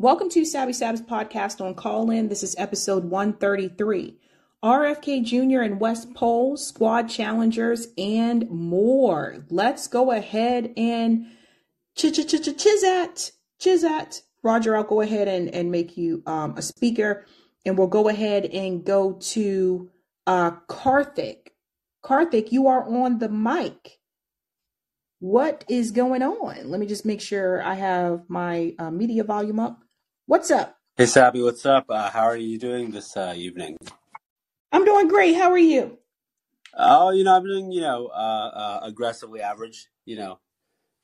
Welcome to Sabby Sabs podcast on Callin. This is episode 133. RFK Jr. and West Pole, squad challengers, and more. Let's go ahead and ch ch ch ch chizat, chizat. Roger, I'll go ahead and, and make you um, a speaker, and we'll go ahead and go to uh, Karthik. Karthik, you are on the mic. What is going on? Let me just make sure I have my uh, media volume up. What's up? Hey, Sabby, what's up? Uh, how are you doing this uh, evening? I'm doing great. How are you? Oh, you know, I'm doing, you know, uh, uh, aggressively average, you know,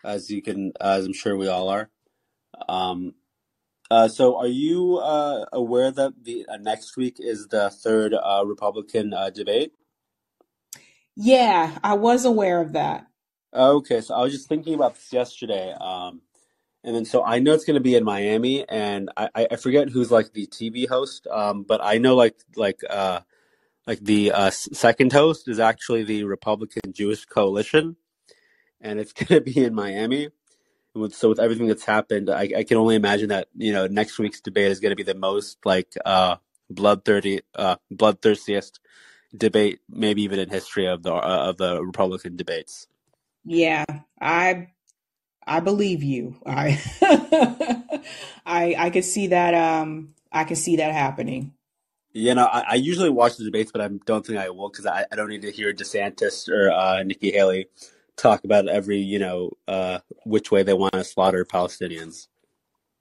as you can, as I'm sure we all are. Um, uh, so are you uh, aware that the uh, next week is the third uh, Republican uh, debate? Yeah, I was aware of that. Okay, so I was just thinking about this yesterday. Um, and then so I know it's going to be in Miami, and I, I forget who's like the TV host, um, but I know like like uh, like the uh, second host is actually the Republican Jewish Coalition, and it's going to be in Miami. And with, so with everything that's happened, I, I can only imagine that you know next week's debate is going to be the most like uh, bloodthirsty, uh, bloodthirstiest debate, maybe even in history of the uh, of the Republican debates. Yeah, I I believe you. I I I could see that um I can see that happening. You know, I, I usually watch the debates, but I don't think I will because I, I don't need to hear DeSantis or uh, Nikki Haley talk about every you know uh, which way they want to slaughter Palestinians.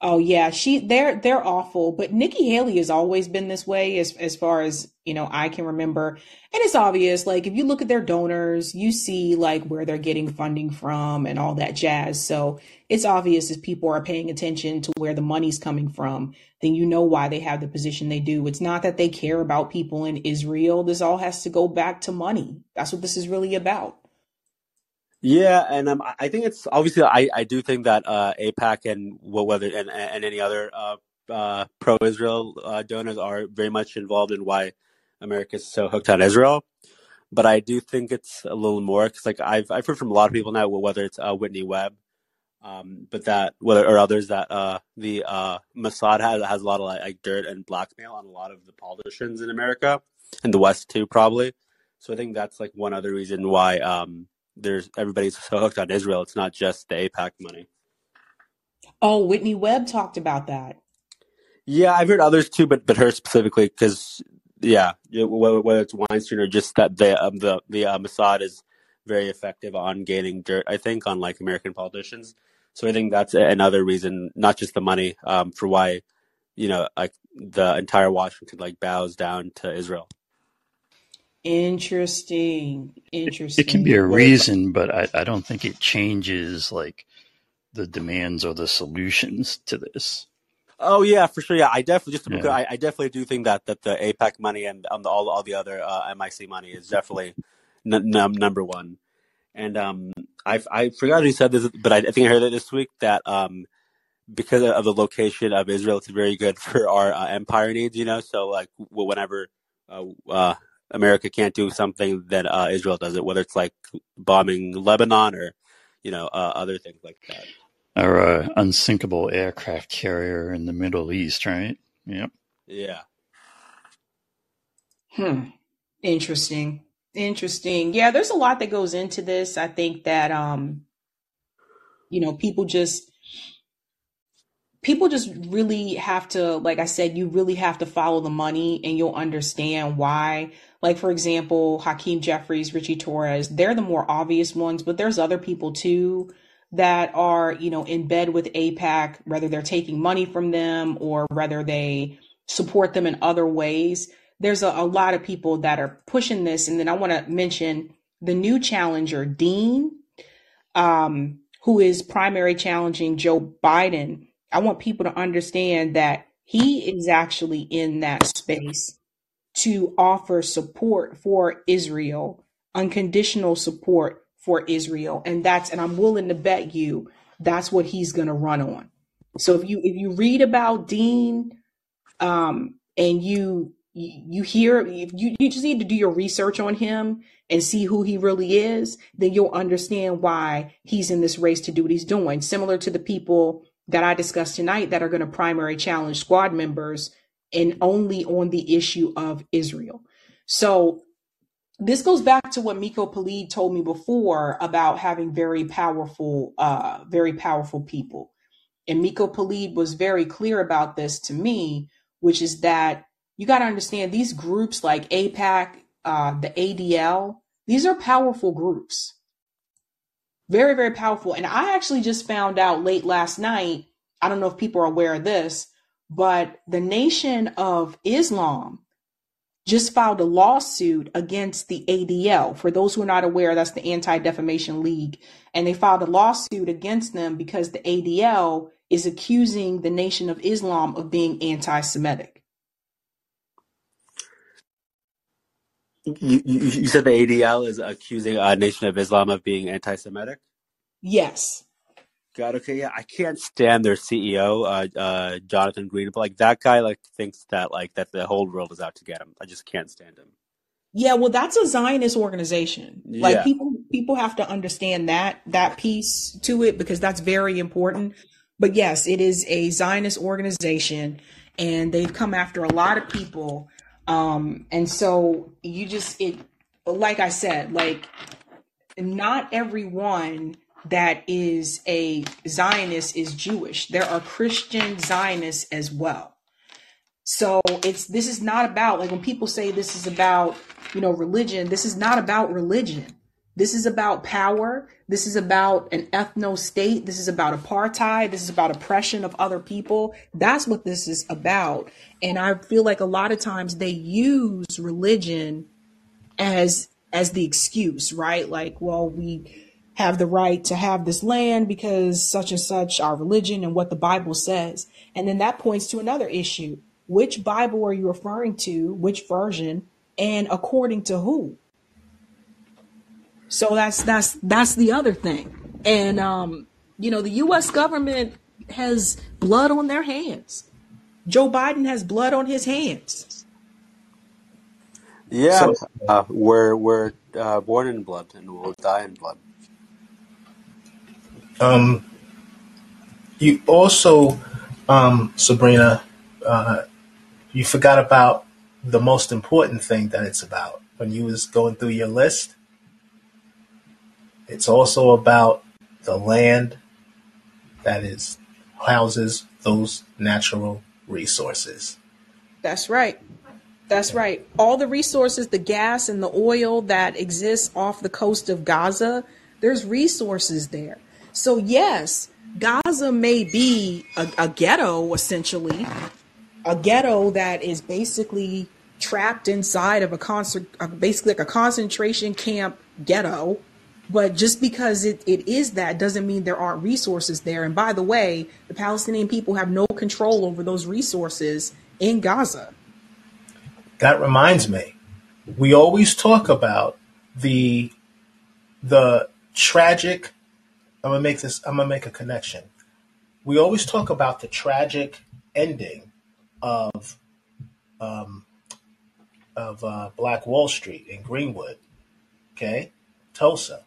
Oh yeah, she they're they're awful, but Nikki Haley has always been this way as as far as, you know, I can remember. And it's obvious like if you look at their donors, you see like where they're getting funding from and all that jazz. So, it's obvious as people are paying attention to where the money's coming from, then you know why they have the position they do. It's not that they care about people in Israel. This all has to go back to money. That's what this is really about. Yeah, and um, I think it's obviously I, I do think that uh, AIPAC and well, whether and, and any other uh, uh, pro-Israel uh, donors are very much involved in why America is so hooked on Israel. But I do think it's a little more because like I've I've heard from a lot of people now, whether it's uh, Whitney Webb, um, but that whether or others that uh, the Mossad has has a lot of like dirt and blackmail on a lot of the politicians in America and the West too, probably. So I think that's like one other reason why um, there's everybody's so hooked on Israel. It's not just the AIPAC money. Oh, Whitney Webb talked about that. Yeah, I've heard others too, but but her specifically because yeah, whether, it's Weinstein or just that the um, the the uh, Mossad is very effective on gaining dirt. I think on like American politicians. So I think that's another reason, not just the money, um, for why you know like the entire Washington like bows down to Israel. Interesting. Interesting. It can be a reason, but I, I don't think it changes like the demands or the solutions to this. Oh yeah, for sure. Yeah, I definitely just to be clear, Yeah. I, I definitely do think that that the AIPAC money and um, the, all all the other uh, MIC money is definitely n- num- number one. And um, I I forgot who said this, but I, I think I heard it this week that um because of the location of Israel, it's very good for our uh, empire needs. You know, so like whenever uh, uh, America can't do something, that uh, Israel does it. Whether it's like bombing Lebanon or you know uh, other things like that. Or a unsinkable aircraft carrier in the Middle East, right? Yep. Yeah. Hmm. Interesting. Interesting. Yeah, there's a lot that goes into this. I think that um, you know, people just people just really have to, like I said, you really have to follow the money and you'll understand why. Like, for example, Hakeem Jeffries, Richie Torres, they're the more obvious ones, but there's other people too that are, you know, in bed with AIPAC, whether they're taking money from them or whether they support them in other ways. There's a, a lot of people that are pushing this. And then I want to mention the new challenger, Dean, um, who is primary challenging Joe Biden. I want people to understand that he is actually in that space to offer support for Israel, unconditional support for Israel. And that's, and I'm willing to bet you that's what he's going to run on. So if you, if you read about Dean, um, and you, you hear, you, you just need to do your research on him and see who he really is, then you'll understand why he's in this race to do what he's doing. Similar to the people that I discussed tonight that are going to primary challenge squad members and only on the issue of Israel. So this goes back to what Miko Peled told me before about having very powerful, uh, very powerful people. And Miko Peled was very clear about this to me, which is that you got to understand these groups like AIPAC, uh, the ADL, these are powerful groups. Very, very powerful. And I actually just found out late last night. I don't know if people are aware of this, but the Nation of Islam just filed a lawsuit against the ADL. For those who are not aware, that's the Anti Defamation League. And they filed a lawsuit against them because the ADL is accusing the Nation of Islam of being anti Semitic. You, you, you said the ADL is accusing a Nation of Islam of being anti-Semitic. Yes. God, okay, yeah, I can't stand their CEO, uh, uh, Jonathan Green. But like that guy, like thinks that like that the whole world is out to get him. I just can't stand him. Yeah, well, that's a Zionist organization. Like Yeah. people, people have to understand that that piece to it because that's very important. But yes, it is a Zionist organization, and they've come after a lot of people. Um, and so you just it, like I said, like not everyone that is a Zionist is Jewish. There are Christian Zionists as well. So it's this is not about like when people say this is about, you know, religion, this is not about religion. This is about power. This is about an ethno state. This is about apartheid. This is about oppression of other people. That's what this is about. And I feel like a lot of times they use religion as as the excuse, right? Like, well, we have the right to have this land because such and such our religion and what the Bible says. And then that points to another issue. Which Bible are you referring to? Which version? And according to who? So that's that's that's the other thing. And um, you know, the US government has blood on their hands. Joe Biden has blood on his hands. Yeah, So, uh, we're we're uh, born in blood and we'll die in blood. Um, you also, um, Sabrina, uh, you forgot about the most important thing that it's about when you was going through your list. It's also about the land that is houses those natural resources. That's right. That's right. All the resources, the gas and the oil that exists off the coast of Gaza, there's resources there. So, yes, Gaza may be a, a ghetto, essentially, a ghetto that is basically trapped inside of a concert, basically like a concentration camp ghetto. But just because it, it is that doesn't mean there aren't resources there. And by the way, the Palestinian people have no control over those resources in Gaza. That reminds me, we always talk about the the tragic. I'm gonna make this. I'm gonna make a connection. We always talk about the tragic ending of um, of uh, Black Wall Street in Greenwood, okay, Tulsa,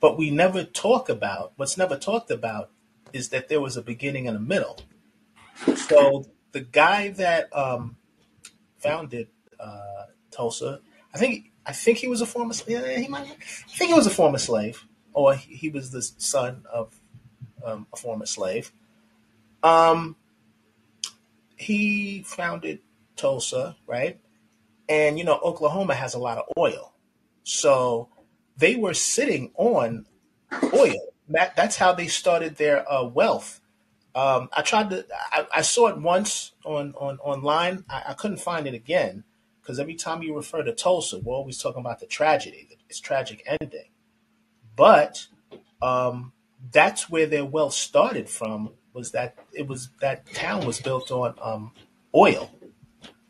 but we never talk about what's never talked about is that there was a beginning and a middle. So the guy that um, founded uh, Tulsa. I think I think he was a former slave. He might. I think he was a former slave, or he was the son of um, a former slave. Um, he founded Tulsa, right? And you know, Oklahoma has a lot of oil, so they were sitting on oil. That that's how they started their uh, wealth. Um, I tried to. I, I saw it once on on online. I, I couldn't find it again because every time you refer to Tulsa, we're always talking about the tragedy, its tragic ending. But um, that's where their wealth started from. Was that it was that town was built on um, oil.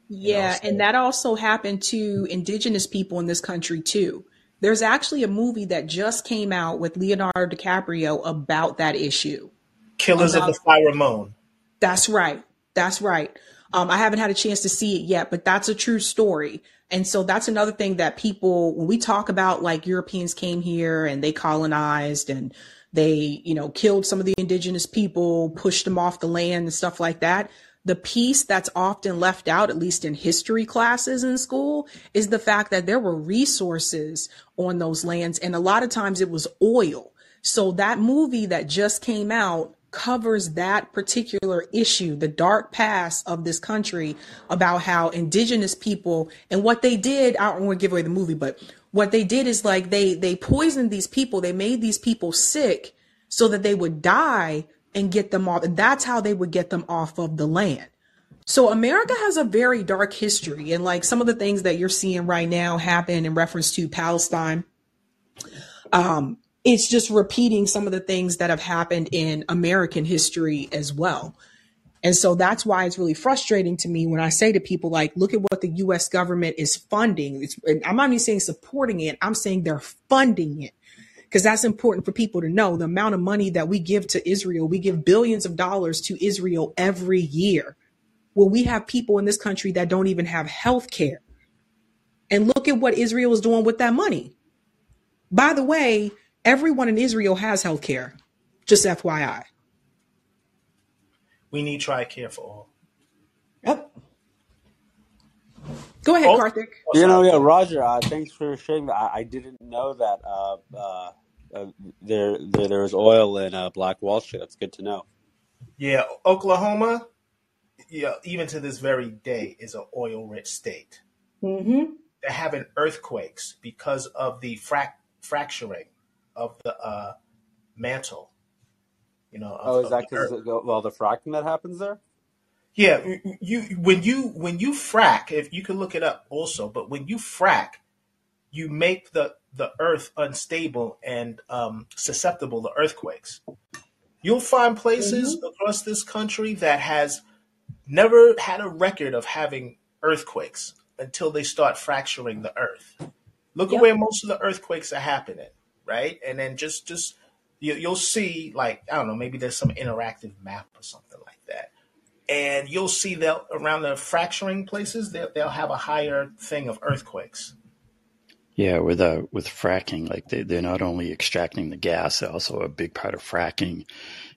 You know, Yeah, and that also happened to indigenous people in this country too. There's actually a movie that just came out with Leonardo DiCaprio about that issue. Killers of the About Fire Moon. that's right. That's right. Um, I haven't had a chance to see it yet, but that's a true story. And so that's another thing that people, when we talk about like Europeans came here and they colonized and They, you know, killed some of the indigenous people, pushed them off the land and stuff like that. The piece that's often left out, at least in history classes in school, is the fact that there were resources on those lands. And a lot of times it was oil. So that movie that just came out covers that particular issue, the dark past of this country about how indigenous people and what they did. I don't want to give away the movie, but what they did is like they they poisoned these people. They made these people sick so that they would die and get them off. And that's how they would get them off of the land. So America has a very dark history, and like some of the things that you're seeing right now happen in reference to Palestine. Um, it's just repeating some of the things that have happened in American history as well. And so that's why it's really frustrating to me when I say to people, like, look at what the US government is funding. It's, I'm not even saying supporting it, I'm saying they're funding it. Because that's important for people to know the amount of money that we give to Israel. We give billions of dollars to Israel every year. Well, we have people in this country that don't even have health care. And look at what Israel is doing with that money. By the way, everyone in Israel has health care. Just FYI. We need TRICARE for all. Yep. Go ahead, Oh, Karthik. oh, You know, yeah, Roger. Uh, thanks for sharing that. I, I didn't know that uh, uh, uh, there, there there was oil in uh, Black Wall Street. That's good to know. Yeah, Oklahoma, yeah, even to this very day, is an oil-rich state. Mm-hmm. They're having earthquakes because of the frac- fracturing of the uh, mantle. You know, of, Oh, is that because well the fracking that happens there? Yeah, you when you when you frack, if you can look it up also, but when you frack, you make the the earth unstable and um, susceptible to earthquakes. You'll find places Mm-hmm. across this country that has never had a record of having earthquakes until they start fracturing the earth. Look at where most of the earthquakes are happening, right? And then just just you, you'll see like I don't know, maybe there's some interactive map or something like that and you'll see that around the fracturing places they'll, they'll have a higher thing of earthquakes Yeah, with uh, with fracking, like they, they're not only extracting the gas, also a big part of fracking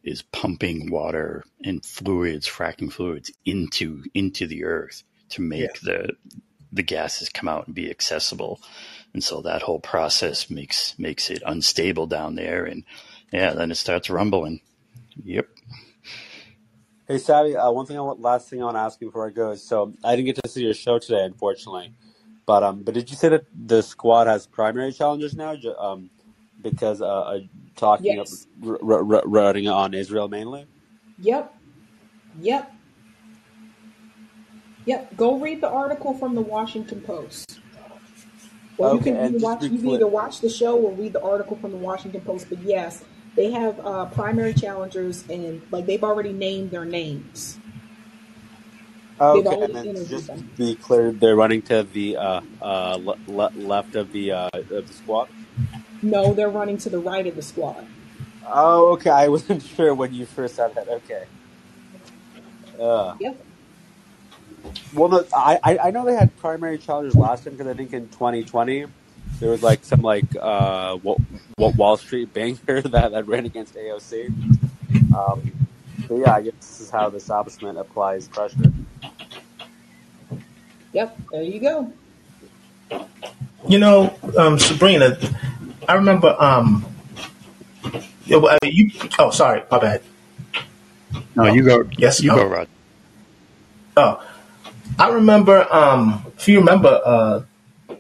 is pumping water and fluids, fracking fluids into into the earth to yeah make the the gases come out and be accessible. And so that whole process makes makes it unstable down there and yeah, then it starts rumbling. Yep. Hey, Sabby. Uh, one thing, I want, last thing I want to ask you before I go is, so I didn't get to see your show today, unfortunately. But um, but did you say that the squad has primary challengers now? Um, because uh, uh talking up, Yes. r- r- r- running on Israel mainly. Yep. Yep. Yep. Go read the article from the Washington Post. Or you can either watch you can either watch the show or read the article from the Washington Post. But yes, they have uh, primary challengers and like they've already named their names. Okay, and then just to be clear, they're running to the uh, uh, le- le- left of the uh, of the squad. No, they're running to the right of the squad. Oh, okay. I wasn't sure when you first said that. Okay. Uh, Yep. Well, no, I I I know they had primary challengers last time because I think in 2020 there was like some like uh what what Wall Street banker that that ran against AOC. Um, but yeah, I guess this is how the establishment applies pressure. Yep. There you go. you know um, sabrina i remember um yeah, well, you oh sorry my bad No, oh you go yes you oh, go, Rod. oh i remember um if you remember uh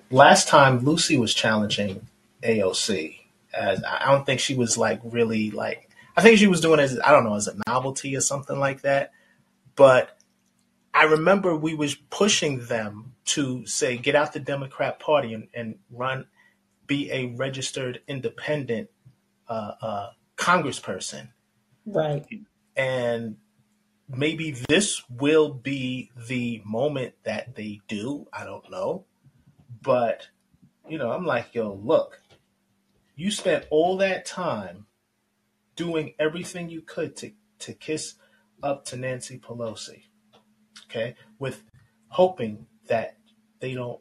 last time lucy was challenging aoc as i don't think she was like really like i think she was doing it as i don't know as a novelty or something like that but I remember we was pushing them to say get out the Democrat Party and, and run, be a registered independent uh, uh, Congressperson, Right. and maybe this will be the moment that they do. I don't know, but you know, I'm like, yo, look, you spent all that time doing everything you could to to kiss up to Nancy Pelosi okay, with hoping that they don't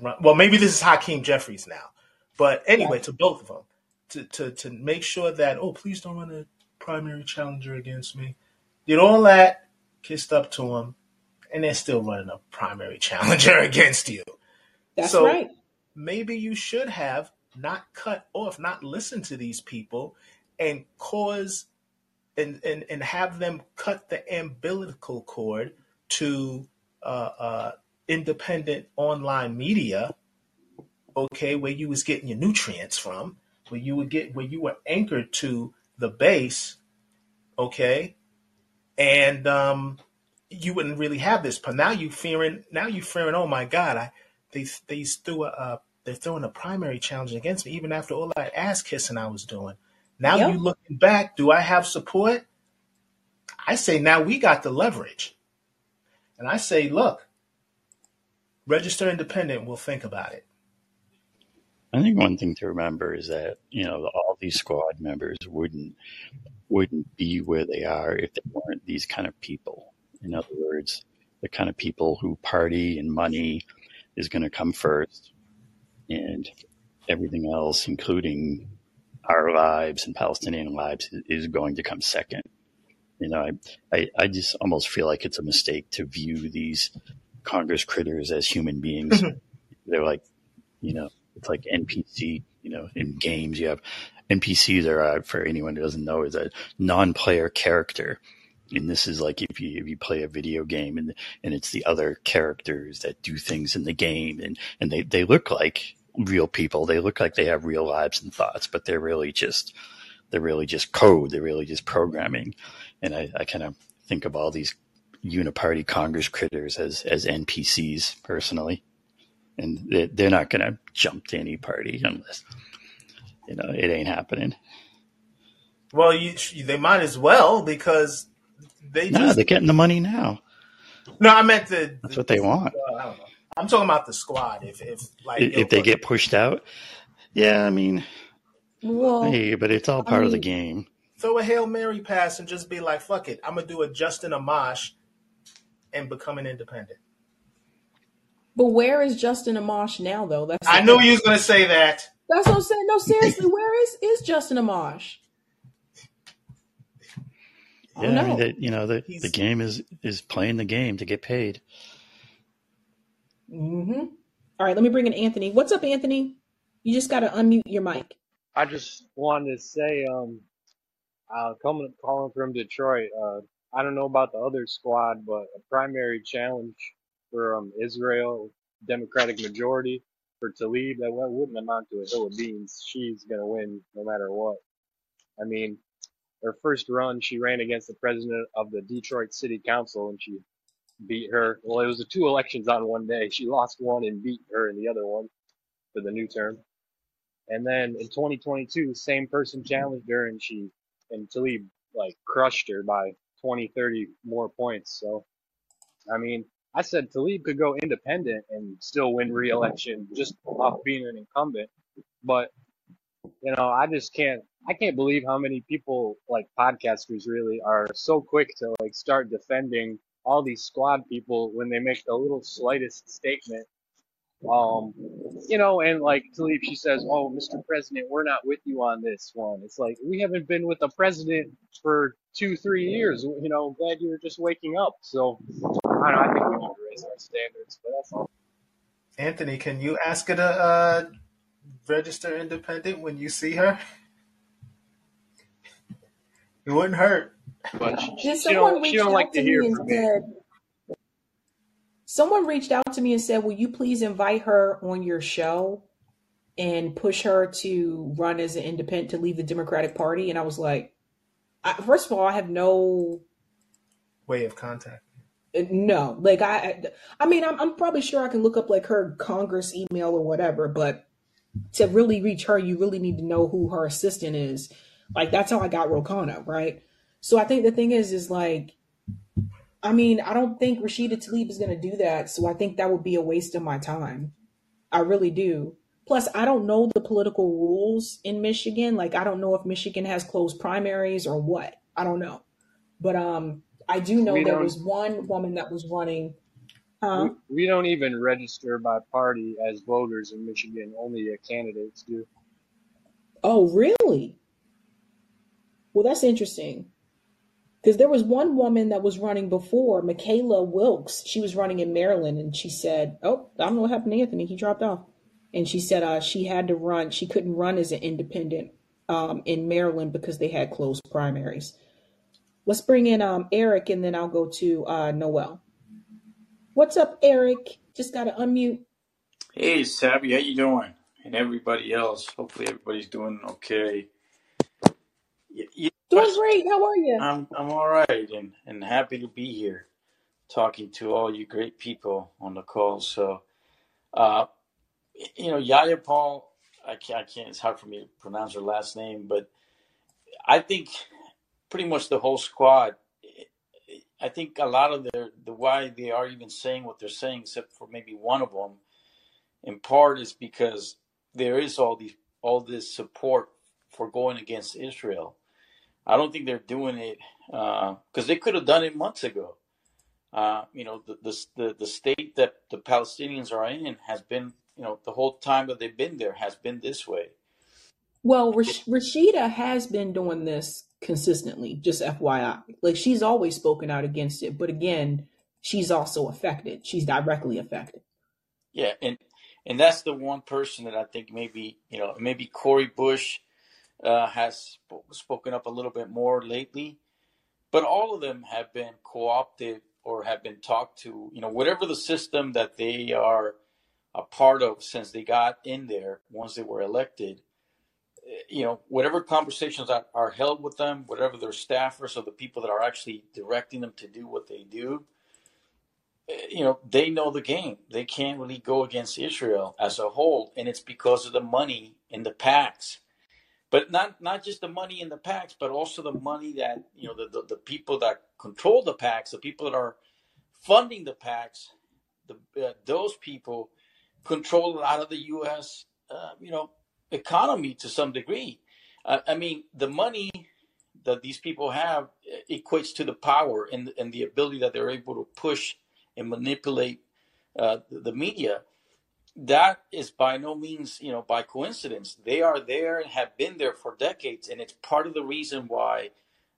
run. Well, maybe this is Hakeem Jeffries now, but anyway, Right. to both of them, to, to, to make sure that, oh, please don't run a primary challenger against me. Did all that, kissed up to him, and they're still running a primary challenger against you. That's So right. maybe you should have not cut off, not listened to these people and cause and, and, and have them cut the umbilical cord to uh, uh, independent online media, okay, where you was getting your nutrients from, where you would get where you were anchored to the base, okay, and um, you wouldn't really have this. But now you fearing, now you fearing, oh my God, I they they threw a uh, they're throwing a primary challenge against me, even after all that ass kissing I was doing. Now Yep. you looking back, do I have support? I say now we got the leverage. And I say, look, register independent, we'll think about it. I think one thing to remember is that you know all these squad members wouldn't wouldn't be where they are if they weren't these kind of people. In other words, the kind of people who party and money is going to come first, and everything else, including our lives and Palestinian lives, is going to come second. You know, I, I, I just almost feel like it's a mistake to view these Congress critters as human beings. Mm-hmm. They're like, you know, it's like NPC, you know, in games you have NPCs are, uh, for anyone who doesn't know, is a non-player character. And this is like if you if you play a video game and and it's the other characters that do things in the game and and they they look like real people. They look like they have real lives and thoughts, but they're really just they're really just code. They're really just programming. And I, I kind of think of all these uniparty Congress critters as as NPCs personally, and they, they're not going to jump to any party unless you know it ain't happening. Well, you, they might as well because they No, just they're getting the money now. no. I meant the, That's the what they want. uh, I don't know. I'm talking about the squad. If if like If, if they get pushed out, yeah, I mean, Well, hey, but it's all I part of the game. throw a hail mary pass and just be like, fuck it, I'm gonna do a Justin Amash and become an independent. But where is Justin Amash now, though? That's I knew you was gonna say that. That's what I'm saying. No, seriously, where is is Justin Amash? I don't Yeah, I mean, know. that you know, the the game is is playing the game to get paid. hmm All right, let me bring in Anthony. What's up, Anthony? You just got to unmute your mic. I just wanted to say, um, uh, coming calling from Detroit, uh, I don't know about the other squad, but a primary challenge for um Israel Democratic majority for Tlaib that wouldn't amount to a hill of beans. She's gonna win no matter what. I mean, her first run, she ran against the president of the Detroit City Council and she beat her. Well, it was the two elections on one day. She lost one and beat her in the other one for the new term. And then in 2022, same person challenged her and she, and Tlaib like crushed her by 20, 30 more points. So, I mean, I said Tlaib could go independent and still win re-election just off being an incumbent. But, you know, I just can't, I can't believe how many people, like podcasters really, are so quick to like start defending all these squad people when they make the little slightest statement um, you know, and like Tlaib, she says, "Oh, Mr. President, we're not with you on this one." It's like we haven't been with the president for two, three years. You know, glad you were just waking up. So I don't know. I think we need to raise our standards, but that's all. Anthony, can you ask her to uh, register independent when you see her? It wouldn't hurt. But she, Did she don't, she don't like to to hear from me. said, someone reached out to me and said, will you please invite her on your show and push her to run as an independent to leave the Democratic Party? And I was like, I, first of all, I have no Way of contact. Uh, No, like I, I mean, I'm, I'm probably sure I can look up like her Congress email or whatever, but to really reach her, you really need to know who her assistant is. Like that's how I got Ro Khanna, right? So I think the thing is, is like, I mean, I don't think Rashida Tlaib is going to do that. So I think that would be a waste of my time. I really do. Plus, I don't know the political rules in Michigan. Like, I don't know if Michigan has closed primaries or what. I don't know. But um, I do know We there was one woman that was running. We, we don't even register by party as voters in Michigan. Only uh, candidates do. Oh, really? Well, that's interesting. Because there was one woman that was running before, Michaela Wilkes. She was running in Maryland, and she said, "Oh, I don't know what happened to Anthony. He dropped off." And she said uh, she had to run. She couldn't run as an independent um, in Maryland because they had closed primaries. Let's bring in um, Eric, and then I'll go to uh, Noel. What's up, Eric? Just got to unmute. Hey, Sabby, how you doing? And everybody else. Hopefully, everybody's doing okay. Y- You Doing great. How are you? I'm I'm all right, and and happy to be here, talking to all you great people on the call. So, uh, you know, Yaya Paul, I can't, I can't. It's hard for me to pronounce her last name, but I think pretty much the whole squad. I think a lot of their the why they are even saying what they're saying, except for maybe one of them, in part is because there is all these all this support for going against Israel. I don't think they're doing it because they could have done it months ago. Uh, you know, the, the the the state that the Palestinians are in has been, you know, the whole time that they've been there has been this way. Well, Rash- Rashida has been doing this consistently, just FYI. Like she's always spoken out against it, but again, she's also affected. She's directly affected. Yeah, and and that's the one person that I think maybe you know maybe Cori Bush uh, has sp- spoken up a little bit more lately, but all of them have been co-opted or have been talked to. You know, whatever the system that they are a part of since they got in there once they were elected. You know, whatever conversations are, are held with them, whatever their staffers or the people that are actually directing them to do what they do, eh, you know, they know the game. They can't really go against Israel as a whole, and it's because of the money in the packs. But not not just the money in the packs, but also the money that you know the, the, the people that control the packs, the people that are funding the packs, the uh, those people control a lot of the U.S. Uh, you know economy to some degree. Uh, I mean, the money that these people have eh, equates to the power and and the ability that they're able to push and manipulate uh, the media. That is by no means, you know, by coincidence. They are there and have been there for decades, and it's part of the reason why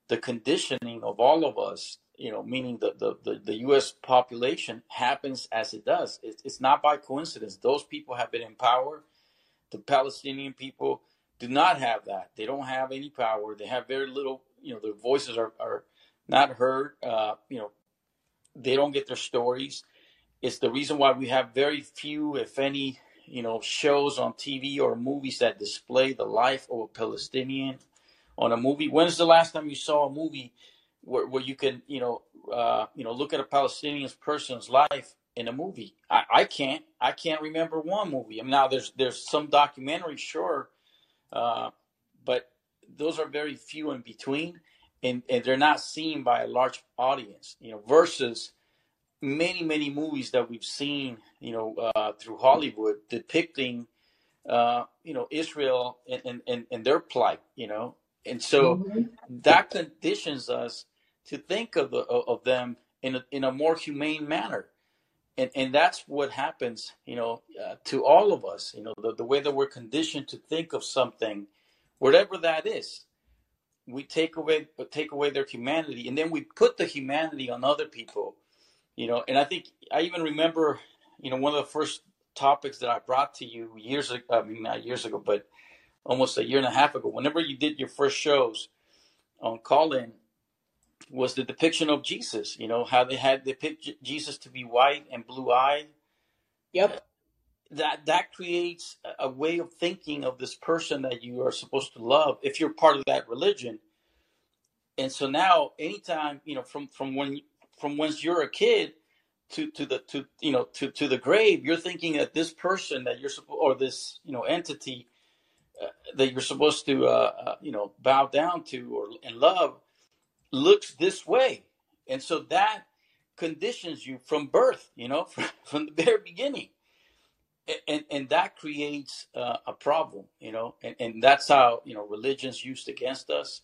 the conditioning of all of us, you know, meaning the the, the, the U.S. population, happens as it does. It's, it's not by coincidence. Those people have been in power. The Palestinian people do not have that. They don't have any power. They have very little. You know, their voices are are not heard. Uh, you know, they don't get their stories. It's the reason why we have very few, if any, you know, shows on TV or movies that display the life of a Palestinian on a movie. When's the last time you saw a movie where, where you can, you know, uh, you know, look at a Palestinian person's life in a movie? I, I can't. I can't remember one movie. I mean, now there's there's some documentaries, sure, uh, but those are very few in between, and, and they're not seen by a large audience. You know, versus many many movies that we've seen, you know, uh, through Hollywood depicting, uh, you know, Israel and, and, and, and their plight. You know, and so Mhm. that conditions us to think of the, of them in a, in a more humane manner. And, and that's what happens, you know, uh, to all of us. You know, the, the way that we're conditioned to think of something, whatever that is, we take away take away their humanity, and then we put the humanity on other people. You know, and I think I even remember, you know, one of the first topics that I brought to you years ago. I mean, not years ago, but almost a year and a half ago. Whenever you did your first shows on call in, was the depiction of Jesus. You know how they had depicted Jesus to be white and blue eyed. Yep. That that creates a way of thinking of this person that you are supposed to love if you're part of that religion. And so now, anytime you know from from when from once you're a kid to to the to you know to to the grave, you're thinking that this person that you're supposed or this you know entity uh, that you're supposed to uh, uh, you know bow down to or and love looks this way, and so that conditions you from birth, you know, from, from the very beginning, A- and and that creates uh, a problem, you know, and, and that's how you know religion's used against us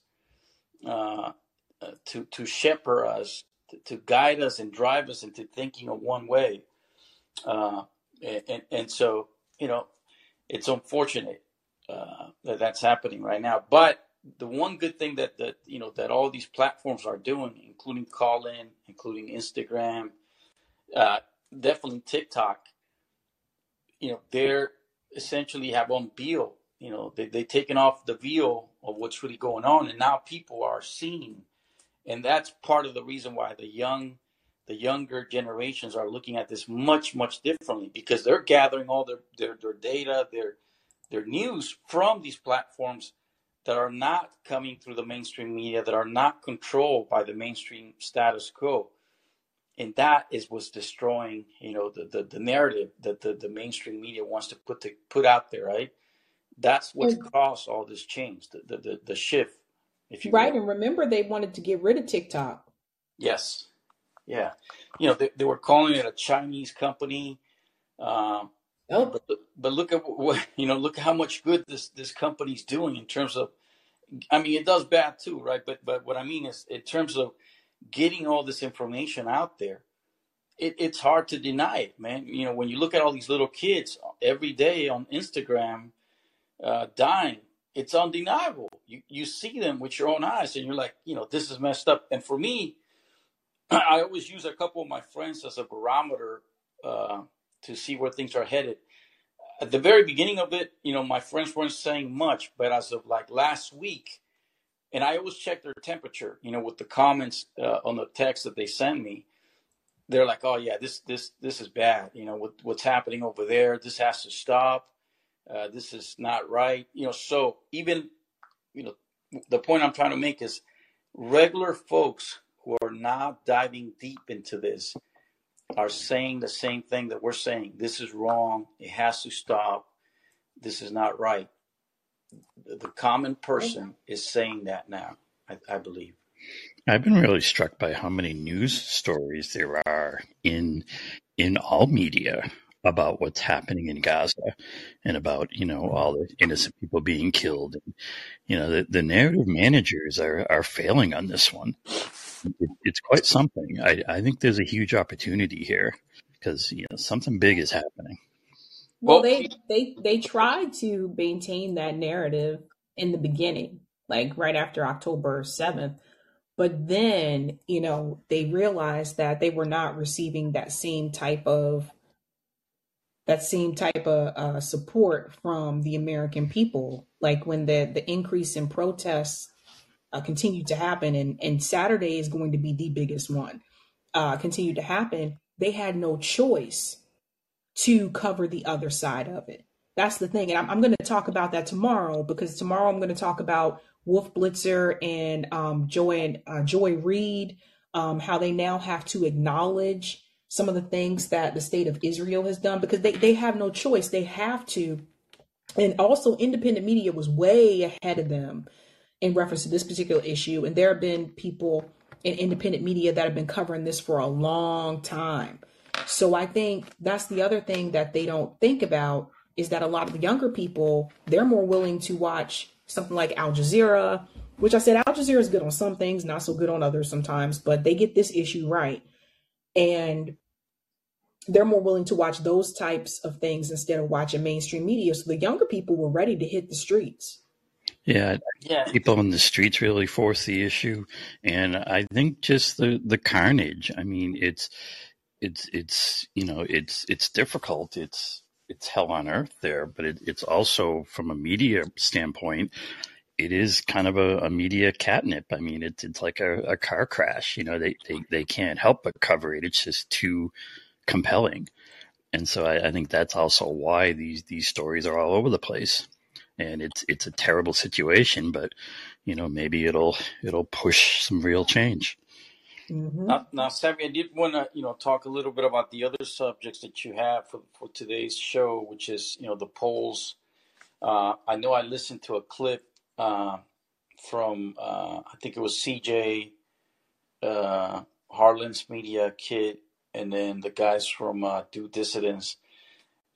uh, uh, to to shepherd us, to, to guide us and drive us into thinking of one way, uh, and, and and so you know it's unfortunate uh, that that's happening right now. But the one good thing that that you know that all these platforms are doing, including Callin, including Instagram, uh, definitely TikTok, you know, they're essentially have on veil. You know, they they taken off the veil of what's really going on, and now people are seeing, and that's part of the reason why the young the younger generations are looking at this much much differently because they're gathering all their their, their data their their news from these platforms that are not coming through the mainstream media that are not controlled by the mainstream status quo. And that is what's destroying you know the the, the narrative that the, the mainstream media wants to put to put out there right? That's what's And caused all this change the the, the, the shift if you right, will. and remember they wanted to get rid of TikTok. yes. Yeah. You know they, they were calling it a chinese company um, Oh, but but look at what you know look how much good this this company's doing in terms of i mean it does bad too right? But but what i mean is in terms of getting all this information out there it, it's hard to deny it man. You know when you look at all these little kids every day on instagram uh, dying it's undeniable. You you see them with your own eyes and you're like you know this is messed up. And for me i always use a couple of my friends as a barometer uh, to see where things are headed at the very beginning of it, you know, my friends weren't saying much, but as of like last week, and I always check their temperature, you know, with the comments uh, on the text that they send me. They're like, "Oh yeah, this this this is bad. You know, what, what's happening over there? This has to stop. Uh, this is not right. You know." So even, you know, the point I'm trying to make is regular folks who are not diving deep into this are saying the same thing that we're saying. This is wrong. It has to stop. This is not right. The the common person is saying that now, I, I believe. I've been really struck by how many news stories there are in in all media about what's happening in Gaza and about you know all the innocent people being killed. You know the, the narrative managers are are failing on this one. It, it's quite something. I, I think there's a huge opportunity here because you know something big is happening. well, Well, they they they tried to maintain that narrative in the beginning, like right after October 7th. But then, you know, they realized that they were not receiving that same type of that same type of uh, support from the American people. Like when the the increase in protests uh, continued to happen, and and Saturday is going to be the biggest one. Uh, continued to happen. They had no choice to cover the other side of it. That's the thing. And I'm, I'm going to talk about that tomorrow because tomorrow I'm going to talk about Wolf Blitzer and um, Joy and uh, Joy Reid, um, how they now have to acknowledge some of the things that the state of Israel has done because they, they have no choice. They have to. And also, independent media was way ahead of them in reference to this particular issue. And there have been people in independent media that have been covering this for a long time. So I think that's the other thing that they don't think about is that a lot of the younger people, they're more willing to watch something like Al Jazeera, which I said Al Jazeera is good on some things, not so good on others sometimes, but they get this issue right. And they're more willing to watch those types of things instead of watching mainstream media. So the younger people were ready to hit the streets. Yeah, yeah, people in the streets really force the issue, and I think just the the carnage. I mean, it's it's it's you know it's it's difficult. It's it's hell on earth there, but it, it's also from a media standpoint, it is kind of a, a media catnip. I mean, it's it's like a, a car crash. You know, they, they they can't help but cover it. It's just too compelling, and so I, I think that's also why these these stories are all over the place. And it's it's a terrible situation, but you know maybe it'll it'll push some real change. hmm now, now, Sammy, I did want to, you know, talk a little bit about the other subjects that you have for, for today's show, which is, you know, the polls. Uh, I know I listened to a clip uh, from, uh, I think it was CJ uh, Harlan's Media Kid, and then the guys from uh, Due Dissidence.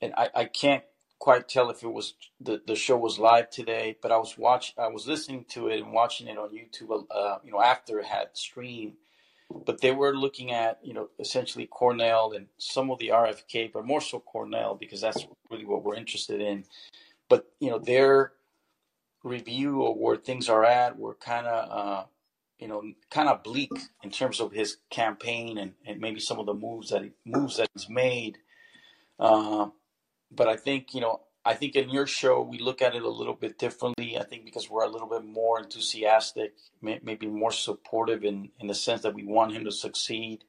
And I, I can't quite tell if it was the, the show was live today, but I was watch I was listening to it and watching it on YouTube, uh, you know, after it had streamed. But they were looking at, you know, essentially Cornel and some of the RFK, but more so Cornel because that's really what we're interested in. But you know, their review of where things are at, we're kind of, uh, you know, kind of bleak in terms of his campaign and, and maybe some of the moves that he, moves that he's made. Uh, but I think you know, I think in your show we look at it a little bit differently. I think because we're a little bit more enthusiastic, maybe more supportive in in the sense that we want him to succeed.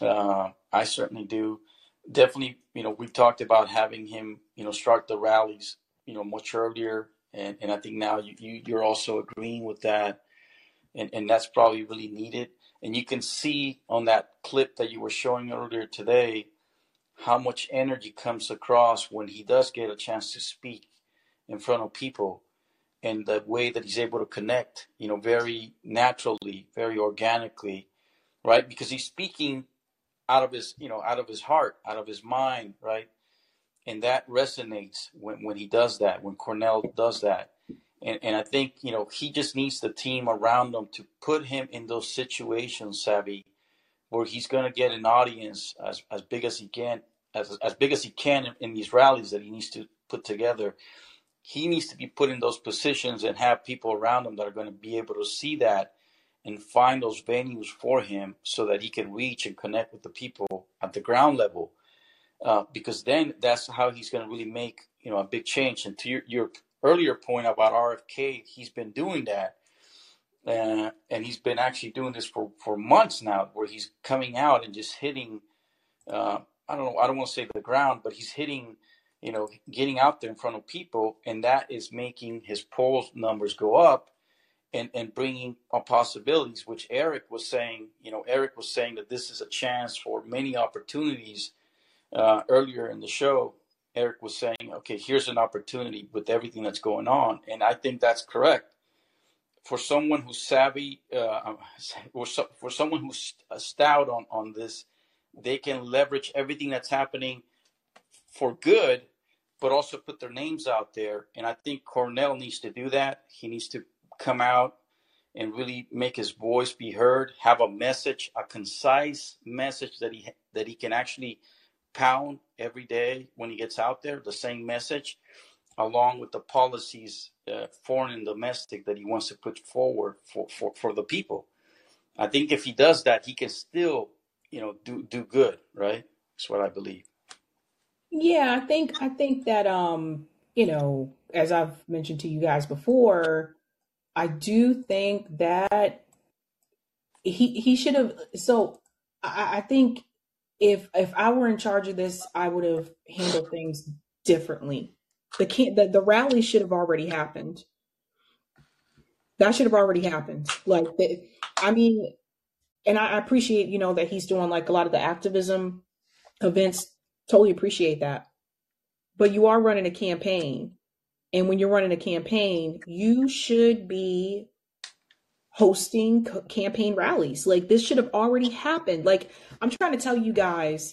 Uh, I certainly do. Definitely, you know, we talked about having him, you know, start the rallies, you know, much earlier, and and I think now you, you you're also agreeing with that, and and that's probably really needed. And you can see on that clip that you were showing earlier today how much energy comes across when he does get a chance to speak in front of people and the way that he's able to connect, you know, very naturally, very organically, right? Because he's speaking out of his, you know, out of his heart, out of his mind, right? And that resonates when, when he does that, when Cornel does that. And, and I think, you know, he just needs the team around him to put him in those situations, Sabby, where he's going to get an audience as, as big as he can as as big as he can in, in these rallies that he needs to put together. He needs to be put in those positions and have people around him that are going to be able to see that and find those venues for him so that he can reach and connect with the people at the ground level. Uh, because then that's how he's going to really make you know a big change. And to your, your earlier point about RFK, he's been doing that, uh, and he's been actually doing this for for months now, where he's coming out and just hitting uh, I don't know, I don't want to say the ground, but he's hitting, you know, getting out there in front of people, and that is making his polls numbers go up and, and bringing possibilities, which Eric was saying, you know, Eric was saying that this is a chance for many opportunities uh, earlier in the show. Eric was saying, okay, here's an opportunity with everything that's going on. And I think that's correct. For someone who's savvy, uh, for someone who's stout on, on this, they can leverage everything that's happening for good, but also put their names out there. And I think Cornel needs to do that. He needs to come out and really make his voice be heard, have a message, a concise message that he that he can actually pound every day when he gets out there, the same message, along with the policies, uh, foreign and domestic, that he wants to put forward for, for, for the people. I think if he does that, he can still you know do do good right? That's what i believe. Yeah i think i think that um you know as i've mentioned to you guys before i do think that he he should have so I, I think if if i were in charge of this i would have handled things differently. The can the, the rally should have already happened. That should have already happened. Like the, i mean and I appreciate, you know, that he's doing like a lot of the activism events. Totally appreciate that. But you are running a campaign. And when you're running a campaign, you should be hosting campaign rallies. Like this should have already happened. Like I'm trying to tell you guys,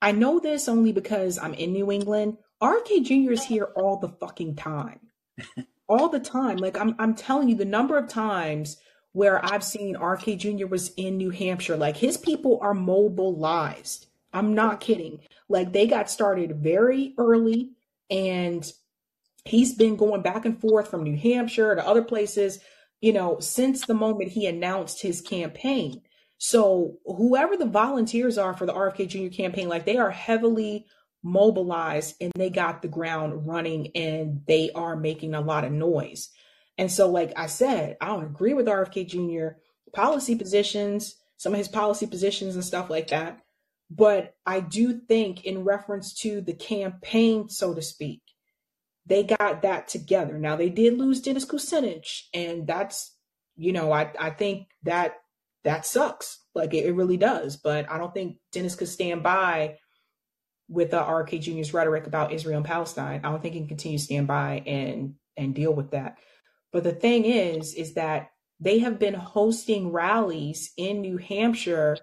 I know this only because I'm in New England. RFK Jr. is here all the fucking time. all the time. Like I'm I'm telling you the number of times where I've seen RFK Jr. was in New Hampshire. Like his people are mobilized. I'm not kidding. Like they got started very early and he's been going back and forth from New Hampshire to other places, you know, since the moment he announced his campaign. So whoever the volunteers are for the RFK Jr. campaign, like they are heavily mobilized and they got the ground running and they are making a lot of noise. And so, like I said, I don't agree with RFK Jr. policy positions, some of his policy positions and stuff like that. But I do think, in reference to the campaign, so to speak, they got that together. Now they did lose Dennis Kucinich, and that's you know I I think that that sucks. Like it, it really does. But I don't think Dennis could stand by with the RFK Jr.'s rhetoric about Israel and Palestine. I don't think he can continue to stand by and and deal with that. But the thing is, is that they have been hosting rallies in New Hampshire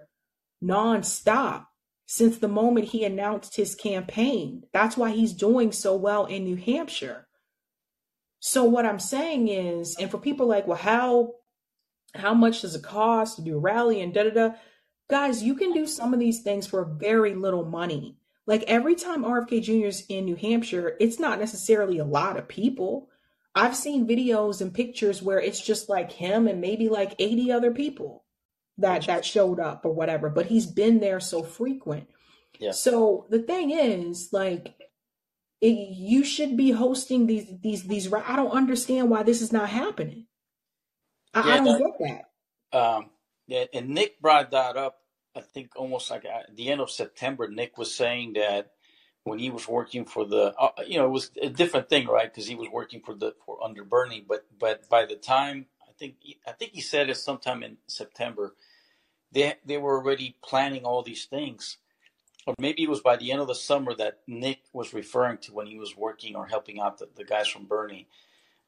nonstop since the moment he announced his campaign. That's why he's doing so well in New Hampshire. So what I'm saying is, and for people like, well, how how much does it cost to do a rally and da da da? Guys, you can do some of these things for very little money. Like every time RFK Jr. is in New Hampshire, it's not necessarily a lot of people. I've seen videos and pictures where it's just like him and maybe like 80 other people that that showed up or whatever, but he's been there so frequent. Yeah. So the thing is, like, it, you should be hosting these these these. I don't understand why this is not happening. I, I don't that, get that. um, yeah, and Nick brought that up. I think almost like at the end of September, Nick was saying that when he was working for the, uh, you know, it was a different thing, right? Because he was working for the for under Bernie, but but by the time I think I think he said it sometime in September, they they were already planning all these things, or maybe it was by the end of the summer that Nick was referring to when he was working or helping out the, the guys from Bernie.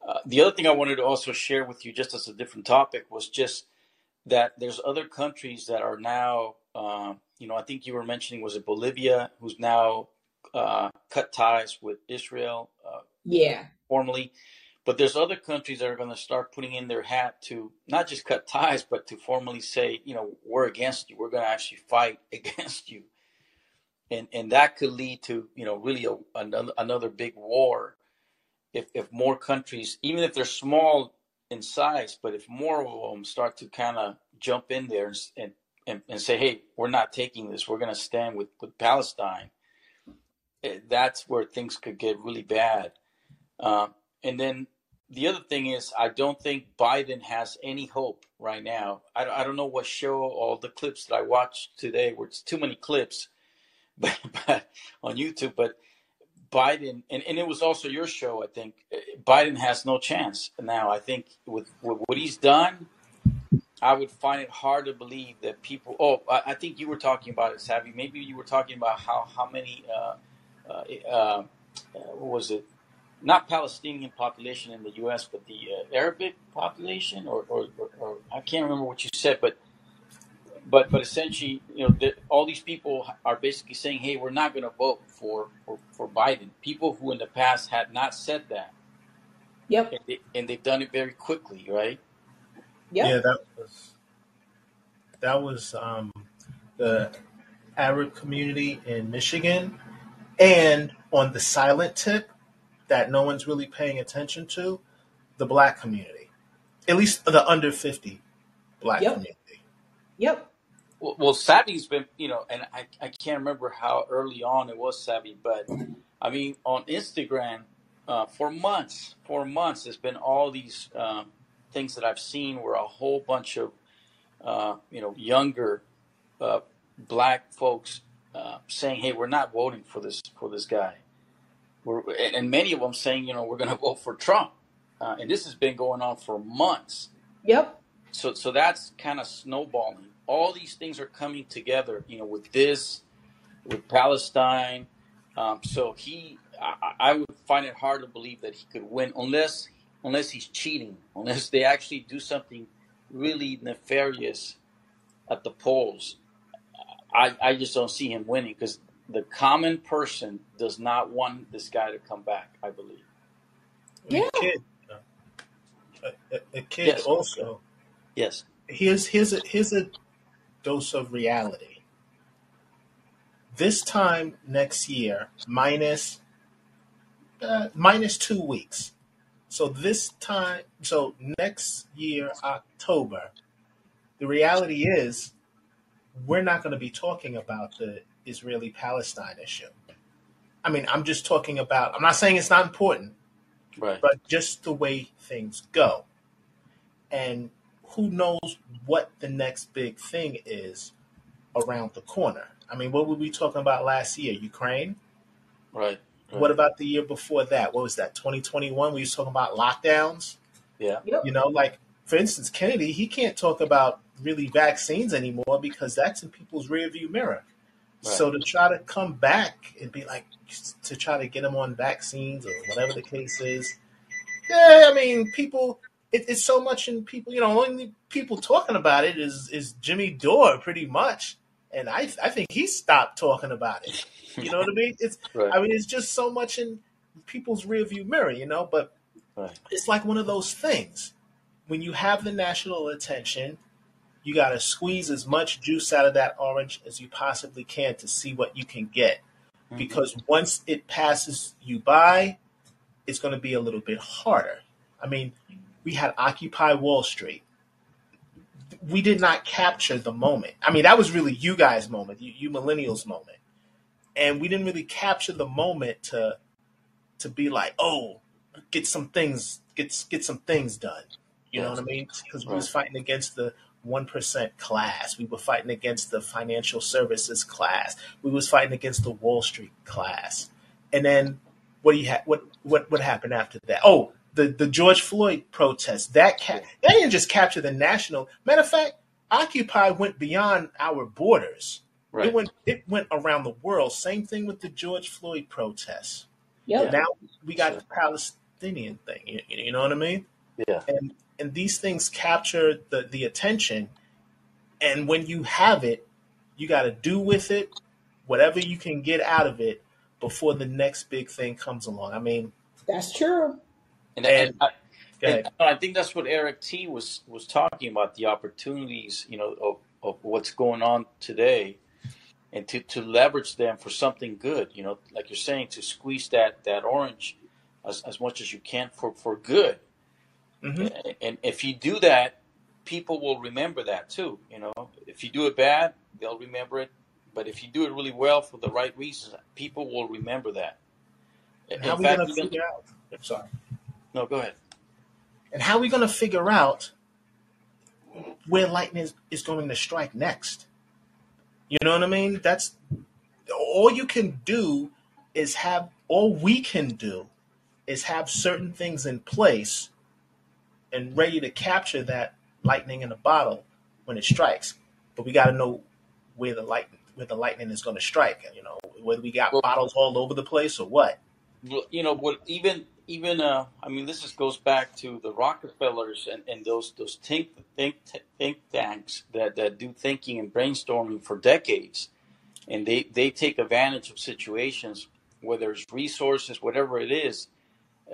Uh, the other thing I wanted to also share with you, just as a different topic, was just that there's other countries that are now, uh, you know, I think you were mentioning was it Bolivia, who's now uh, cut ties with Israel uh, Yeah. formally, but there's other countries that are going to start putting in their hat to not just cut ties, but to formally say, you know, we're against you. We're going to actually fight against you, and and that could lead to, you know, really a, another another big war if if more countries, even if they're small in size, but if more of them start to kind of jump in there and, and and say, hey, we're not taking this. We're going to stand with with Palestine. Eh, That's where things could get really bad. Um, and then the other thing is, I don't think Biden has any hope right now. I, I don't know what show all the clips that I watched today were it's too many clips, but, but on YouTube. But Biden, and, and it was also your show, I think. eh, Biden has no chance now. I think with, with what he's done, I would find it hard to believe that people. Oh, I, I think you were talking about it, Sabby. Maybe you were talking about how how many. Uh, uh, uh, uh, what was it? Not Palestinian population in the U.S., but the uh, Arabic population, or, or, or, or I can't remember what you said, but but but essentially, you know, the, all these people are basically saying, "Hey, we're not going to vote for, for for Biden." People who in the past had not said that, Yep. and, they, and they've done it very quickly, right? Yep. Yeah, that was that was um, the Arab community in Michigan, and on the silent tip that no one's really paying attention to, the black community, at least the under fifty black Yep. community. Yep. Well, well, Sabby's been, you know, and I, I can't remember how early on it was Sabby, but I mean, on Instagram, uh, for months, for months, there's been all these um, things that I've seen where a whole bunch of, uh, you know, younger uh, black folks uh, saying, "Hey, we're not voting for this for this guy," we're, and many of them saying, "You know, we're going to vote for Trump," uh, and this has been going on for months Yep. so so that's kind of snowballing. All these things are coming together, you know, with this, with Palestine. Um, so he, I I would find it hard to believe that he could win unless unless he's cheating, unless they actually do something really nefarious at the polls. I, I just don't see him winning because the common person does not want this guy to come back. I believe. Yeah. a kid, a, a, a kid Yes. also. Yes. Here's here's a here's a dose of reality. This time next year, minus uh, minus two weeks. So this time, so next year, October, the reality is we're not going to be talking about the Israeli Palestine issue. I mean, I'm just talking about, I'm not saying it's not important, Right. but just the way things go. And who knows what the next big thing is around the corner. I mean, what were we talking about last year? Ukraine? Right. What about the year before that? What was that, 2021? We was talking about lockdowns. Yeah. Yep. You know, like, for instance, Kennedy, he can't talk about really vaccines anymore because that's in people's rearview mirror. Right. So to try to come back and be like, to try to get them on vaccines or whatever the case is, yeah, I mean, people, it, it's so much in people, you know, only people talking about it is, is Jimmy Dore pretty much. And I, I think he stopped talking about it. You know what I mean? It's, Right. I mean, it's just so much in people's rearview mirror, you know, but Right. it's like one of those things. When you have the national attention, you got to squeeze as much juice out of that orange as you possibly can to see what you can get. Mhm. Because once it passes you by, it's going to be a little bit harder. I mean, we had Occupy Wall Street. We did not capture the moment. I mean, that was really you guys' moment, you, you millennials' moment, and we didn't really capture the moment to to be like, oh, get some things, get get some things done. You know what I mean? Because we was fighting against the one percent class. We were fighting against the financial services class. We was fighting against the Wall Street class. And then what do you ha- what what what happened after that? Oh, the the George Floyd protest. That ca- that didn't just capture the national. Matter of fact, Occupy went beyond our borders. Right. It went it went around the world. Same thing with the George Floyd protests. Yep. Now we got the Palestinian thing. You, you know what I mean? Yeah. and and these things capture the the attention and when you have it you got to do with it whatever you can get out of it before the next big thing comes along i mean That's true. And, And- and, I, and I think that's what Eric T was was talking about the opportunities, you know, of, of what's going on today, and to, to leverage them for something good. You know, like you're saying, to squeeze that that orange as, as much as you can for for good. Mhm. And if you do that, people will remember that too. You know, if you do it bad, they'll remember it. But if you do it really well for the right reasons, people will remember that. and In how we going to figure out I'm sorry no, go ahead. and how are we going to figure out where lightning is, is going to strike next you know what i mean that's all you can do is have all we can do is have certain things in place and ready to capture that lightning in a bottle when it strikes. But we got to know where the light where the lightning is going to strike you know whether we got Well- bottles all over the place or what. You know what even even uh i mean this is, goes back to the rockefellers and, and those those think think think tanks that that do thinking and brainstorming for decades. And they they take advantage of situations whether it's resources whatever it is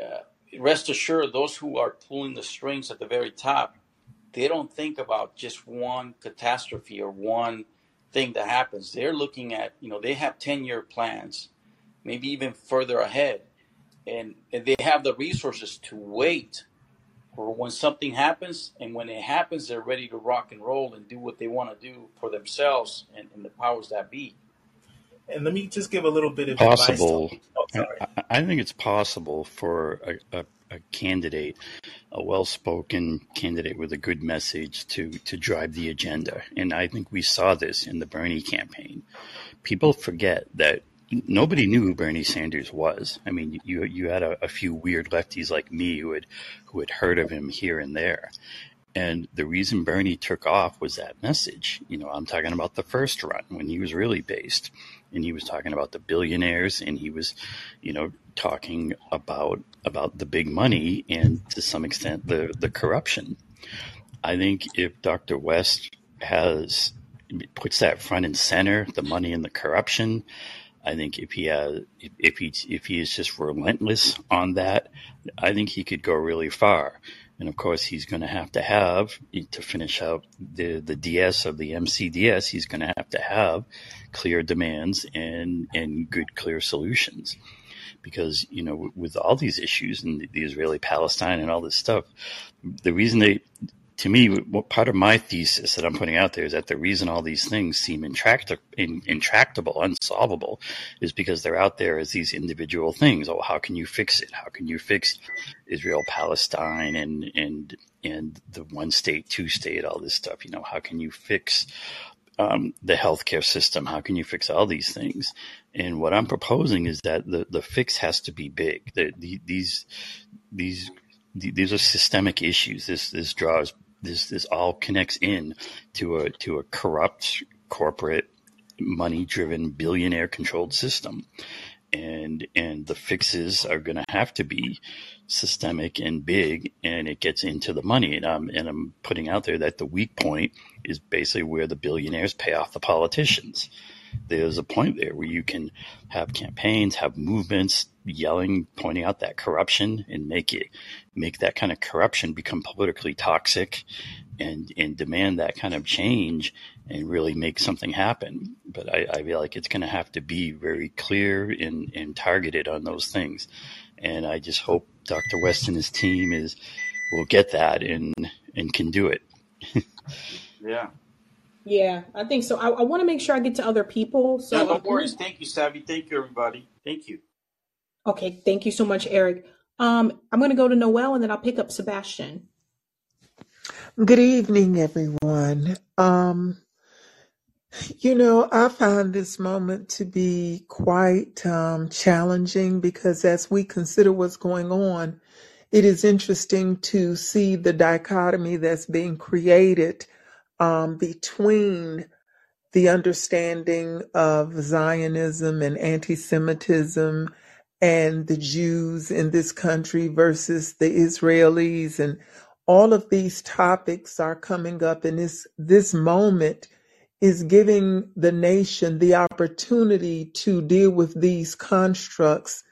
uh, rest assured those who are pulling the strings at the very top they don't think about just one catastrophe or one thing that happens they're looking at you know they have 10 year plans maybe even further ahead and, and they have the resources to wait for when something happens and when it happens they're ready to rock and roll and do what they want to do for themselves and, and the powers that be and let me just give a little bit of Possible. advice to, sorry. I, I think it's possible for a, a, a candidate, a well-spoken candidate with a good message, to to drive the agenda. And I think we saw this in the Bernie campaign. People forget that nobody knew who Bernie Sanders was. I mean, you you had a, a few weird lefties like me who had who had heard of him here and there. And the reason Bernie took off was that message. You know, I'm talking about the first run when he was really based and he was talking about the billionaires and he was, you know, talking about about the big money and to some extent the the corruption. I think if Dr. West has puts that front and center, the money and the corruption, I think if he has, if he if he is just relentless on that, I think he could go really far. And of course, he's going to have to have to finish out the the DS of the MCDS. He's going to have to have clear demands and and good clear solutions, because you know with all these issues and the Israeli Palestine and all this stuff, the reason they to me, what part of my thesis that I'm putting out there is that the reason all these things seem intractable, intractable, unsolvable, is because they're out there as these individual things. Oh, how can you fix it? How can you fix Israel, Palestine, and and and the one state, two state, all this stuff? You know, how can you fix um, the healthcare system? How can you fix all these things? And what I'm proposing is that the the fix has to be big. The, the, these these these are systemic issues. This this draws this this all connects in to a to a corrupt corporate money driven billionaire controlled system and and the fixes are going to have to be systemic and big and it gets into the money and I'm and I'm putting out there that the weak point is basically where the billionaires pay off the politicians there's a point there where you can have campaigns have movements yelling pointing out that corruption and make it make that kind of corruption become politically toxic and and demand that kind of change and really make something happen but i, I feel like it's going to have to be very clear and, and targeted on those things and i just hope Dr. West and his team is will get that and and can do it. Yeah. Yeah, I think so. I, I want to make sure I get to other people. So, No, no worries. Thank you, Sabby. Thank you, everybody. Thank you. okay, thank you so much, Eric. Um, I'm going to go to Noel and then I'll pick up Sebastian. Good evening, everyone. Um, you know, I find this moment to be quite um, challenging because as we consider what's going on, it is interesting to see the dichotomy that's being created um, between the understanding of Zionism and anti Semitism and the Jews in this country versus the Israelis. And all of these topics are coming up, and this, this moment is giving the nation the opportunity to deal with these constructs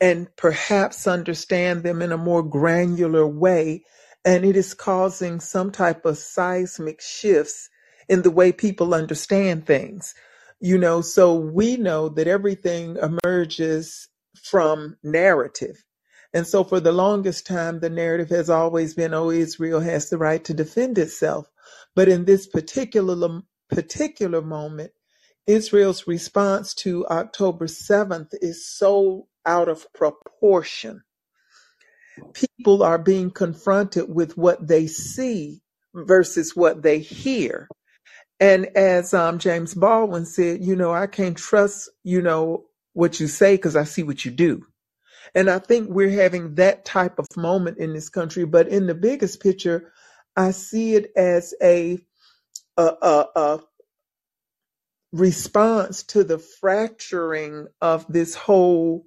and perhaps understand them in a more granular way. And it is causing some type of seismic shifts in the way people understand things. You know, so we know that everything emerges from narrative. And so for the longest time, the narrative has always been, oh, Israel has the right to defend itself. But in this particular, particular moment, Israel's response to October 7th is so out of proportion. People are being confronted with what they see versus what they hear. And as um, James Baldwin said, you know, I can't trust, you know, what you say because I see what you do. And I think we're having that type of moment in this country. But in the biggest picture, I see it as a, a, a, a response to the fracturing of this whole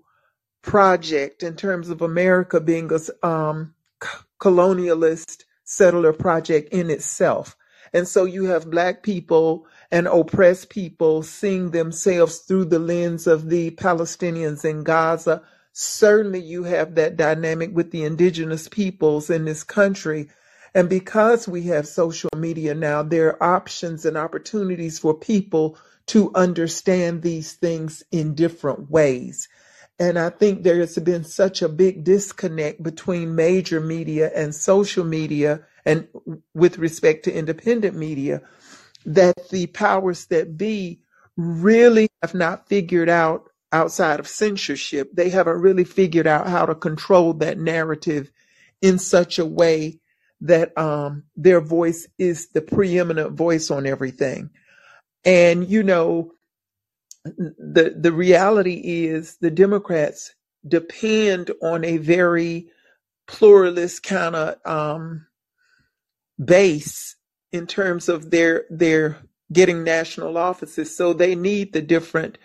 project in terms of America being a um, colonialist settler project in itself. And so you have black people and oppressed people seeing themselves through the lens of the Palestinians in Gaza. Certainly you have that dynamic with the indigenous peoples in this country. And because we have social media now, there are options and opportunities for people to understand these things in different ways. And I think there has been such a big disconnect between major media and social media and with respect to independent media that the powers that be really have not figured out outside of censorship. They haven't really figured out how to control that narrative in such a way that um, their voice is the preeminent voice on everything. And you know, the the reality is the Democrats depend on a very pluralist kind of um, base in terms of their their getting national offices. So they need the different,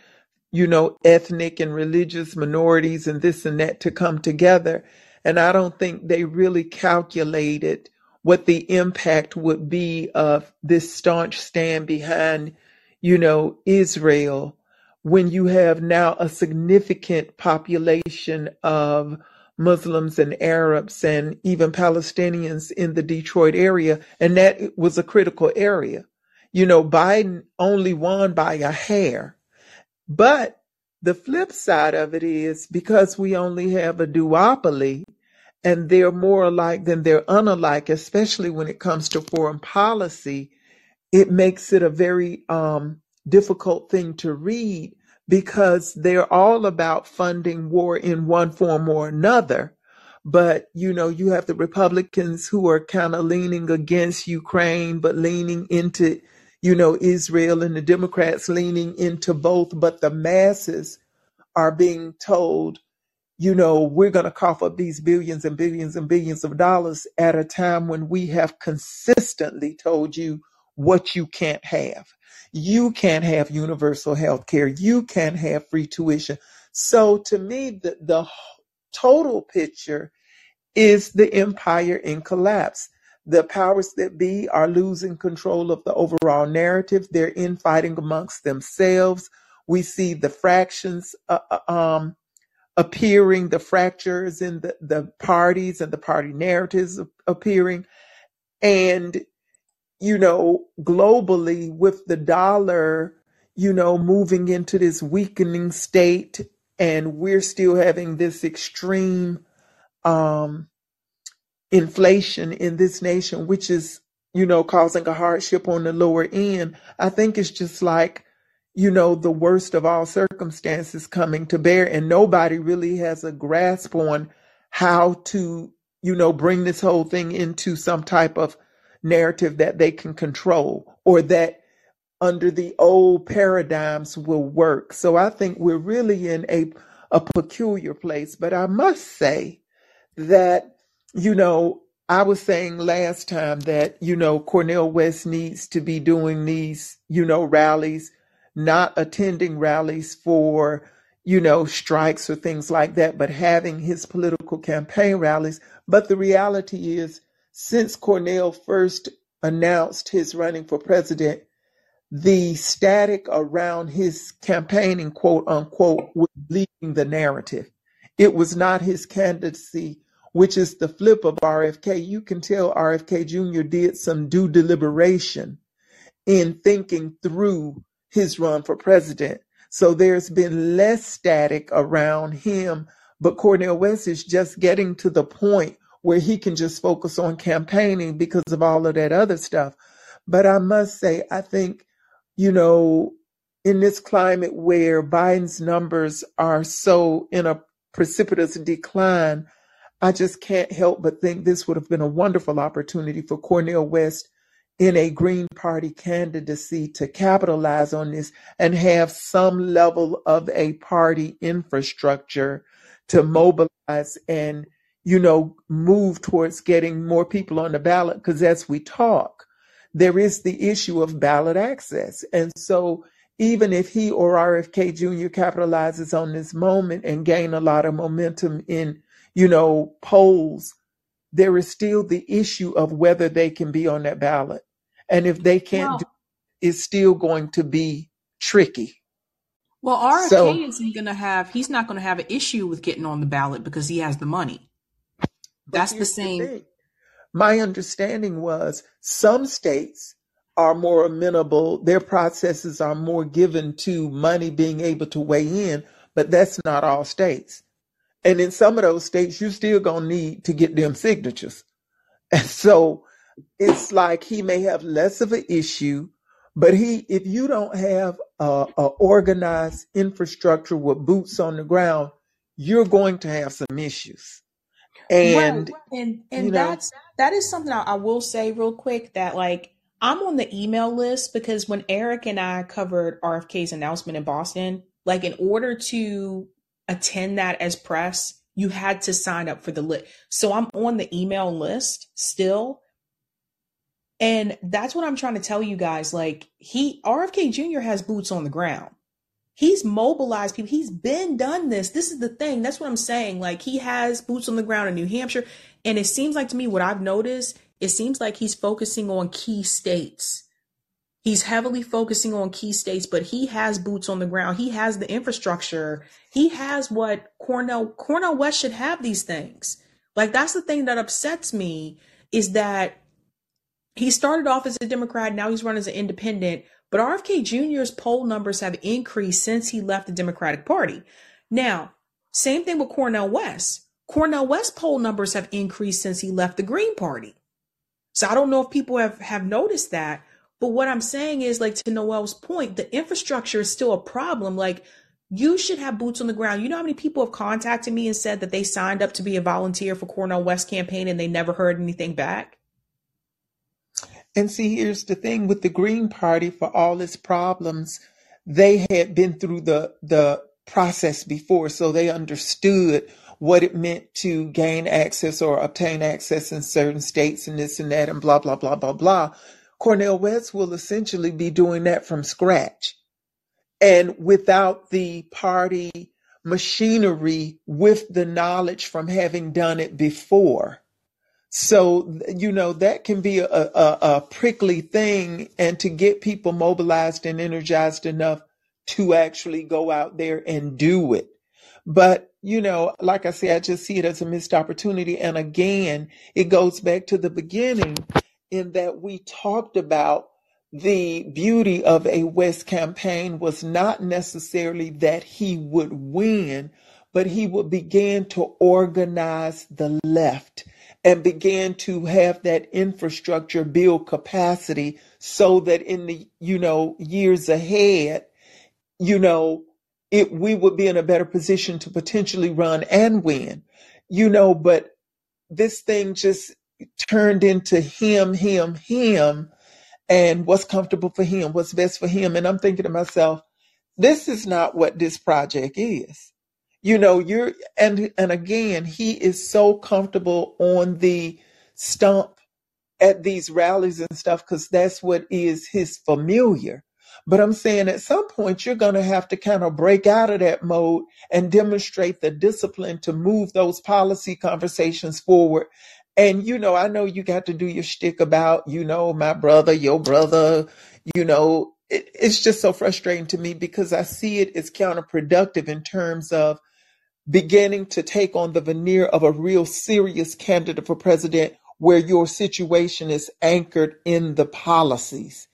you know, ethnic and religious minorities and this and that to come together. And I don't think they really calculated what the impact would be of this staunch stand behind, you know, Israel when you have now a significant population of Muslims and Arabs and even Palestinians in the Detroit area. And that was a critical area. You know, Biden only won by a hair. But the flip side of it is because we only have a duopoly and they're more alike than they're unalike, especially when it comes to foreign policy, it makes it a very um, difficult thing to read because they're all about funding war in one form or another. But, you know, you have the Republicans who are kind of leaning against Ukraine, but leaning into, you know, Israel and the Democrats leaning into both. But the masses are being told you know, we're going to cough up these billions and billions and billions of dollars at a time when we have consistently told you what you can't have. You can't have universal health care. You can't have free tuition. So to me, the, the total picture is the empire in collapse. The powers that be are losing control of the overall narrative. They're infighting amongst themselves. We see the fractions uh, uh um, appearing, the fractures in the, the parties and the party narratives appearing. And, you know, globally with the dollar, you know, moving into this weakening state, and we're still having this extreme um, inflation in this nation, which is, you know, causing a hardship on the lower end, I think it's just like, you know, the worst of all circumstances coming to bear, and nobody really has a grasp on how to, you know, bring this whole thing into some type of narrative that they can control or that under the old paradigms will work. So I think we're really in a a peculiar place. But I must say that, you know, I was saying last time that, you know, Cornel West needs to be doing these, you know, rallies, not attending rallies for, you know, strikes or things like that, but having his political campaign rallies. But the reality is, since Cornel first announced his running for president, the static around his campaigning, quote unquote, was leading the narrative. It was not his candidacy, which is the flip of RFK. You can tell RFK Jr. did some due deliberation in thinking through his run for president. So there's been less static around him, but Cornel West is just getting to the point where he can just focus on campaigning because of all of that other stuff. But I must say, I think you know, in this climate where Biden's numbers are so in a precipitous decline, I just can't help but think this would have been a wonderful opportunity for Cornel West in a Green Party candidacy to capitalize on this and have some level of a party infrastructure to mobilize and, you know, move towards getting more people on the ballot. Because as we talk, there is the issue of ballot access. And so even if he or RFK Jr. capitalizes on this moment and gain a lot of momentum in, you know, polls, there is still the issue of whether they can be on that ballot. And if they can't Well, do it's still going to be tricky. well, RFK So isn't gonna have. He's not gonna have an issue with getting on the ballot because he has the money. That's the here's the same. My understanding was some states are more amenable, their processes are more given to money being able to weigh in, but that's not all states. And in some of those states, you're still gonna need to get them signatures. And so it's like he may have less of an issue, but he, if you don't have a, a organized infrastructure with boots on the ground, you're going to have some issues. Right. And, And you and know, that's that is something I, I will say real quick that like I'm on the email list because when Eric and I covered RFK's announcement in Boston, like in order to attend that as press, you had to sign up for the list. So I'm on the email list still. And that's what I'm trying to tell you guys. Like he RFK Jr. has boots on the ground. He's mobilized people. He's been done this. This is the thing. That's what I'm saying. Like he has boots on the ground in New Hampshire. And it seems like to me, what I've noticed, it seems like he's focusing on key states. He's heavily focusing on key states, but he has boots on the ground. He has the infrastructure. He has what Cornel Cornel West should have these things. Like that's the thing that upsets me is that he started off as a Democrat, now he's run as an independent, but RFK Jr.'s poll numbers have increased since he left the Democratic Party. Now, same thing with Cornel West. Cornel West poll numbers have increased since he left the Green Party. So I don't know if people have, have noticed that. But what I'm saying is, like to Noel's point, the infrastructure is still a problem. Like you should have boots on the ground. You know how many people have contacted me and said that they signed up to be a volunteer for Cornel West campaign and they never heard anything back? And see, here's the thing with the Green Party for all its problems, they had been through the the process before, so they understood what it meant to gain access or obtain access in certain states and this and that and blah blah blah blah blah. Cornel West will essentially be doing that from scratch. And without the party machinery with the knowledge from having done it before. So, you know, that can be a, a, a prickly thing and to get people mobilized and energized enough to actually go out there and do it. But, you know, like I say, I just see it as a missed opportunity. And again, it goes back to the beginning in that we talked about the beauty of a West campaign was not necessarily that he would win, but he would begin to organize the left and began to have that infrastructure build capacity so that in the you know years ahead you know it we would be in a better position to potentially run and win. You know but this thing just turned into him him him and what's comfortable for him what's best for him. And i'm thinking to myself this is not what this project is you know you're and and again he is so comfortable on the stump at these rallies and stuff because that's what is his familiar. But I'm saying at some point you're going to have to kind of break out of that mode and demonstrate the discipline to move those policy conversations forward. And you know, I know you got to do your shtick about, you know, my brother, your brother, you know, it, it's just so frustrating to me because I see it as counterproductive in terms of beginning to take on the veneer of a real serious candidate for president where your situation is anchored in the policies.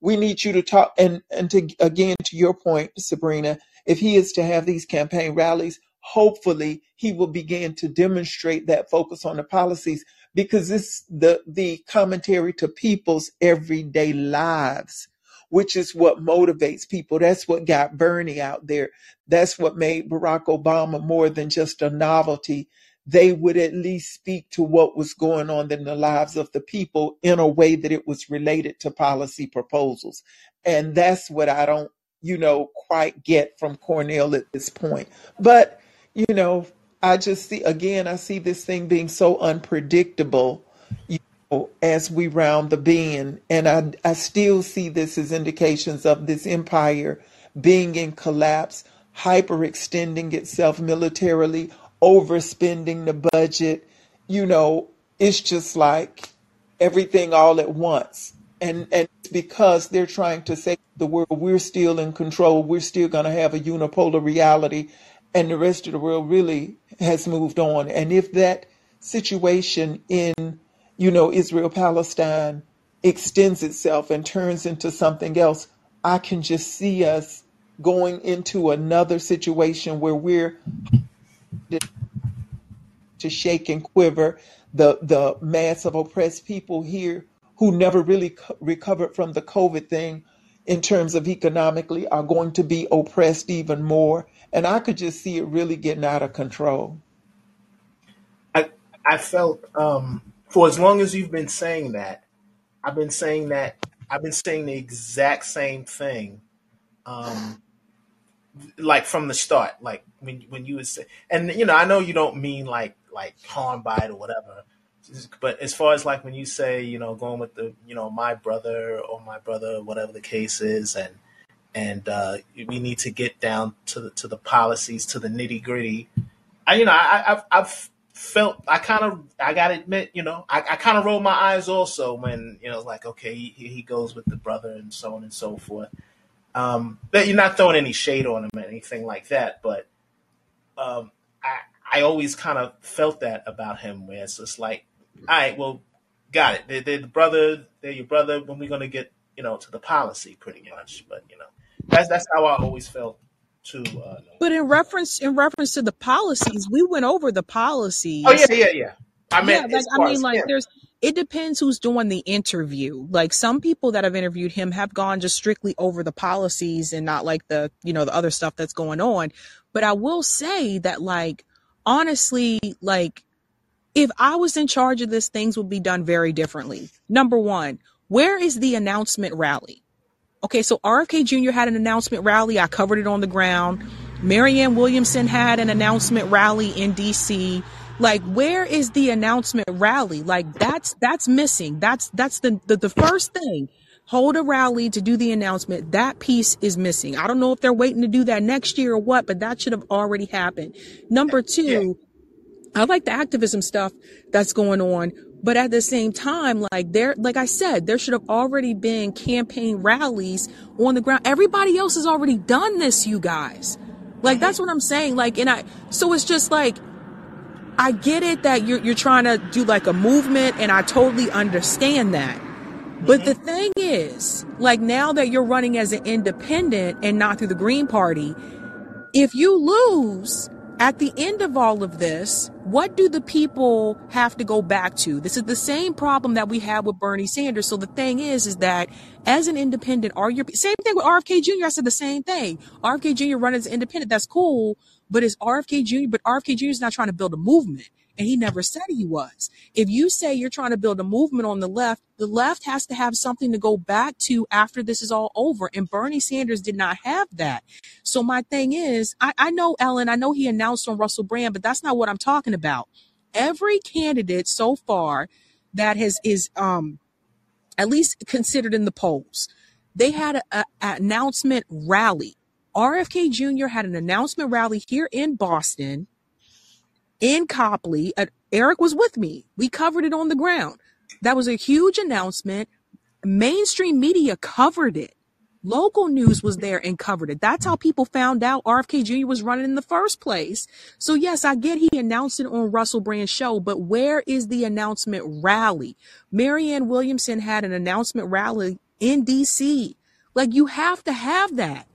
We need you to talk and, and to again to your point, Sabrina, if he is to have these campaign rallies, hopefully he will begin to demonstrate that focus on the policies because this the the commentary to people's everyday lives which is what motivates people. That's what got Bernie out there. That's what made Barack Obama more than just a novelty. They would at least speak to what was going on in the lives of the people in a way that it was related to policy proposals. And that's what I don't, you know, quite get from Cornel at this point. But, you know, I just see, again, I see this thing being so unpredictable as we round the bend. And I, I still see this as indications of this empire being in collapse, hyperextending itself militarily, overspending the budget. You know, it's just like everything all at once. And, and it's because they're trying to say the world, we're still in control, we're still going to have a unipolar reality, and the rest of the world really has moved on. And if that situation in you know, Israel Palestine extends itself and turns into something else, I can just see us going into another situation where we're to shake and quiver the the mass of oppressed people here who never really co- recovered from the COVID thing in terms of economically are going to be oppressed even more. And I could just see it really getting out of control. I I felt um, for as long as you've been saying that, I've been saying that I've been saying the exact same thing, um, like from the start. Like when when you would say, and you know, I know you don't mean like like harm by it or whatever, but as far as like when you say, you know, going with the, you know, my brother or my brother, whatever the case is, and and uh, we need to get down to the to the policies, to the nitty gritty. I, you know, I, I've I've felt I kind of I gotta admit, you know, I, I kind of rolled my eyes also when you know like okay he, he goes with the brother and so on and so forth. Um, but you're not throwing any shade on him or anything like that. But um, I I always kind of felt that about him, where it's just like, all right, well, got it. They're, they're the brother. They're your brother. When we're gonna get you know to the policy, pretty much. But you know, that's that's how I always felt to uh, But in reference in reference to the policies, we went over the policies. oh yeah yeah yeah I Yeah, like I mean, like him there's it depends who's doing the interview. Like some people that have interviewed him have gone just strictly over the policies and not like the you know the other stuff that's going on. But I will say that like honestly, like if I was in charge of this, things would be done very differently. Number one, where is the announcement rally? Okay, so RFK Jr. had an announcement rally. I covered it on the ground. Marianne Williamson had an announcement rally in DC. Like, where is the announcement rally? Like, that's that's missing. That's that's the the, the first thing. Hold a rally to do the announcement. That piece is missing. I don't know if they're waiting to do that next year or what, but that should have already happened. Number two, I like the activism stuff that's going on, but at the same time, like there, like I said, there should have already been campaign rallies on the ground. Everybody else has already done this, you guys. Like that's what I'm saying. Like, and I, so it's just like I get it that you're you're trying to do like a movement, and I totally understand that. But the thing is, like now that you're running as an independent and not through the Green Party, if you lose, at the end of all of this, what do the people have to go back to? This is the same problem that we have with Bernie Sanders. So the thing is, is that as an independent, are your same thing with RFK Jr. I said the same thing. RFK Jr. running as independent, that's cool, but it's RFK Jr. But RFK Jr. is not trying to build a movement and he never said he was. If you say you're trying to build a movement on the left, the left has to have something to go back to after this is all over. And Bernie Sanders did not have that. So my thing is, I, I know Ellen, I know he announced on Russell Brand, but that's not what I'm talking about. Every candidate so far that has is um at least considered in the polls, they had an announcement rally. RFK Jr. had an announcement rally here in Boston in Copley. Uh, Eric was with me. We covered it on the ground. That was a huge announcement. Mainstream media covered it. Local news was there and covered it. That's how people found out RFK Jr. was running in the first place. So yes, I get he announced it on Russell Brand's show, but where is the announcement rally? Marianne Williamson had an announcement rally in DC. Like you have to have that.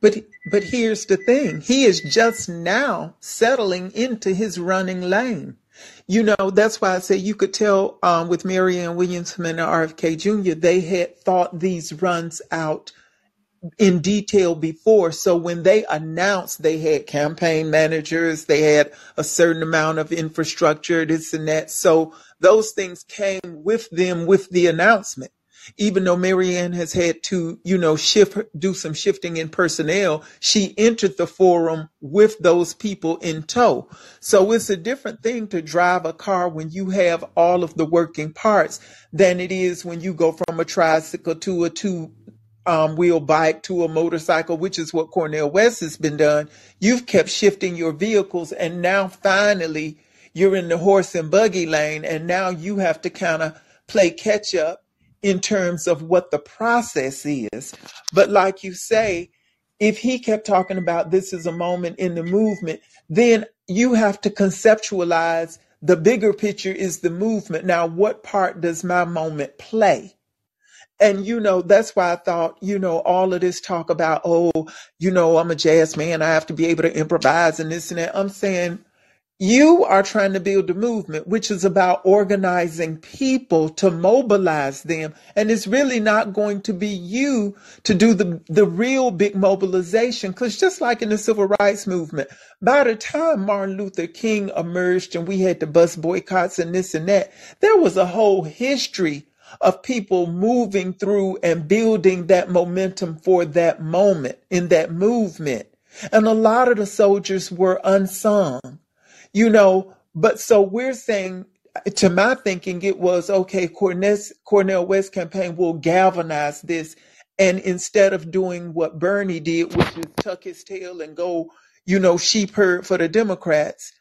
But but here's the thing. He is just now settling into his running lane. You know, that's why I say you could tell um, with Marianne Williamson and RFK Jr., they had thought these runs out in detail before. So when they announced they had campaign managers, they had a certain amount of infrastructure, this and that. So those things came with them with the announcement even though Marianne has had to, you know, shift, do some shifting in personnel, she entered the forum with those people in tow. So it's a different thing to drive a car when you have all of the working parts than it is when you go from a tricycle to a two um, wheel bike to a motorcycle, which is what Cornel West has been done. You've kept shifting your vehicles and now finally you're in the horse and buggy lane and now you have to kind of play catch up in terms of what the process is. But like you say, if he kept talking about this is a moment in the movement, then you have to conceptualize the bigger picture is the movement. Now, what part does my moment play? And you know, that's why I thought, you know, all of this talk about, oh, you know, I'm a jazz man. I have to be able to improvise and this and that. I'm saying, you are trying to build a movement, which is about organizing people to mobilize them. And it's really not going to be you to do the, the real big mobilization. Cause just like in the civil rights movement, by the time Martin Luther King emerged and we had the bus boycotts and this and that, there was a whole history of people moving through and building that momentum for that moment in that movement. And a lot of the soldiers were unsung you know, but so we're saying, to my thinking, it was okay, Cornel, Cornel West campaign will galvanize this. And instead of doing what Bernie did, which is tuck his tail and go, you know, sheep herd for the Democrats,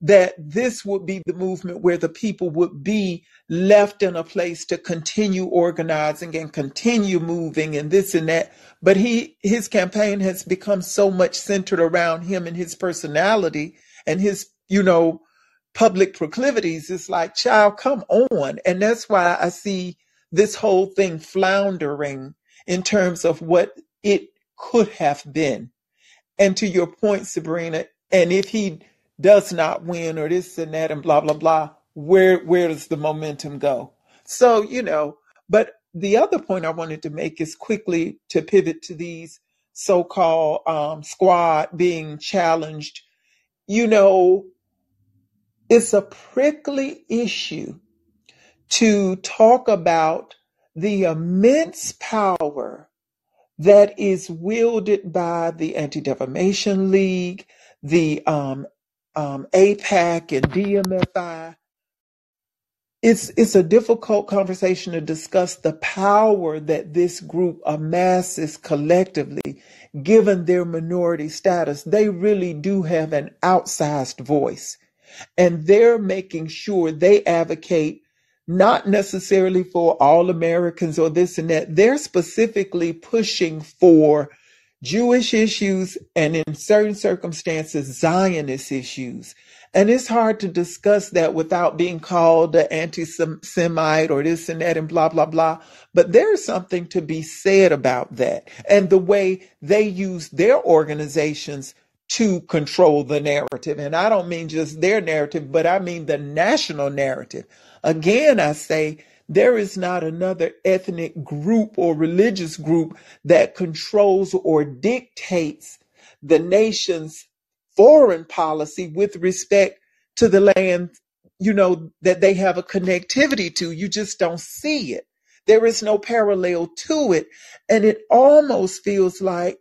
that this would be the movement where the people would be left in a place to continue organizing and continue moving and this and that. But he, his campaign has become so much centered around him and his personality and his you know, public proclivities, it's like, child, come on. And that's why I see this whole thing floundering in terms of what it could have been. And to your point, Sabrina, and if he does not win or this and that and blah, blah, blah, where, where does the momentum go? So, you know, but the other point I wanted to make is quickly to pivot to these so-called um, squad being challenged. You know, it's a prickly issue to talk about the immense power that is wielded by the Anti Defamation League, the um, um, AIPAC, and DMFI. It's, it's a difficult conversation to discuss the power that this group amasses collectively, given their minority status. They really do have an outsized voice and they're making sure they advocate not necessarily for all Americans or this and that. They're specifically pushing for Jewish issues and in certain circumstances, Zionist issues. And it's hard to discuss that without being called an anti Semite or this and that and blah, blah, blah. But there's something to be said about that and the way they use their organizations to control the narrative. And I don't mean just their narrative, but I mean the national narrative. Again, I say there is not another ethnic group or religious group that controls or dictates the nation's foreign policy with respect to the land, you know, that they have a connectivity to. You just don't see it. There is no parallel to it. And it almost feels like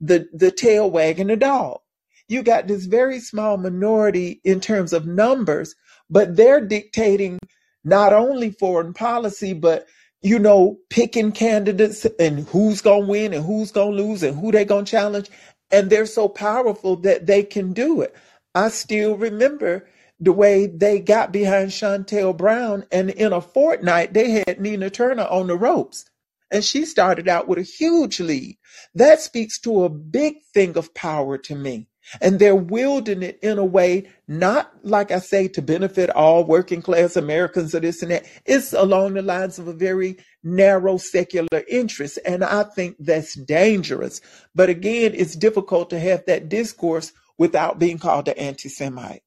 the the tail wagging the dog. You got this very small minority in terms of numbers, but they're dictating not only foreign policy, but you know, picking candidates and who's gonna win and who's gonna lose and who they gonna challenge. And they're so powerful that they can do it. I still remember the way they got behind Shontel Brown, and in a fortnight, they had Nina Turner on the ropes and she started out with a huge lead. That speaks to a big thing of power to me. And they're wielding it in a way, not like I say, to benefit all working class Americans or this and that. It's along the lines of a very narrow secular interest. And I think that's dangerous. But again, it's difficult to have that discourse without being called an anti Semite.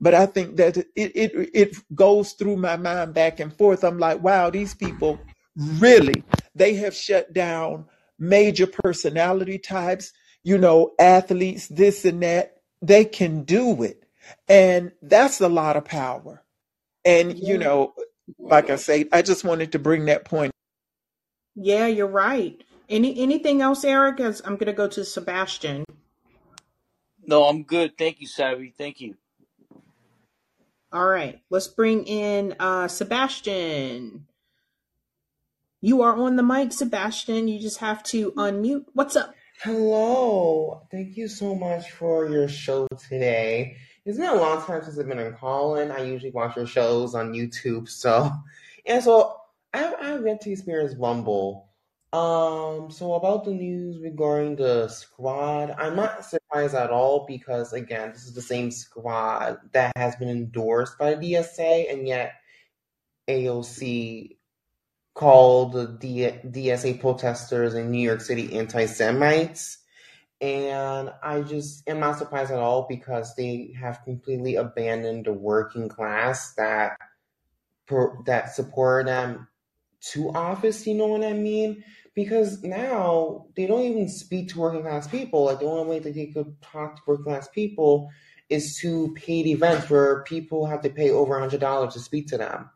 But I think that it, it, it goes through my mind back and forth. I'm like, wow, these people really they have shut down major personality types you know athletes this and that they can do it and that's a lot of power and you know like i say i just wanted to bring that point Yeah, you're right. Any anything else, Eric? As I'm gonna go to Sebastian. No, I'm good. Thank you, Sabby. Thank you. All right, let's bring in uh Sebastian. You are on the mic, Sebastian. You just have to unmute. What's up? Hello. Thank you so much for your show today. It's been a long time since I've been on Callin. I usually watch your shows on YouTube. So, and so I've, I've yet to experience Rumble. Um, so about the news regarding the squad, I'm not surprised at all because again, this is the same squad that has been endorsed by the DSA, and yet AOC called the DSA protesters in New York City anti-Semites. And I just am not surprised at all because they have completely abandoned the working class that that supported them to office. You know what I mean? Because now they don't even speak to working class people. Like the only way that they could talk to working class people is to paid events where people have to pay over a hundred dollars to speak to them.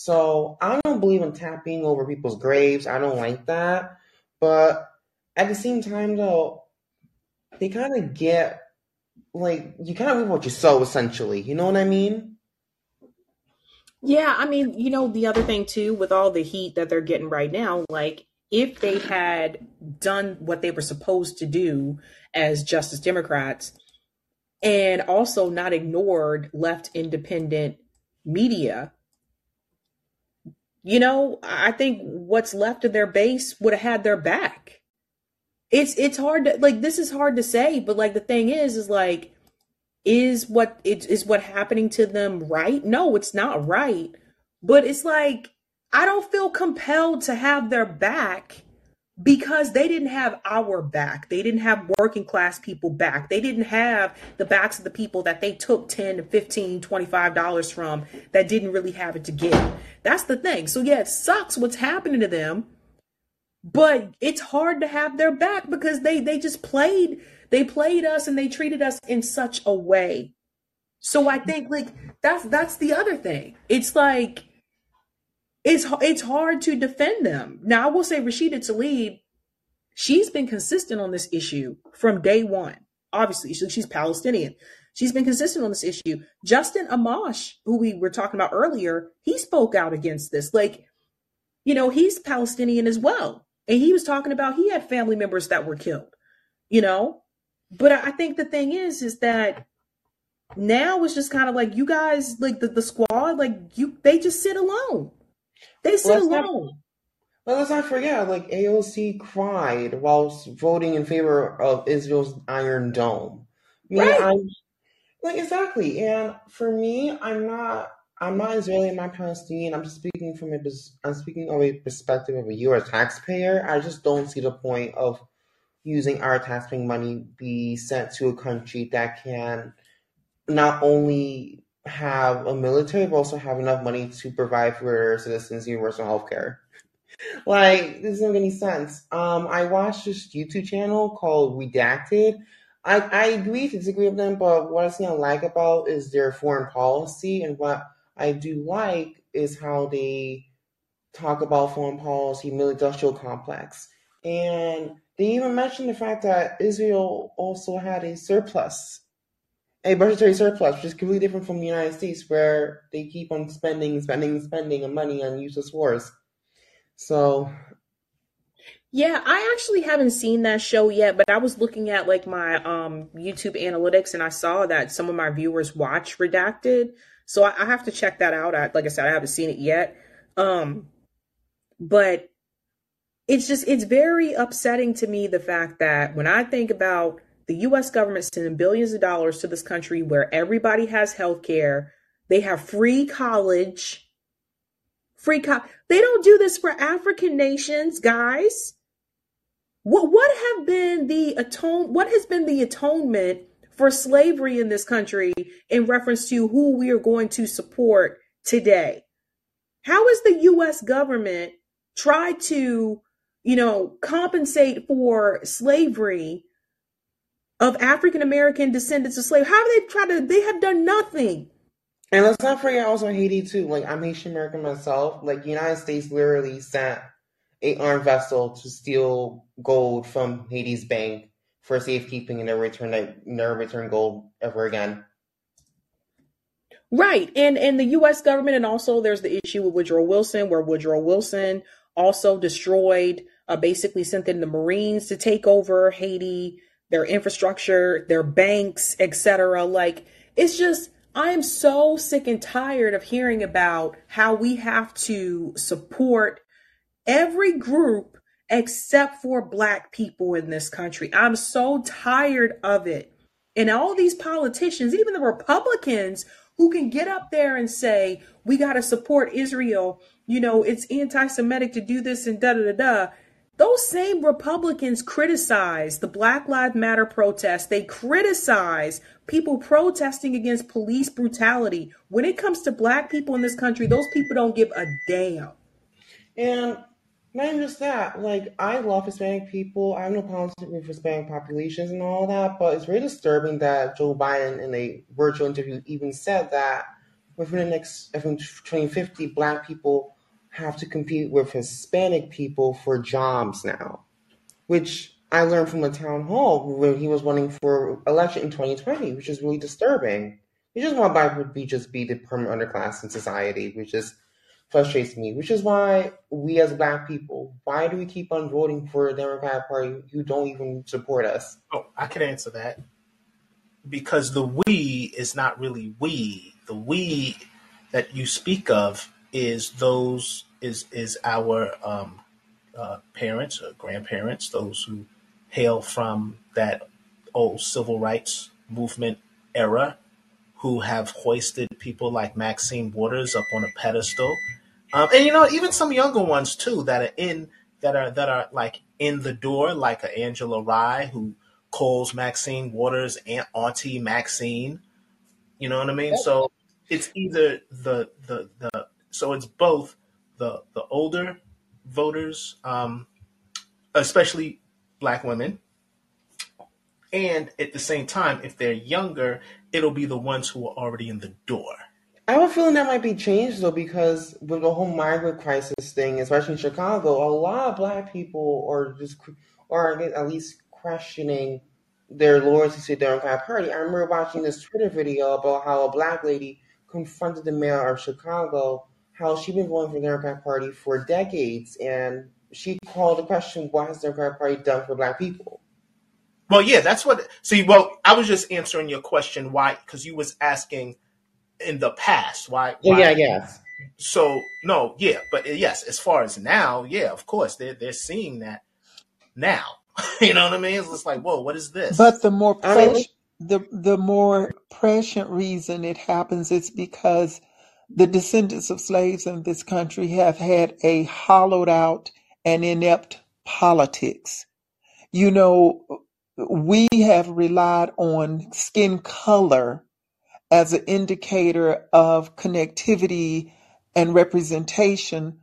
So I don't believe in tapping over people's graves. I don't like that. But at the same time, though, they kind of get like you kind of reap what you sow, essentially. You know what I mean? Yeah, I mean, you know, the other thing too, with all the heat that they're getting right now, like if they had done what they were supposed to do as Justice Democrats and also not ignored left independent media, you know, I think what's left of their base would have had their back. It's it's hard to like this is hard to say, but like the thing is is like is what it is what happening to them right? No, it's not right. But it's like I don't feel compelled to have their back because they didn't have our back. They didn't have working class people back. They didn't have the backs of the people that they took 10 to 15, 25 dollars from that didn't really have it to give. That's the thing. So yeah, it sucks what's happening to them, but it's hard to have their back because they they just played they played us and they treated us in such a way. So I think like that's that's the other thing. It's like it's it's hard to defend them. Now I will say Rashida Tlaib, she's been consistent on this issue from day one. Obviously, she- she's Palestinian. She's been consistent on this issue. Justin Amash, who we were talking about earlier, he spoke out against this. Like, you know, he's Palestinian as well. And he was talking about he had family members that were killed, you know? But I think the thing is, is that now it's just kind of like you guys, like the, the squad, like you, they just sit alone. They sit Let's not, but let's not forget, like AOC cried whilst voting in favor of Israel's Iron Dome. I mean, Right. I like exactly, and for me, I'm not. I'm not Israeli. I'm not Palestinian. I'm just speaking from a. I'm speaking of a perspective of a U.S. taxpayer. I just don't see the point of using our taxpaying money be sent to a country that can not only have a military but also have enough money to provide for their citizens universal health care. Like, this doesn't make any sense. Um, I watched this YouTube channel called Redacted. I, I agree to disagree with them, but what I see like about is their foreign policy, and what I do like is how they talk about foreign policy, military-industrial complex, and they even mentioned the fact that Israel also had a surplus, a budgetary surplus, which is completely different from the United States, where they keep on spending, spending, spending money on useless wars. So Yeah, I actually haven't seen that show yet, but I was looking at like my um YouTube analytics and I saw that some of my viewers watch Redacted. So I, I have to check that out. I, like I said, I haven't seen it yet. Um, but it's just it's very upsetting to me the fact that when I think about the US government sending billions of dollars to this country where everybody has health care, they have free college, free co- they don't do this for African nations, guys. What what have been the atone what has been the atonement for slavery in this country in reference to who we are going to support today? How has the US government tried to, you know, compensate for slavery of African American descendants of slaves? How have they tried to they have done nothing. And let's not forget also Haiti too. Like I'm Haitian American myself. Like the United States literally sent a armed vessel to steal gold from Haiti's bank for safekeeping and never return that never return gold ever again. Right. And and the US government and also there's the issue with Woodrow Wilson where Woodrow Wilson also destroyed uh, basically sent in the Marines to take over Haiti, their infrastructure, their banks, etc. Like it's just I am so sick and tired of hearing about how we have to support every group except for black people in this country. I'm so tired of it. And all these politicians, even the Republicans who can get up there and say, we got to support Israel, you know, it's anti Semitic to do this and da da da da. Those same Republicans criticize the Black Lives Matter protests. They criticize people protesting against police brutality. When it comes to black people in this country, those people don't give a damn. And not even just that, like I love Hispanic people. I have no problems with Hispanic populations and all that, but it's very disturbing that Joe Biden in a virtual interview even said that within the next within 2050, black people have to compete with Hispanic people for jobs now, which I learned from a town hall when he was running for election in 2020, which is really disturbing. He just want black people to be just be the permanent underclass in society, which just frustrates me. Which is why we as black people, why do we keep on voting for a Democratic Party who don't even support us? Oh, I can answer that because the we is not really we. The we that you speak of is those is is our um, uh, parents or grandparents, those who hail from that old civil rights movement era, who have hoisted people like Maxine Waters up on a pedestal, um, and you know even some younger ones too that are in that are that are like in the door, like a Angela Rye who calls Maxine Waters Aunt Auntie Maxine. You know what I mean? So it's either the the the so it's both the the older voters, um, especially black women, and at the same time, if they're younger, it'll be the ones who are already in the door. I have a feeling that might be changed though, because with the whole migrant crisis thing, especially in Chicago, a lot of black people are just or at least questioning their loyalty to the Democratic Party. I remember watching this Twitter video about how a black lady confronted the mayor of Chicago, how she'd been voting for the Democratic Party for decades, and she called the question, "What has the Democratic Party done for black people?" Well, yeah, that's what. See, well, I was just answering your question why, because you was asking in the past why. Yeah, why yeah, yes. So no, yeah, but uh, yes, as far as now, yeah, of course they're they're seeing that now. you know what I mean? It's like, whoa, what is this? But the more I mean, the the more prescient reason it happens is because the descendants of slaves in this country have had a hollowed out and inept politics. you know, we have relied on skin color as an indicator of connectivity and representation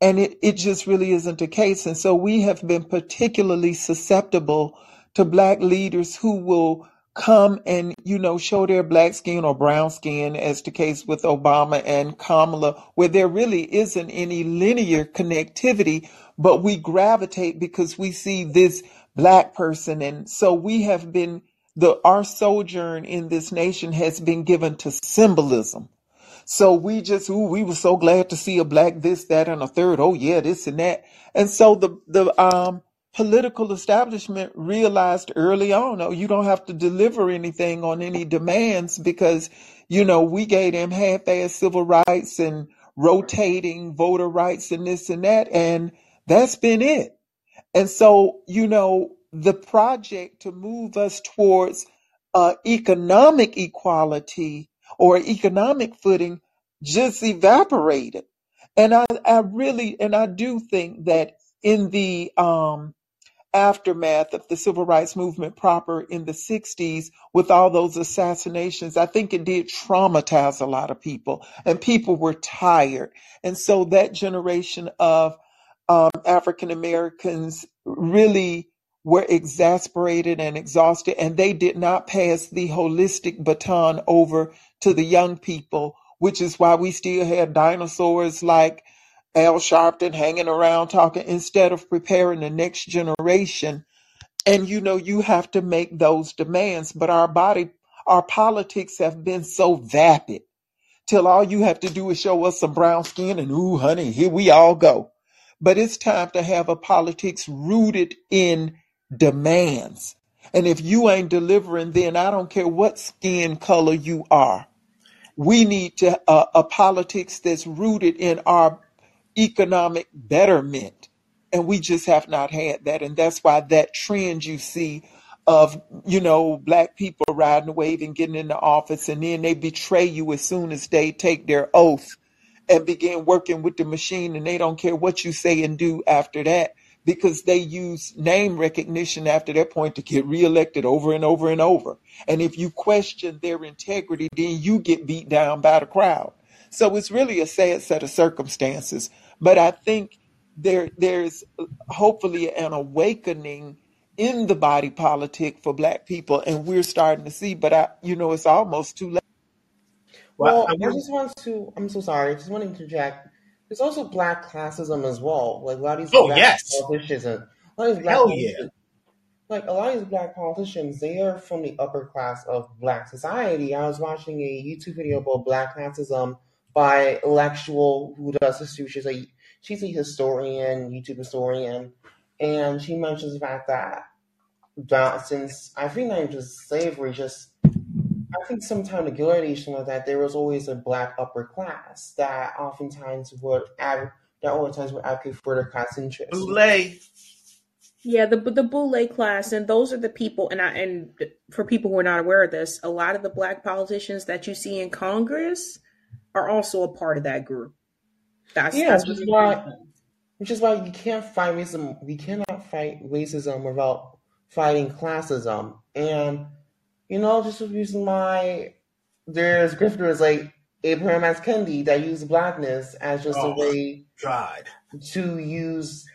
and it, it just really isn't the case. And so we have been particularly susceptible to black leaders who will come and, you know, show their black skin or brown skin, as the case with Obama and Kamala, where there really isn't any linear connectivity, but we gravitate because we see this black person. And so we have been, the, our sojourn in this nation has been given to symbolism so we just, ooh, we were so glad to see a black this, that, and a third. Oh yeah, this and that. And so the the um political establishment realized early on, oh, you don't have to deliver anything on any demands because, you know, we gave them half-ass civil rights and rotating voter rights and this and that, and that's been it. And so, you know, the project to move us towards uh, economic equality or economic footing just evaporated. And I, I really, and I do think that in the um, aftermath of the civil rights movement proper in the 60s with all those assassinations, I think it did traumatize a lot of people and people were tired. And so that generation of um, African Americans really were exasperated and exhausted, and they did not pass the holistic baton over to the young people, which is why we still have dinosaurs like Al Sharpton hanging around talking instead of preparing the next generation. And you know, you have to make those demands, but our body, our politics have been so vapid till all you have to do is show us some brown skin and ooh, honey, here we all go. But it's time to have a politics rooted in demands. And if you ain't delivering, then I don't care what skin color you are. We need to uh, a politics that's rooted in our economic betterment, and we just have not had that. And that's why that trend you see of you know black people riding the wave and getting into office, and then they betray you as soon as they take their oath and begin working with the machine, and they don't care what you say and do after that because they use name recognition after that point to get reelected over and over and over. And if you question their integrity, then you get beat down by the crowd. So it's really a sad set of circumstances. But I think there there's hopefully an awakening in the body politic for black people and we're starting to see but I you know it's almost too late. Well, I just want to I'm so sorry, I just want to interject there's also black classism as well. Like a lot of these Oh black yes, politicians, and a lot of these black hell yeah. politicians, like a lot of these black politicians, they are from the upper class of black society. I was watching a YouTube video about black classism by Intellectual, who does history. She's a she's a historian, YouTube historian, and she mentions the fact that that since I think not just slavery, just I think sometime the Gilded like that, there was always a black upper class that oftentimes would ad- that oftentimes would advocate for their class interests. Boule. Yeah, the the Boule class, and those are the people. And I and for people who are not aware of this, a lot of the black politicians that you see in Congress are also a part of that group. That's Yeah, that's which what's is why which is why you can't fight racism. We cannot fight racism without fighting classism. And you know, just the reason why there's grifters like Ibram X. Kendi that use blackness as just a Oh my way god. to use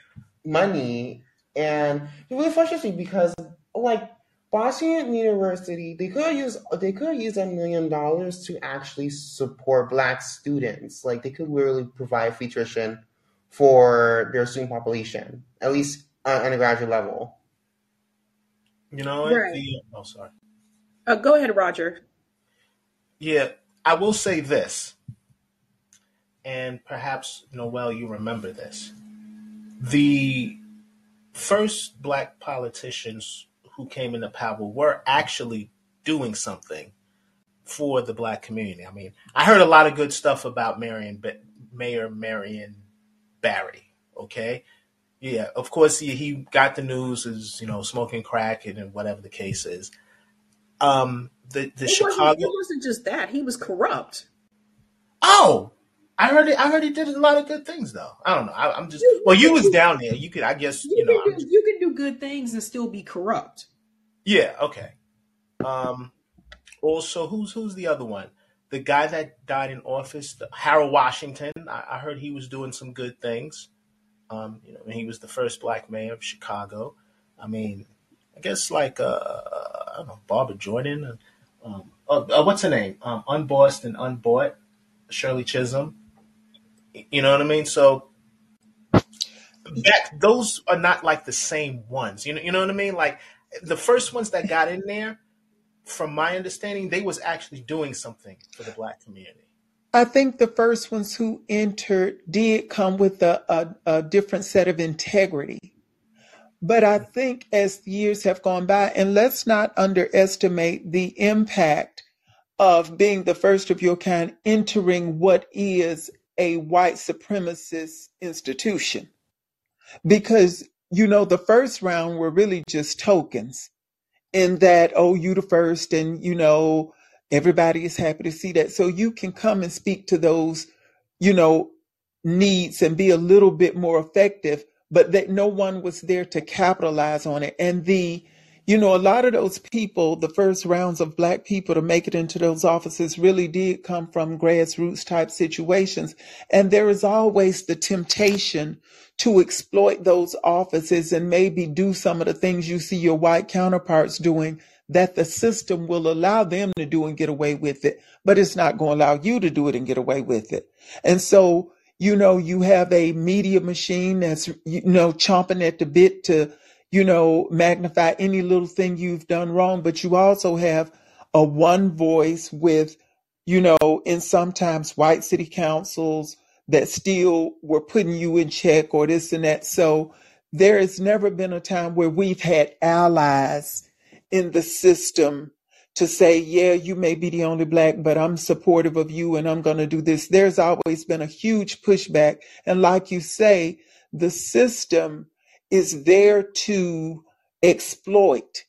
money. And it really frustrates me because, like, Boston University, they could use they could use a million dollars to actually support black students. Like, they could literally provide free tuition for their student population, at least on undergraduate level. You know what? Right. The oh sorry. Uh, go ahead, Roger. Yeah, I will say this, and perhaps Noel, you remember this. The first black politicians who came into power were actually doing something for the black community. I mean, I heard a lot of good stuff about Marion, Ba- Mayor Marion Barry. Okay, yeah, of course he, he got the news as you know smoking crack and whatever the case is. Um, the the It wasn't. Chicago. It wasn't just that he was corrupt. Oh, I heard it. I heard he did a lot of good things, though. I don't know. I, am just well. You was down there. You could, I guess, you, you know. Can do, you can do good things and still be corrupt. Yeah. Okay. Um. Also, who's who's the other one? The guy that died in office, the, Harold Washington. I, I, heard he was doing some good things. Um. You know, he was the first black mayor of Chicago. I mean, I guess like uh, I don't know, Barbara Jordan. Um, uh, uh, what's her name? Um, Unbossed and Unbought. Shirley Chisholm. You know what I mean? So that those are not like the same ones. You know, you know what I mean? Like the first ones that got in there, from my understanding, they was actually doing something for the black community. I think the first ones who entered did come with a, a, a different set of integrity. But I think as years have gone by, and let's not underestimate the impact of being the first of your kind entering what is a white supremacist institution. Because, you know, the first round were really just tokens in that, oh, you the first, and, you know, everybody is happy to see that. So you can come and speak to those, you know, needs and be a little bit more effective, but that no one was there to capitalize on it. And the you know, a lot of those people, the first rounds of black people to make it into those offices really did come from grassroots type situations. And there is always the temptation to exploit those offices and maybe do some of the things you see your white counterparts doing that the system will allow them to do and get away with it, but it's not going to allow you to do it and get away with it. And so, you know, you have a media machine that's, you know, chomping at the bit to you know, magnify any little thing you've done wrong, but you also have a one voice with, you know, in sometimes white city councils that still were putting you in check or this and that. So there has never been a time where we've had allies in the system to say, yeah, you may be the only black, but I'm supportive of you and I'm going to do this. There's always been a huge pushback. And like you say, the system is there to exploit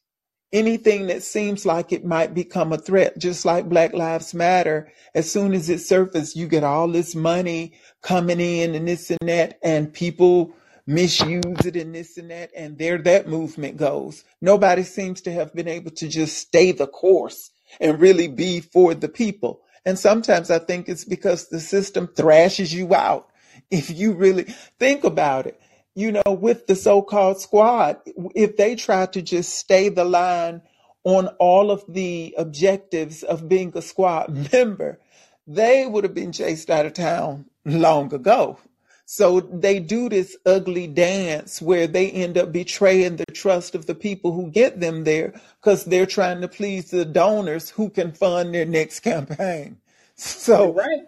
anything that seems like it might become a threat, just like Black Lives Matter. As soon as it surfaces, you get all this money coming in and this and that, and people misuse it and this and that, and there that movement goes. Nobody seems to have been able to just stay the course and really be for the people. And sometimes I think it's because the system thrashes you out. If you really think about it, you know, with the so-called squad, if they try to just stay the line on all of the objectives of being a squad mm-hmm. member, they would have been chased out of town long ago. So they do this ugly dance where they end up betraying the trust of the people who get them there because they're trying to please the donors who can fund their next campaign. So right.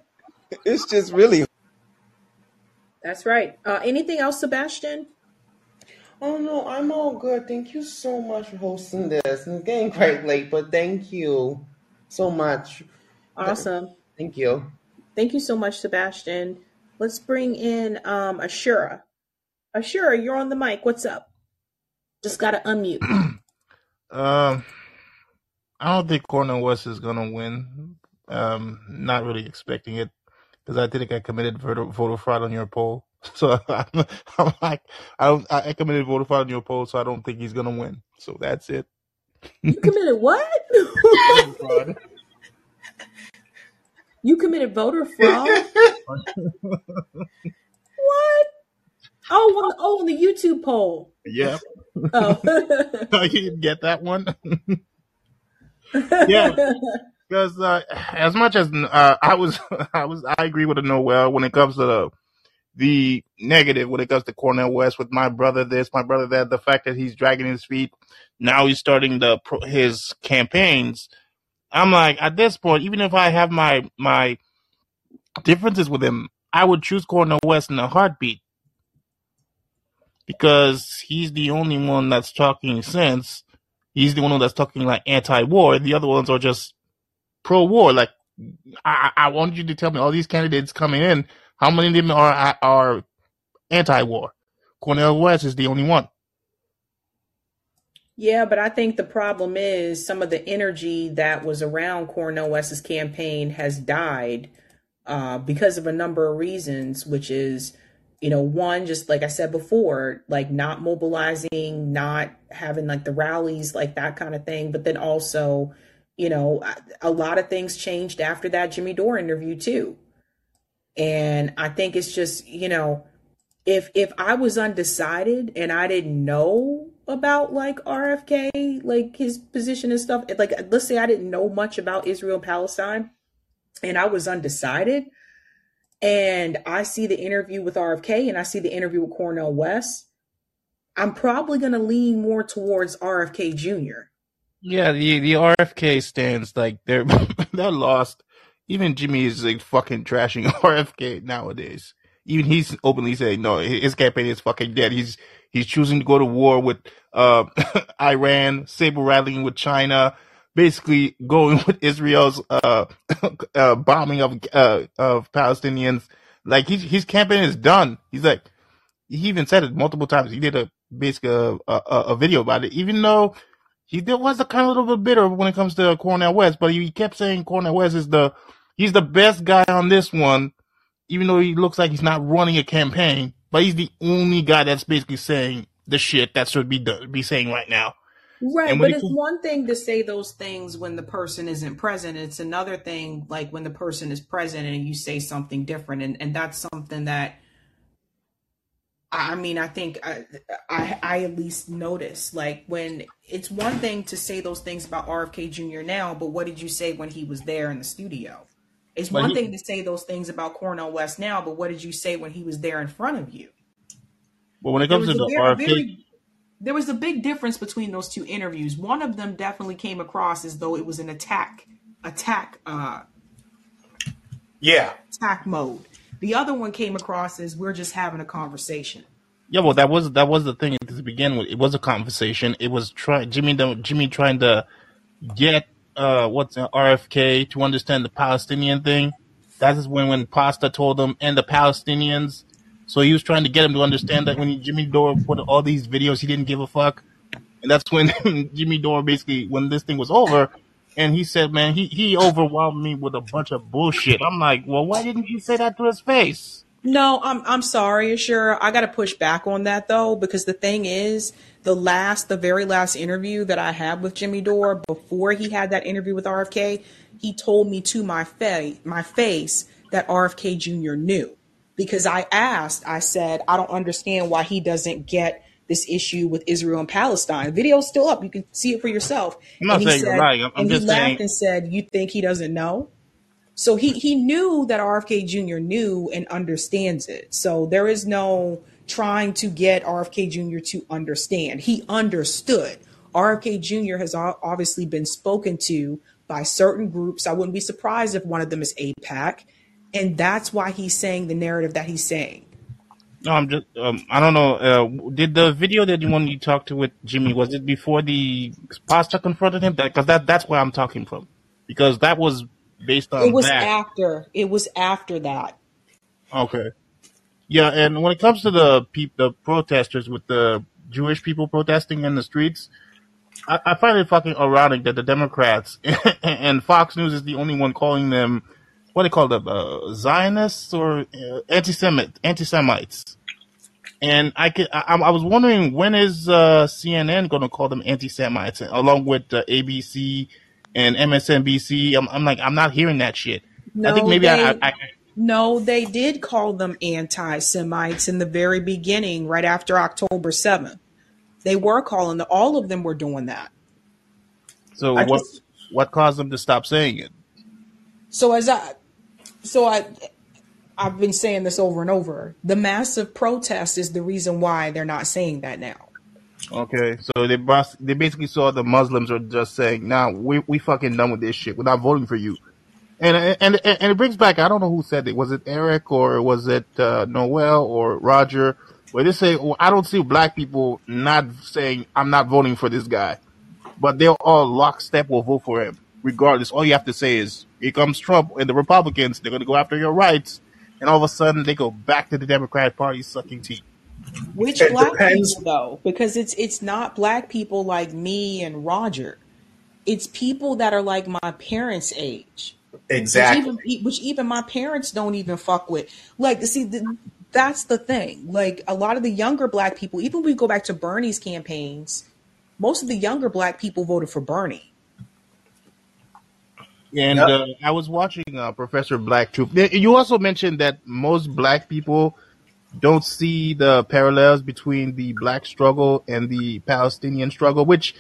it's just really that's right. Uh, anything else, Sebastian? Oh no, I'm all good. Thank you so much for hosting this. And it's getting quite late, but thank you so much. Awesome. Thank you. Thank you so much, Sebastian. Let's bring in um, Ashura. Ashura, you're on the mic. What's up? Just gotta unmute. um, I don't think Cornel West is gonna win. Um, not really expecting it because I think I committed voter, voter fraud on your poll. So I'm, I'm like, I, I committed voter fraud on your poll, so I don't think he's gonna win. So that's it. You committed what? you committed voter fraud. what? Oh, on the, oh, on the YouTube poll. Yep. Oh, you didn't get that one. yeah because uh, as much as uh, I was, I was, I agree with the Noel when it comes to the, the negative when it comes to Cornel West with my brother this, my brother that, the fact that he's dragging his feet. Now he's starting the his campaigns. I'm like, at this point, even if I have my my differences with him, I would choose Cornel West in a heartbeat because he's the only one that's talking sense. He's the one that's talking like anti-war. The other ones are just pro war. Like, I, I want you to tell me all these candidates coming in, how many of them are are anti war? Cornel West is the only one. Yeah, but I think the problem is some of the energy that was around Cornel West's campaign has died uh, because of a number of reasons, which is, you know, one, just like I said before, like not mobilizing, not having like the rallies, like that kind of thing. But then also, you know, a lot of things changed after that Jimmy Dore interview too. And I think it's just, you know, if if I was undecided and I didn't know about like RFK, like his position and stuff, like let's say I didn't know much about Israel and Palestine and I was undecided and I see the interview with RFK and I see the interview with Cornel West, I'm probably going to lean more towards RFK Jr. Yeah, the the RFK stands like they're they're lost. Even Jimmy is like fucking trashing RFK nowadays. Even he's openly saying no, his campaign is fucking dead. He's he's choosing to go to war with uh, Iran, saber rattling with China, basically going with Israel's uh, uh, bombing of uh, of Palestinians. Like his his campaign is done. He's like he even said it multiple times. He did a basically a, a, a video about it, even though he did, was a kind of a little bit bitter when it comes to uh, Cornel West, but he kept saying Cornel West is the he's the best guy on this one, even though he looks like he's not running a campaign. But he's the only guy that's basically saying the shit that should be done, be saying right now. Right, but it's one thing to say those things when the person isn't present. It's another thing like when the person is present and you say something different, and and that's something that I mean, I think I, I, I at least notice like when it's one thing to say those things about RFK Jr. now, but what did you say when he was there in the studio? It's one he, thing to say those things about Cornel West now, but what did you say when he was there in front of you? Well, when it comes to the very, RFK, very, there was a big difference between those two interviews. One of them definitely came across as though it was an attack, attack, uh, yeah, attack mode. The other one came across as we're just having a conversation. Yeah, well, that was that was the thing to begin with. It was a conversation. It was try Jimmy Jimmy trying to get uh what's uh, RFK to understand the Palestinian thing. That is when when Pasta told him and the Palestinians so he was trying to get him to understand that when Jimmy Dore put all these videos, he didn't give a fuck. And that's when Jimmy Dore basically, when this thing was over, and he said, man, he, he overwhelmed me with a bunch of bullshit. I'm like, well, why didn't you say that to his face? No, I'm I'm sorry, sure. I got to push back on that though because the thing is, the last, the very last interview that I had with Jimmy Dore before he had that interview with RFK, he told me to my face, my face that RFK Jr. knew because I asked, I said, I don't understand why he doesn't get this issue with Israel and Palestine. video's still up. You can see it for yourself. I'm not and saying said, you're right. I'm, and just he saying. laughed and said, You think he doesn't know? So he, he knew that RFK Jr. knew and understands it. So there is no trying to get RFK Jr. to understand. He understood. RFK Jr. has obviously been spoken to by certain groups. I wouldn't be surprised if one of them is AIPAC and that's why he's saying the narrative that he's saying. No, I'm just. Um, I don't know. Uh, did the video that you when you talked to with Jimmy was it before the pastor confronted him? Because that, that's where I'm talking from. Because that was based on. It was that. after. It was after that. Okay. Yeah, and when it comes to the peop, the protesters with the Jewish people protesting in the streets, I, I find it fucking ironic that the Democrats and Fox News is the only one calling them what they call them, uh, Zionists or uh, anti-Semite, anti-Semites. And I could, I, I was wondering when is uh, CNN going to call them anti-Semites along with uh, ABC and MSNBC? I'm, I'm, like, I'm not hearing that shit. No, I think maybe they, I, I, No, they did call them anti-Semites in the very beginning, right after October 7th. They were calling the, all of them were doing that. So I what, just, what caused them to stop saying it? So as I, so I I've been saying this over and over. The massive protest is the reason why they're not saying that now. Okay, so they they basically saw the Muslims are just saying, "Now nah, we we fucking done with this shit. We're not voting for you." And and and it brings back I don't know who said it. Was it Eric or was it uh, Noel or Roger? Where they say, well, "I don't see black people not saying I'm not voting for this guy," but they're all lockstep will vote for him regardless. All you have to say is, here comes Trump and the Republicans. They're going to go after your rights. And all of a sudden, they go back to the Democratic Party sucking teeth. Which it black depends. people though? Because it's it's not black people like me and Roger. It's people that are like my parents' age. Exactly. which even which even my parents don't even fuck with. Like, see, the, that's the thing. Like, a lot of the younger black people, even we go back to Bernie's campaigns, most of the younger black people voted for Bernie. And Yep. uh, I was watching uh, Professor Black Truth. You also mentioned that most black people don't see the parallels between the black struggle and the Palestinian struggle, which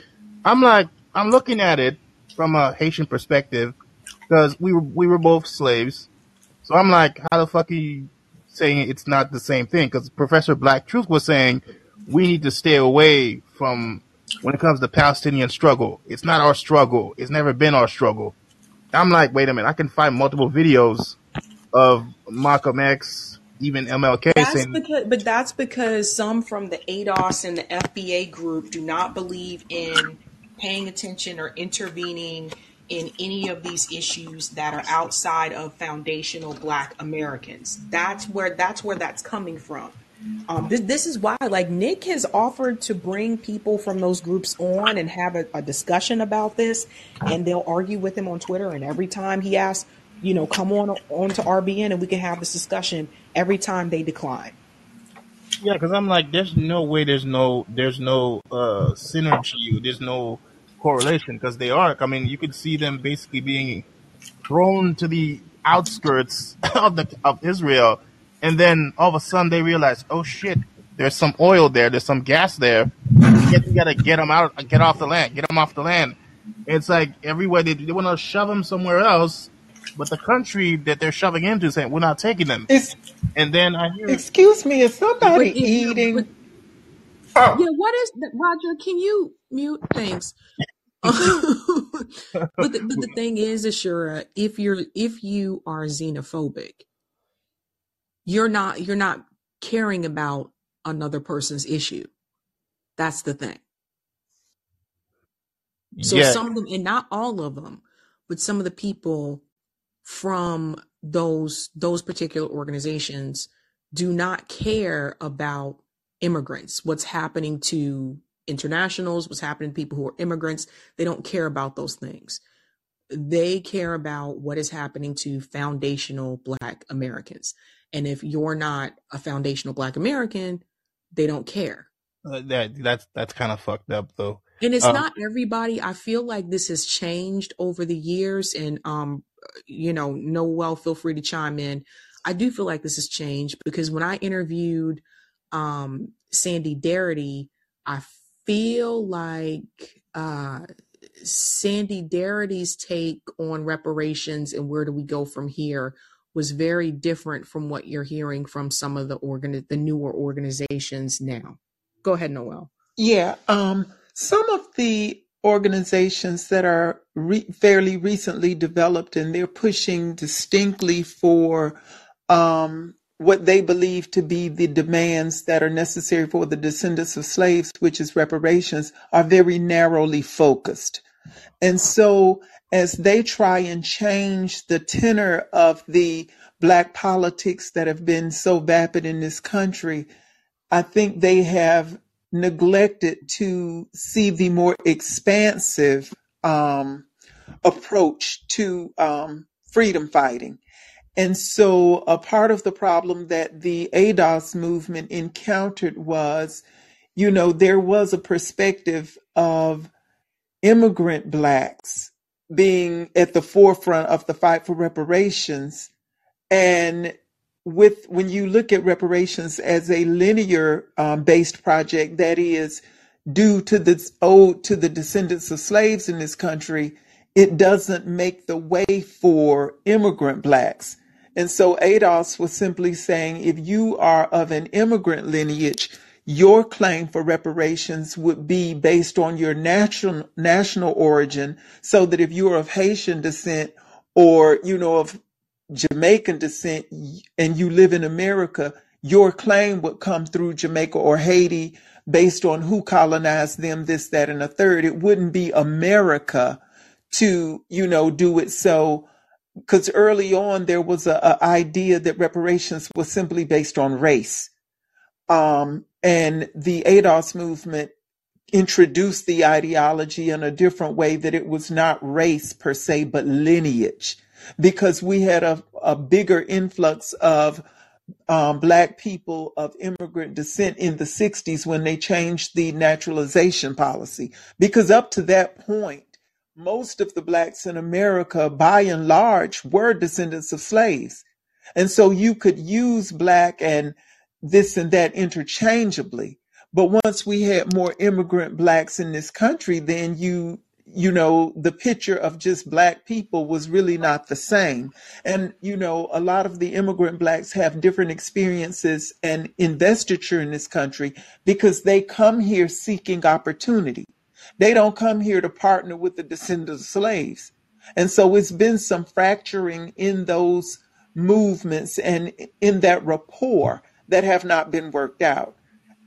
I'm like, I'm looking at it from a Haitian perspective because we were we were both slaves. So I'm like, how the fuck are you saying it's not the same thing? Because Professor Black Truth was saying we need to stay away from when it comes to Palestinian struggle. It's not our struggle. It's never been our struggle. I'm like, wait a minute, I can find multiple videos of Malcolm X, even MLK That's saying, because, but that's because some from the ADOS and the FBA group do not believe in paying attention or intervening in any of these issues that are outside of foundational Black Americans. That's where that's where that's coming from. Um, this, this is why, like Nick has offered to bring people from those groups on and have a, a discussion about this, and they'll argue with him on Twitter. And every time he asks, you know, come on on to RBN and we can have this discussion. Every time they decline. yeah, because I'm like, there's no way, there's no, there's no uh, synergy, there's no correlation because they are. I mean, you could see them basically being thrown to the outskirts of the of Israel, and then all of a sudden they realize, oh shit, there's some oil there, there's some gas there. We get- we gotta get them out, get off the land, get them off the land. It's like everywhere they, they want to shove them somewhere else, but the country that they're shoving into is saying we're not taking them. It's, And then I hear, excuse me, is But somebody it, eating? but Oh, yeah, what is that, Roger? Can you mute? Thanks. but the, but the thing is, Ashura, if you're if you are xenophobic, you're not you're not caring about another person's issue. That's the thing. So yeah, some of them, and not all of them, but some of the people from those those particular organizations do not care about immigrants, what's happening to internationals, what's happening to people who are immigrants. They don't care about those things. They care about what is happening to foundational Black Americans. And if you're not a foundational Black American, they don't care. uh, that that's that's kind of fucked up though. And it's Um, not everybody. I feel like this has changed over the years. And, um, you know, Noel, feel free to chime in. I do feel like this has changed because when I interviewed um, Sandy Darity, I feel like uh, Sandy Darity's take on reparations and where do we go from here was very different from what you're hearing from some of the organ the newer organizations now. Go ahead, Noel. Yeah, um, some of the organizations that are re- fairly recently developed and they're pushing distinctly for um, what they believe to be the demands that are necessary for the descendants of slaves, which is reparations, are very narrowly focused. And so, as they try and change the tenor of the black politics that have been so vapid in this country, I think they have neglected to see the more expansive um, approach to um, freedom fighting. And so, a part of the problem that the ADOS movement encountered was, you know, there was a perspective of immigrant blacks being at the forefront of the fight for reparations and with when you look at reparations as a linear um, based project that is due to the owed to the descendants of slaves in this country, it doesn't make the way for immigrant blacks. And so ADOS was simply saying if you are of an immigrant lineage, your claim for reparations would be based on your national national origin, so that if you are of Haitian descent or you know of Jamaican descent and you live in America, your claim would come through Jamaica or Haiti based on who colonized them, this, that, and a third. It wouldn't be America to, you know, do it so. Because early on there was a, a idea that reparations was simply based on race. Um, and the ADOS movement introduced the ideology in a different way that it was not race per se, but lineage because we had a, a bigger influx of um, black people of immigrant descent in the 60s when they changed the naturalization policy. Because up to that point, most of the blacks in America, by and large, were descendants of slaves. And so you could use black and this and that interchangeably. But once we had more immigrant blacks in this country, then you you know, the picture of just black people was really not the same. And, you know, a lot of the immigrant blacks have different experiences and investiture in this country because they come here seeking opportunity. They don't come here to partner with the descendants of slaves. And so it's been some fracturing in those movements and in that rapport that have not been worked out.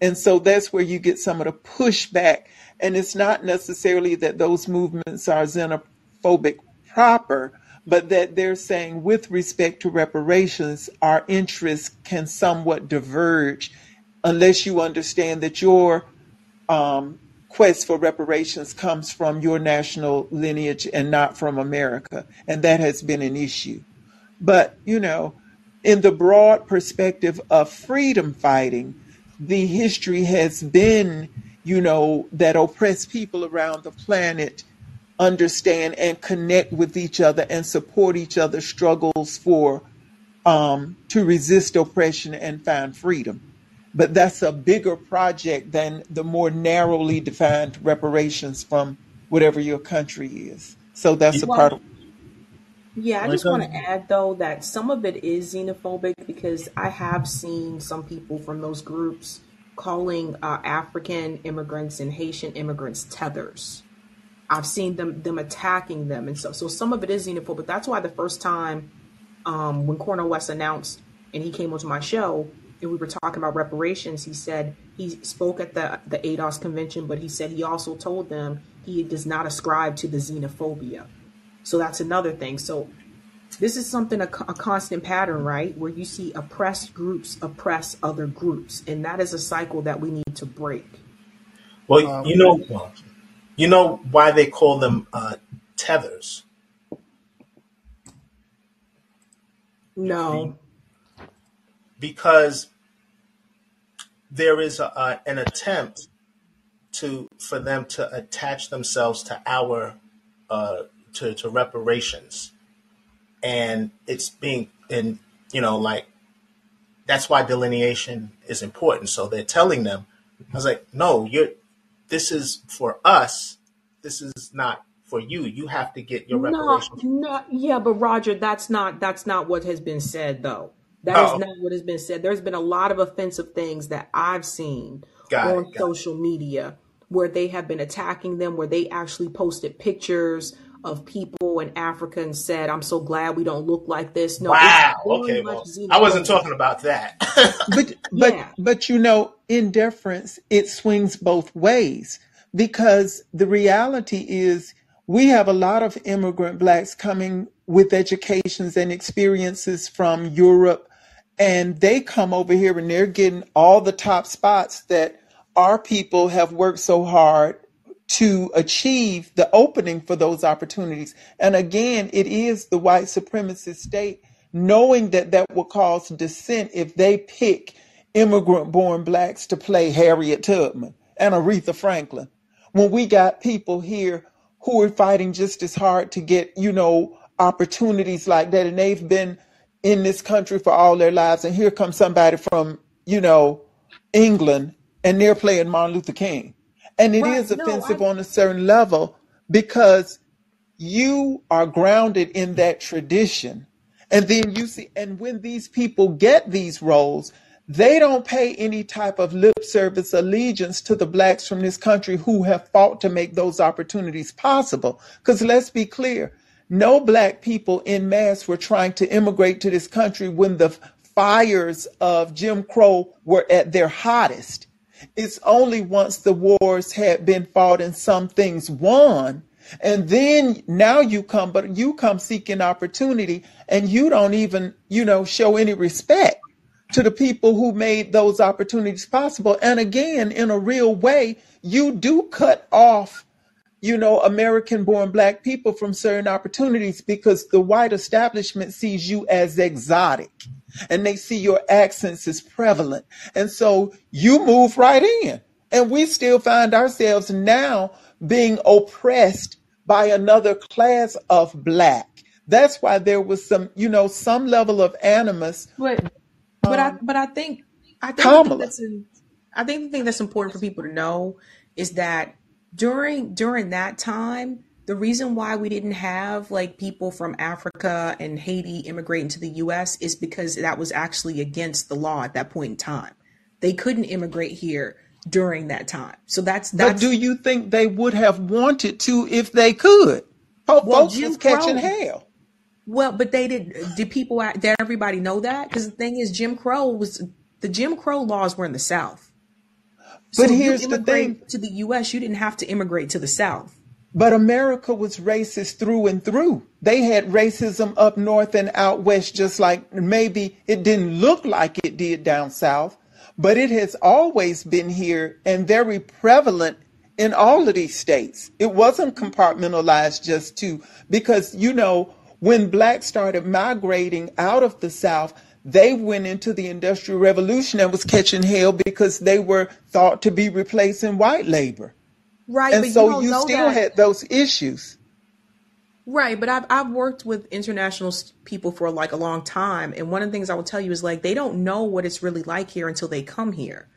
And so that's where you get some of the pushback. And it's not necessarily that those movements are xenophobic proper, but that they're saying, with respect to reparations, our interests can somewhat diverge unless you understand that your um, quest for reparations comes from your national lineage and not from America. And that has been an issue. But, you know, in the broad perspective of freedom fighting, the history has been, you know, that oppressed people around the planet understand and connect with each other and support each other's struggles for um, to resist oppression and find freedom. But that's a bigger project than the more narrowly defined reparations from whatever your country is. So that's a part of Yeah, I just want to add though that some of it is xenophobic because I have seen some people from those groups calling uh, African immigrants and Haitian immigrants tethers. I've seen them them attacking them, and so so some of it is xenophobic. But that's why the first time um, when Cornel West announced and he came onto my show and we were talking about reparations, he said he spoke at the the ADOS convention, but he said he also told them he does not ascribe to the xenophobia. So that's another thing. So this is something a, a constant pattern, right? Where you see oppressed groups oppress other groups, and that is a cycle that we need to break. Well, um, you know, well, you know why they call them uh, tethers No, because there is a, uh, an attempt to for them to attach themselves to our uh, to, to reparations. And it's being and you know like that's why delineation is important. So they're telling them i was like no you're this is for us. This is not for you. You have to get your reparations. no, yeah, but Roger, that's not that's not what has been said though. That is oh. not what has been said. There's been a lot of offensive things that I've seen got on it got it. social media where they have been attacking them, where they actually posted pictures of people in Africa and said, "I'm so glad we don't look like this." No, wow. okay well i wasn't talking about that. But but Yeah, but you know indifference it swings both ways because the reality is we have a lot of immigrant blacks coming with educations and experiences from Europe and they come over here and they're getting all the top spots that our people have worked so hard to achieve the opening for those opportunities. And again, it is the white supremacist state knowing that that will cause dissent if they pick immigrant born blacks to play Harriet Tubman and Aretha Franklin. When we got people here who are fighting just as hard to get, you know, opportunities like that, and they've been in this country for all their lives, and here comes somebody from, you know, England, and they're playing Martin Luther King. And it right. is No, I offensive on a certain level because you are grounded in that tradition. And then you see, and when these people get these roles, they don't pay any type of lip service allegiance to the blacks from this country who have fought to make those opportunities possible. Because let's be clear, no black people in mass were trying to immigrate to this country when the fires of Jim Crow were at their hottest. It's only once the wars had been fought and some things won. And then now you come, but you come seeking opportunity and you don't even, you know, show any respect to the people who made those opportunities possible. And again, in a real way, you do cut off you know, American born black people from certain opportunities because the white establishment sees you as exotic and they see your accents as prevalent. And so you move right in. And we still find ourselves now being oppressed by another class of black. That's why there was some, you know, some level of animus. But but I Um, but I think I think that's in, I think the thing that's important for people to know is that during during that time, the reason why we didn't have like people from Africa and Haiti immigrating to the US is because that was actually against the law at that point in time. They couldn't immigrate here during that time. So that's But do you think they would have wanted to if they could? Well Folks was Jim catching Crow hell. Well, but they did. Did people? Did everybody know that? Because the thing is, Jim Crow was the Jim Crow laws were in the South. But So you here's the thing. to the U.S., you didn't have to immigrate to the South. But America was racist through and through. They had racism up north and out west, just like maybe it didn't look like it did down south, but it has always been here and very prevalent in all of these states. It wasn't compartmentalized just to, because, you know, when blacks started migrating out of the south, they went into the industrial revolution and was catching hell because they were thought to be replacing white labor. Right, And but you so don't you still that. had those issues. Right, but I've I've worked with international people for like a long time, and one of the things I will tell you is like they don't know what it's really like here until they come here.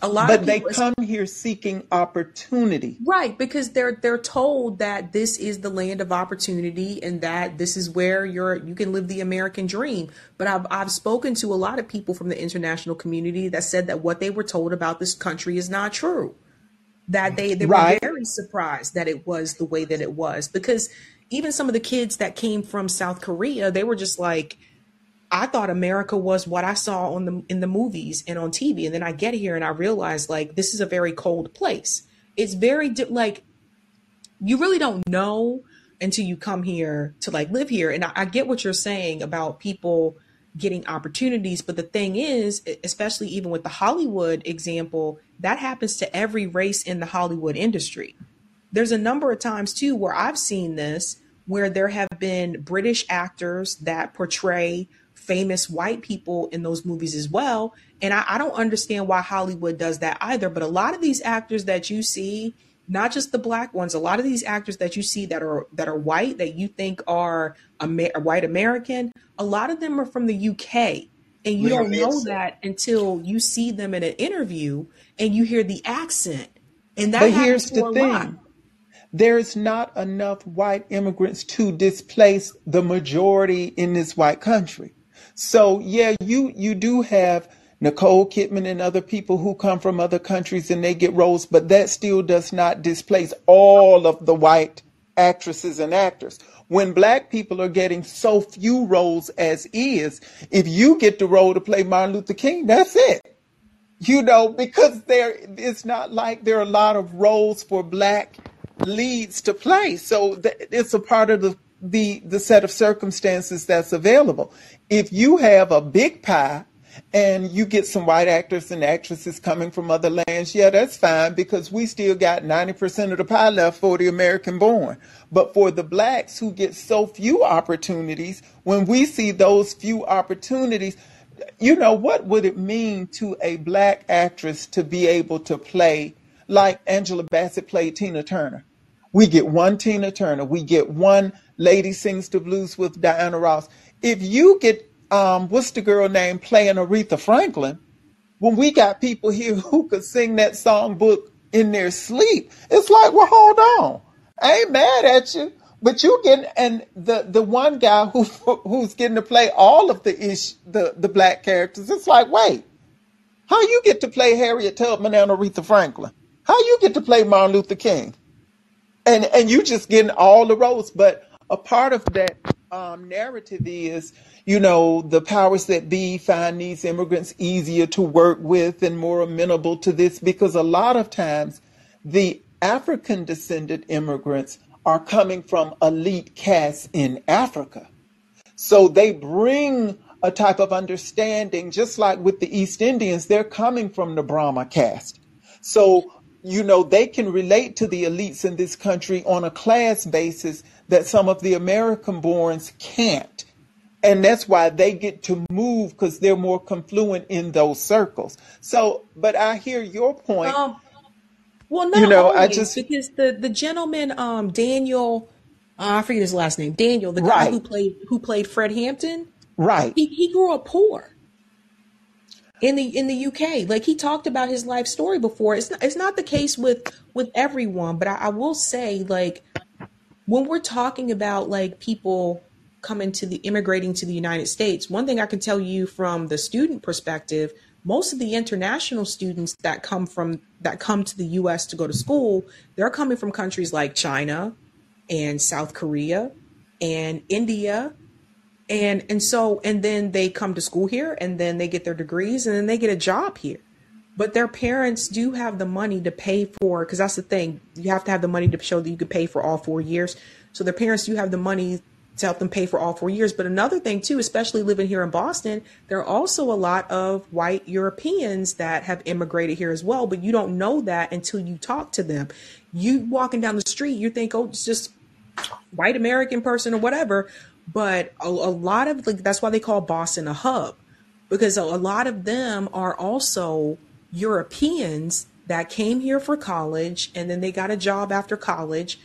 A lot of But they come here seeking opportunity. Right, because they're they're told that this is the land of opportunity and that this is where you're you can live the American dream. But I've I've spoken to a lot of people from the international community that said that what they were told about this country is not true. That they they were very surprised that it was the way that it was because even some of the kids that came from South Korea, they were just like I thought America was what I saw on the in the movies and on TV, and then I get here and I realize like this is a very cold place. It's very di- like you really don't know until you come here to like live here. And I, I get what you're saying about people getting opportunities, but the thing is, especially even with the Hollywood example, that happens to every race in the Hollywood industry there's a number of times too where I've seen this where there have been British actors that portray famous white people in those movies as well. And I, I don't understand why Hollywood does that either. But a lot of these actors that you see, not just the black ones, a lot of these actors that you see that are that are white that you think are Amer- white American, a lot of them are from the UK. And you don't know that until you see them in an interview and you hear the accent. And that But here's the lot. thing there's not enough white immigrants to displace the majority in this white country. So yeah, you you do have Nicole Kidman and other people who come from other countries and they get roles, but that still does not displace all of the white actresses and actors. When black people are getting so few roles as is, if you get the role to play Martin Luther King, that's it you know, because there it's not like there are a lot of roles for black leads to play. So th- it's a part of the, the the set of circumstances that's available. If you have a big pie and you get some white actors and actresses coming from other lands, yeah, that's fine because we still got 90% of the pie left for the American born. But for the blacks who get so few opportunities, when we see those few opportunities, you know, what would it mean to a black actress to be able to play like Angela Bassett played Tina Turner? We get one Tina Turner. We get one Lady Sings the Blues with Diana Ross. If you get, um, what's the girl name playing Aretha Franklin? When we got people here who could sing that songbook in their sleep, it's like, well, hold on. I ain't mad at you, but you getting and the the one guy who who's getting to play all of the ish the the black characters. It's like, wait, how you get to play Harriet Tubman and Aretha Franklin? How you get to play Martin Luther King? and and you just getting all the roles but a part of that um, narrative is you know the powers that be find these immigrants easier to work with and more amenable to this because a lot of times the african descended immigrants are coming from elite castes in africa so they bring a type of understanding, just like with the East Indians, they're coming from the Brahma caste. So you know, they can relate to the elites in this country on a class basis that some of the American borns can't. And that's why they get to move because they're more confluent in those circles. So, but I hear your point. Um, well, You not know, I just, because the the gentleman, um, Daniel, uh, I forget his last name, Daniel, the guy who played who played Fred Hampton, right. he he grew up poor in the in the UK. Like he talked about his life story before. It's not, it's not the case with with everyone, but I, I will say like when we're talking about like people coming to the immigrating to the United States, one thing I can tell you from the student perspective, most of the international students that come from that come to the US to go to school, they're coming from countries like China and South Korea and India. And and so and then they come to school here and then they get their degrees and then they get a job here. But their parents do have the money to pay for because that's the thing. You have to have the money to show that you could pay for all four years. So their parents do have the money to help them pay for all four years. But another thing too especially living here in boston there are also a lot of white europeans that have immigrated here as well. But you don't know that until you talk to them. You walking down the street you think oh it's just white American person or whatever. But a, a lot of like that's why they call Boston a hub. Because a, a lot of them are also Europeans that came here for college and then they got a job after college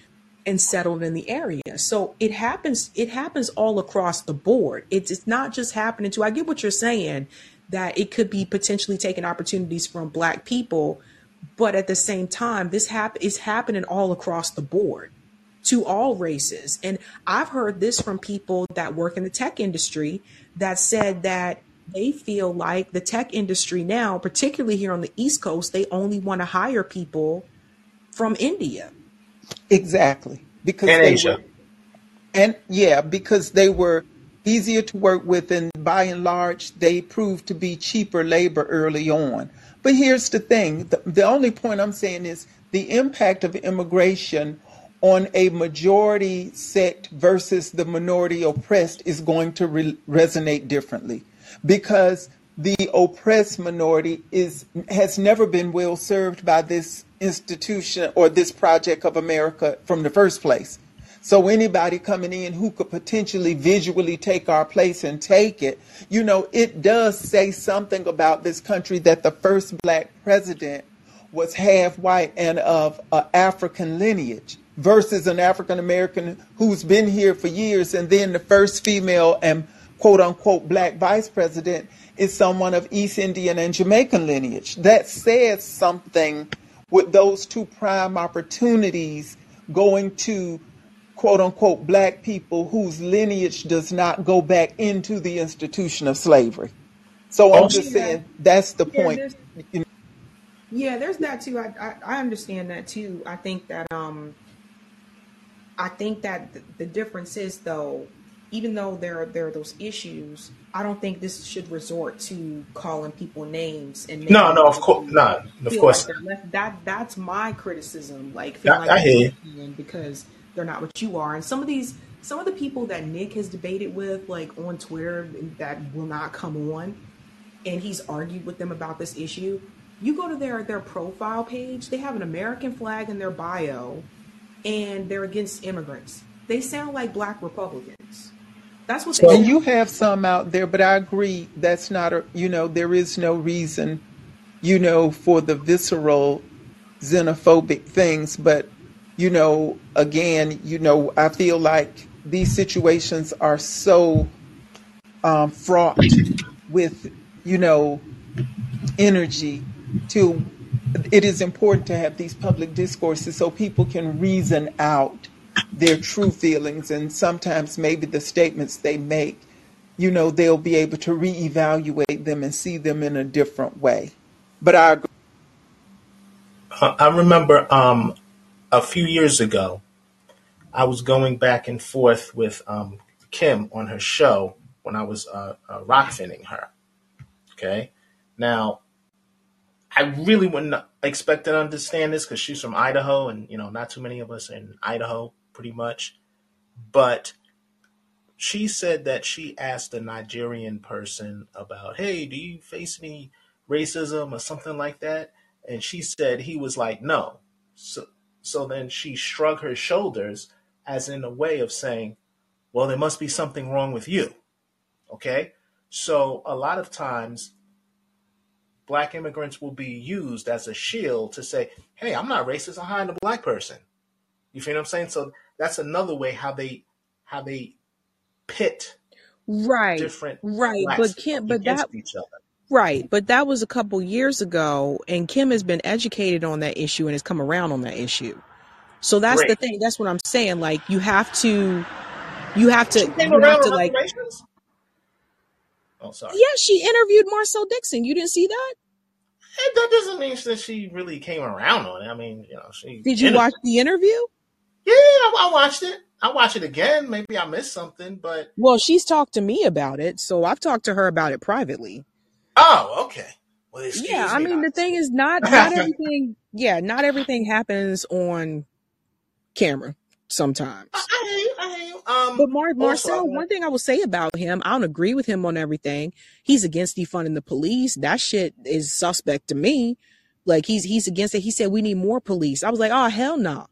and settled in the area. So it happens it happens all across the board. It's it's not just happening to I get what you're saying that it could be potentially taking opportunities from black people, but at the same time this hap- is happening all across the board to all races. And I've heard this from people that work in the tech industry that said that they feel like the tech industry now, particularly here on the East Coast, they only want to hire people from India. Exactly. Because And they Asia. were, and yeah, because they were easier to work with, and by and large, they proved to be cheaper labor early on. But here's the thing the, the only point I'm saying is the impact of immigration on a majority sect versus the minority oppressed is going to re- resonate differently because the oppressed minority is has never been well served by this institution or this project of America from the first place. So anybody coming in who could potentially visually take our place and take it, you know, it does say something about this country that the first black president was half white and of uh, African lineage versus an African American who's been here for years, and then the first female and quote unquote black vice president is someone of East Indian and Jamaican lineage. That says something with those two prime opportunities going to quote unquote black people whose lineage does not go back into the institution of slavery. So I'm just Yeah, saying that's the yeah, point. there's You know, yeah, there's that too. I, I I understand that too. I think that um I think that th- the difference is though, even though there are there are those issues, I don't think this should resort to calling people names and no, no, of course, no, of course like. That that's my criticism. Like not. feeling like I, I hear you. because they're not what you are. And some of these, some of the people that Nick has debated with, like on Twitter, that will not come on, and he's argued with them about this issue. You go to their their profile page; they have an American flag in their bio, and they're against immigrants. They sound like black Republicans. That's what they and you have some out there, but I agree that's not a, you know, there is no reason, you know, for the visceral xenophobic things. But, you know, again, you know, I feel like these situations are so um, fraught with, you know, energy to it is important to have these public discourses so people can reason out their true feelings and sometimes maybe the statements they make you know they'll be able to reevaluate them and see them in a different way but i agree I remember um, a few years ago, I was going back and forth with um, Kim on her show when I was uh, uh, her. Okay. Now, I really wouldn't expect to understand this because she's from Idaho, and you know, not too many of us in Idaho, pretty much. But she said that she asked a Nigerian person about, "Hey, do you face any racism or something like that?" And she said he was like, no. So, so then she shrugged her shoulders as in a way of saying, well, there must be something wrong with you. Okay? So a lot of times, black immigrants will be used as a shield to say, hey, I'm not racist, I'm hiring a black person. You feel what I'm saying? So that's another way how they how they pit Right. different Right. But Kim but that each other. right, but that was a couple years ago and Kim has been educated on that issue and has come around on that issue. So that's the thing. That's what I'm saying. Like you have to you have to She came you have around to like? Oh, sorry. yeah, she interviewed Marcel Dixon. You didn't see that? And that doesn't mean that she really came around on it. I mean, you know, she Did you watch the interview? Yeah, I, I watched it. I watch it again. Maybe I missed something, but Well, she's talked to me about it, so I've talked to her about it privately. oh, okay. Well, Yeah, I me. mean the thing is not not everything yeah, not everything happens on camera sometimes. I, I. I. Um. But Mar- Marcel, want. one thing I will say about him, I don't agree with him on everything. He's against defunding the police. That shit is suspect to me. Like he's he's against it. He said we need more police. I was like, oh hell no.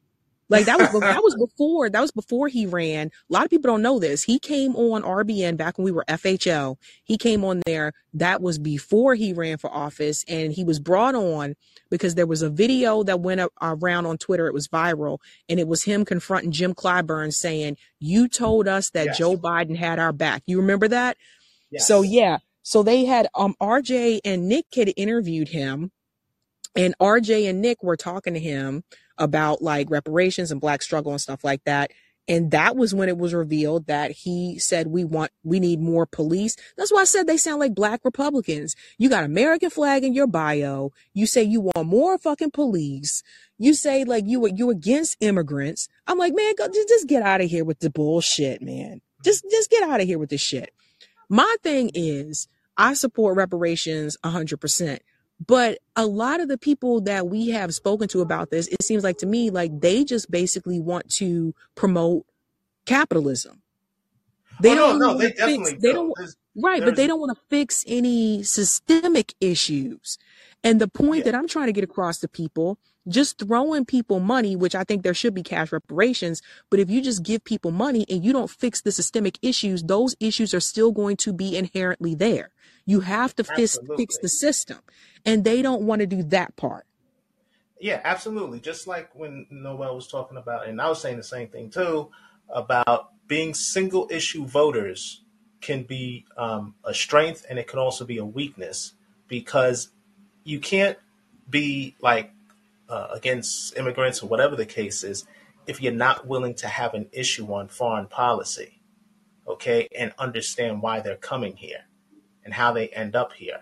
Like that was that was before that was before he ran. A lot of people don't know this. He came on RBN back when we were FHL. He came on there. That was before he ran for office, and he was brought on because there was a video that went around on Twitter. It was viral, and it was him confronting Jim Clyburn saying, "You told us that yes. Joe Biden had our back." You remember that? So yeah. So they had um RJ and Nick had interviewed him and RJ and Nick were talking to him about like reparations and black struggle and stuff like that. And that was when it was revealed that he said we want we need more police. That's why I said they sound like black Republicans. You got American flag in your bio. You say you want more fucking police. You say like you you against immigrants. I'm like, man, go, just, just get out of here with the bullshit, man. Just just get out of here with this shit. My thing is, I support reparations 100%. But a lot of the people that we have spoken to about this, it seems like to me, like they just basically want to promote capitalism. They Oh don't no, no, they fix, definitely they do. don't, There's, right, but they don't want to fix any systemic issues. And the point yeah, that I'm trying to get across to people, just throwing people money, which I think there should be cash reparations, but if you just give people money and you don't fix the systemic issues, those issues are still going to be inherently there. You have to fix, fix the system. And they don't want to do that part. Yeah, absolutely. Just like when Noel was talking about, and I was saying the same thing too, about being single issue voters can be um, a strength and it can also be a weakness because you can't be like uh, against immigrants or whatever the case is if you're not willing to have an issue on foreign policy, okay, and understand why they're coming here and how they end up here.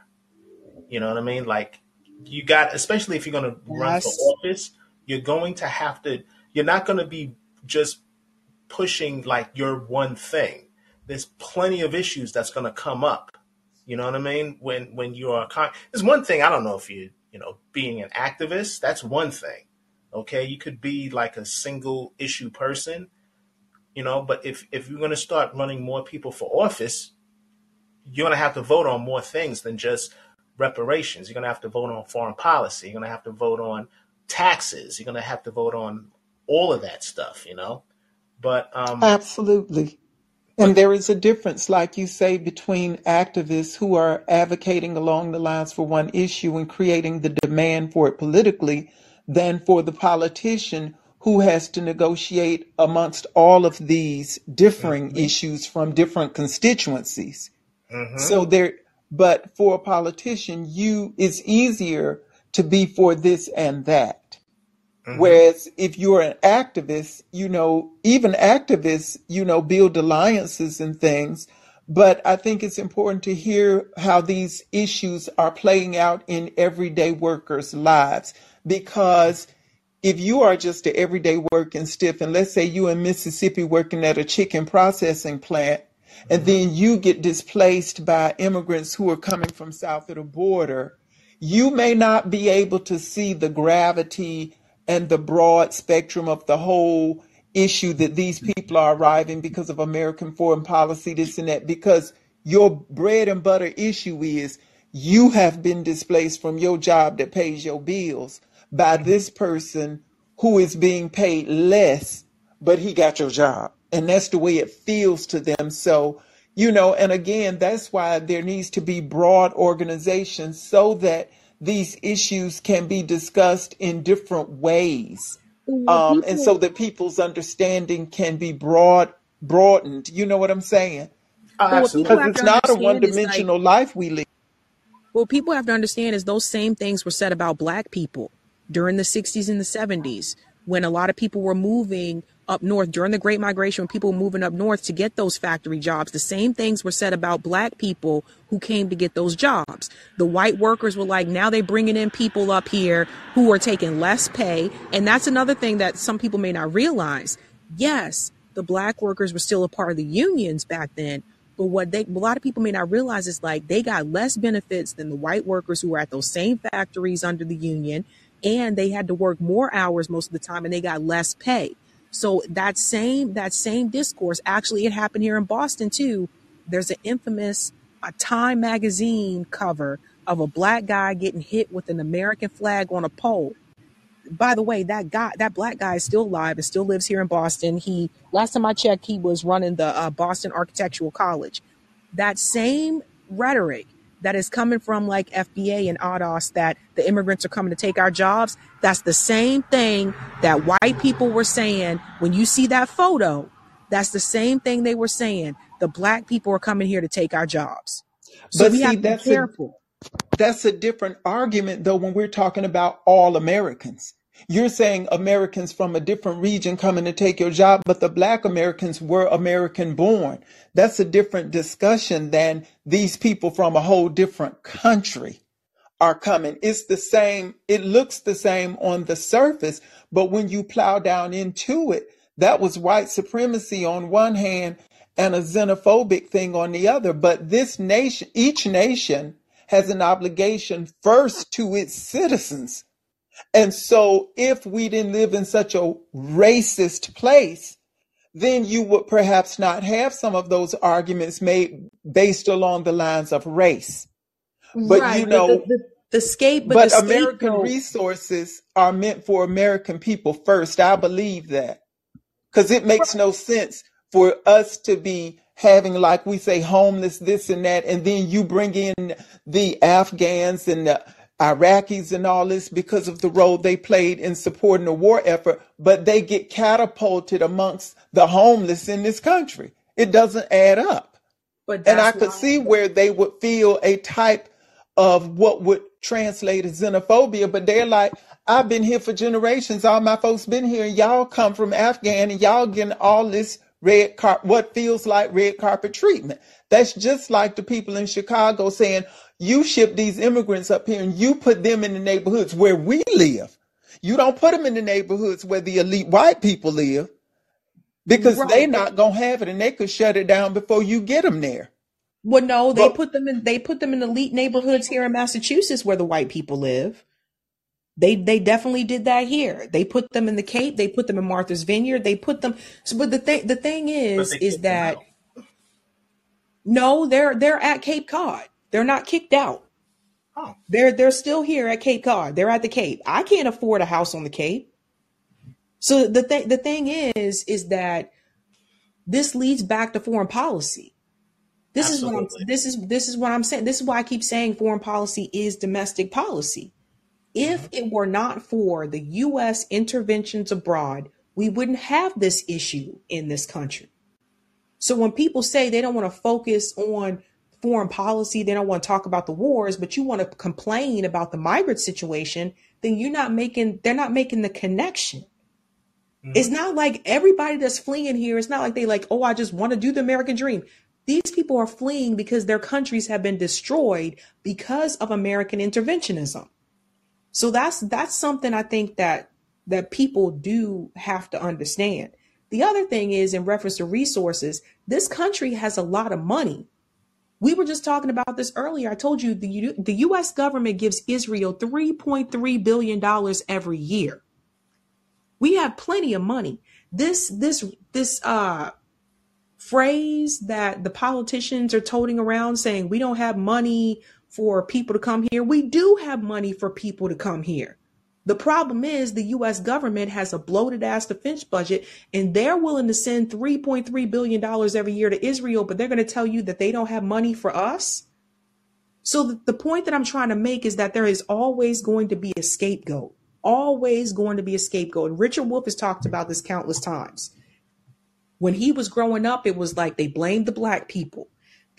You know what I mean? Like you got, especially if you're going to run for office, you're going to have to. You're not going to be just pushing like your one thing. There's plenty of issues that's going to come up. You know what I mean? When when you are con- there's one thing I don't know if you you know being an activist that's one thing. Okay, you could be like a single issue person, you know, but if if you're going to start running more people for office, you're going to have to vote on more things than just reparations. You're going to have to vote on foreign policy. You're going to have to vote on taxes. You're going to have to vote on all of that stuff, you know. But um, Absolutely. And there is a difference, like you say, between activists who are advocating along the lines for one issue and creating the demand for it politically than for the politician who has to negotiate amongst all of these differing mhm, issues from different constituencies. Mhm, So there, but for a politician, you, it's easier to be for this and that. mhm. Whereas if you're an activist, you know, even activists, you know, build alliances and things. But I think it's important to hear how these issues are playing out in everyday workers' lives. Because if you are just an everyday working stiff, and let's say you in Mississippi working at a chicken processing plant, and then you get displaced by immigrants who are coming from south of the border, you may not be able to see the gravity and the broad spectrum of the whole issue that these people are arriving because of American foreign policy, this and that, because your bread and butter issue is you have been displaced from your job that pays your bills by this person who is being paid less, but he got your job. And that's the way it feels to them. So, you know, and again, that's why there needs to be broad organizations so that these issues can be discussed in different ways. Um, and so that people's understanding can be broad, broadened. You know what I'm saying? But what people Because absolutely. it's not a one understand is like dimensional life we live. What people have to understand is those same things were said about black people during the 60s and the 70s when a lot of people were moving up north during the Great Migration, people moving up north to get those factory jobs. The same things were said about black people who came to get those jobs. The white workers were like, now they're bringing in people up here who are taking less pay. And that's another thing that some people may not realize. Yes, the black workers were still a part of the unions back then, but what they a lot of people may not realize is like they got less benefits than the white workers who were at those same factories under the union, and they had to work more hours most of the time, and they got less pay. So that same that same discourse actually it happened here in Boston too. There's an infamous a Time magazine cover of a black guy getting hit with an American flag on a pole by the way, that guy, that black guy is still alive and still lives here in Boston. He, last time I checked, he was running the uh, Boston Architectural College. That same rhetoric that is coming from like FBA and ADOS that the immigrants are coming to take our jobs, that's the same thing that white people were saying when you see that photo. That's the same thing they were saying. The black people are coming here to take our jobs. So But we see, have to be that's a careful. that's a different argument though when we're talking about all Americans. You're saying Americans from a different region coming to take your job, but the black Americans were American born. That's a different discussion than these people from a whole different country are coming. It's the same, it looks the same on the surface, but when you plow down into it, that was white supremacy on one hand and a xenophobic thing on the other. But this nation, each nation has an obligation first to its citizens. And so if we didn't live in such a racist place, then you would perhaps not have some of those arguments made based along the lines of race. But you Right, but the, know, the the scape, but the American scapegoat resources are meant for American people first. I believe that because it makes no sense for us to be having, like we say, homeless, this and that, and then you bring in the Afghans and the Iraqis and all this because of the role they played in supporting the war effort, but they get catapulted amongst the homeless in this country. It doesn't add up. But And I could why. see where they would feel a type of what would translate as xenophobia, but they're like, I've been here for generations. All my folks been here, and y'all come from Afghan, and y'all getting all this red carpet, what feels like red carpet treatment. That's just like the people in Chicago saying, you ship these immigrants up here and you put them in the neighborhoods where we live. You don't put them in the neighborhoods where the elite white people live because Right. they're not going to have it and they could shut it down before you get them there. Well, no, they But put them in they put them in elite neighborhoods here in Massachusetts where the white people live. They they definitely did that here. They put them in the Cape. They put them in Martha's Vineyard. They put them. So, but the thing the thing But is they is kicked them that out. no, they're they're at Cape Cod. They're not kicked out. Oh, They're they're still here at Cape Cod. They're at the Cape. I can't afford a house on the Cape. So the thing the thing is is that this leads back to foreign policy. This is what I'm this is this is what I'm saying. This is why I keep saying foreign policy is domestic policy. If it were not for the US interventions abroad, we wouldn't have this issue in this country. So when people say they don't want to focus on foreign policy, they don't want to talk about the wars, but you want to complain about the migrant situation, then you're not making they're not making the connection. It's hmm not like everybody that's fleeing here, it's not like they like, oh, I just want to do the American dream. These people are fleeing because their countries have been destroyed because of American interventionism. So that's that's something I think that that people do have to understand. The other thing is in reference to resources, this country has a lot of money. We were just talking about this earlier. I told you the U- the US government gives Israel 3.3 billion dollars every year. We have plenty of money. This this this uh phrase that the politicians are toting around saying we don't have money for people to come here. We do have money for people to come here. The problem is the US government has a bloated ass defense budget and they're willing to send $3.3 billion every year to Israel, but they're going to tell you that they don't have money for us. So the, point that I'm trying to make is that there is always going to be a scapegoat, always going to be a scapegoat. Richard Wolff has talked about this countless times. When he was growing up, it was like they blamed the black people.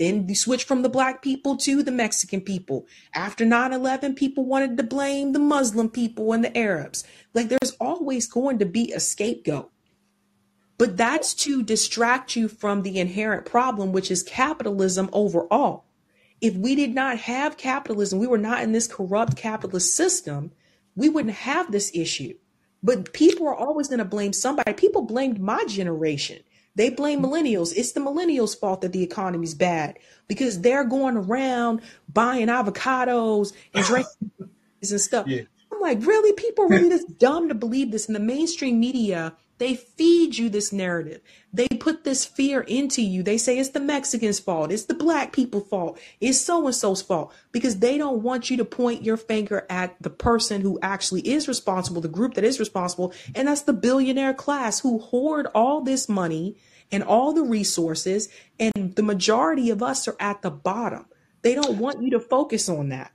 Then you switch from the black people to the Mexican people. After 9 11, people wanted to blame the Muslim people and the Arabs. Like there's always going to be a scapegoat. But that's to distract you from the inherent problem, which is capitalism overall. If we did not have capitalism, we were not in this corrupt capitalist system, we wouldn't have this issue. But people are always going to blame somebody. People blamed my generation. They blame millennials. It's the millennials' fault that the economy's bad because they're going around buying avocados and drinking and stuff. Yeah. I'm like, really? People are really this dumb to believe this in the mainstream media. They feed you this narrative. They put this fear into you. They say it's the Mexicans' fault. It's the black people's fault. It's so and so's fault because they don't want you to point your finger at the person who actually is responsible, the group that is responsible. And that's the billionaire class who hoard all this money and all the resources. And the majority of us are at the bottom. They don't want you to focus on that.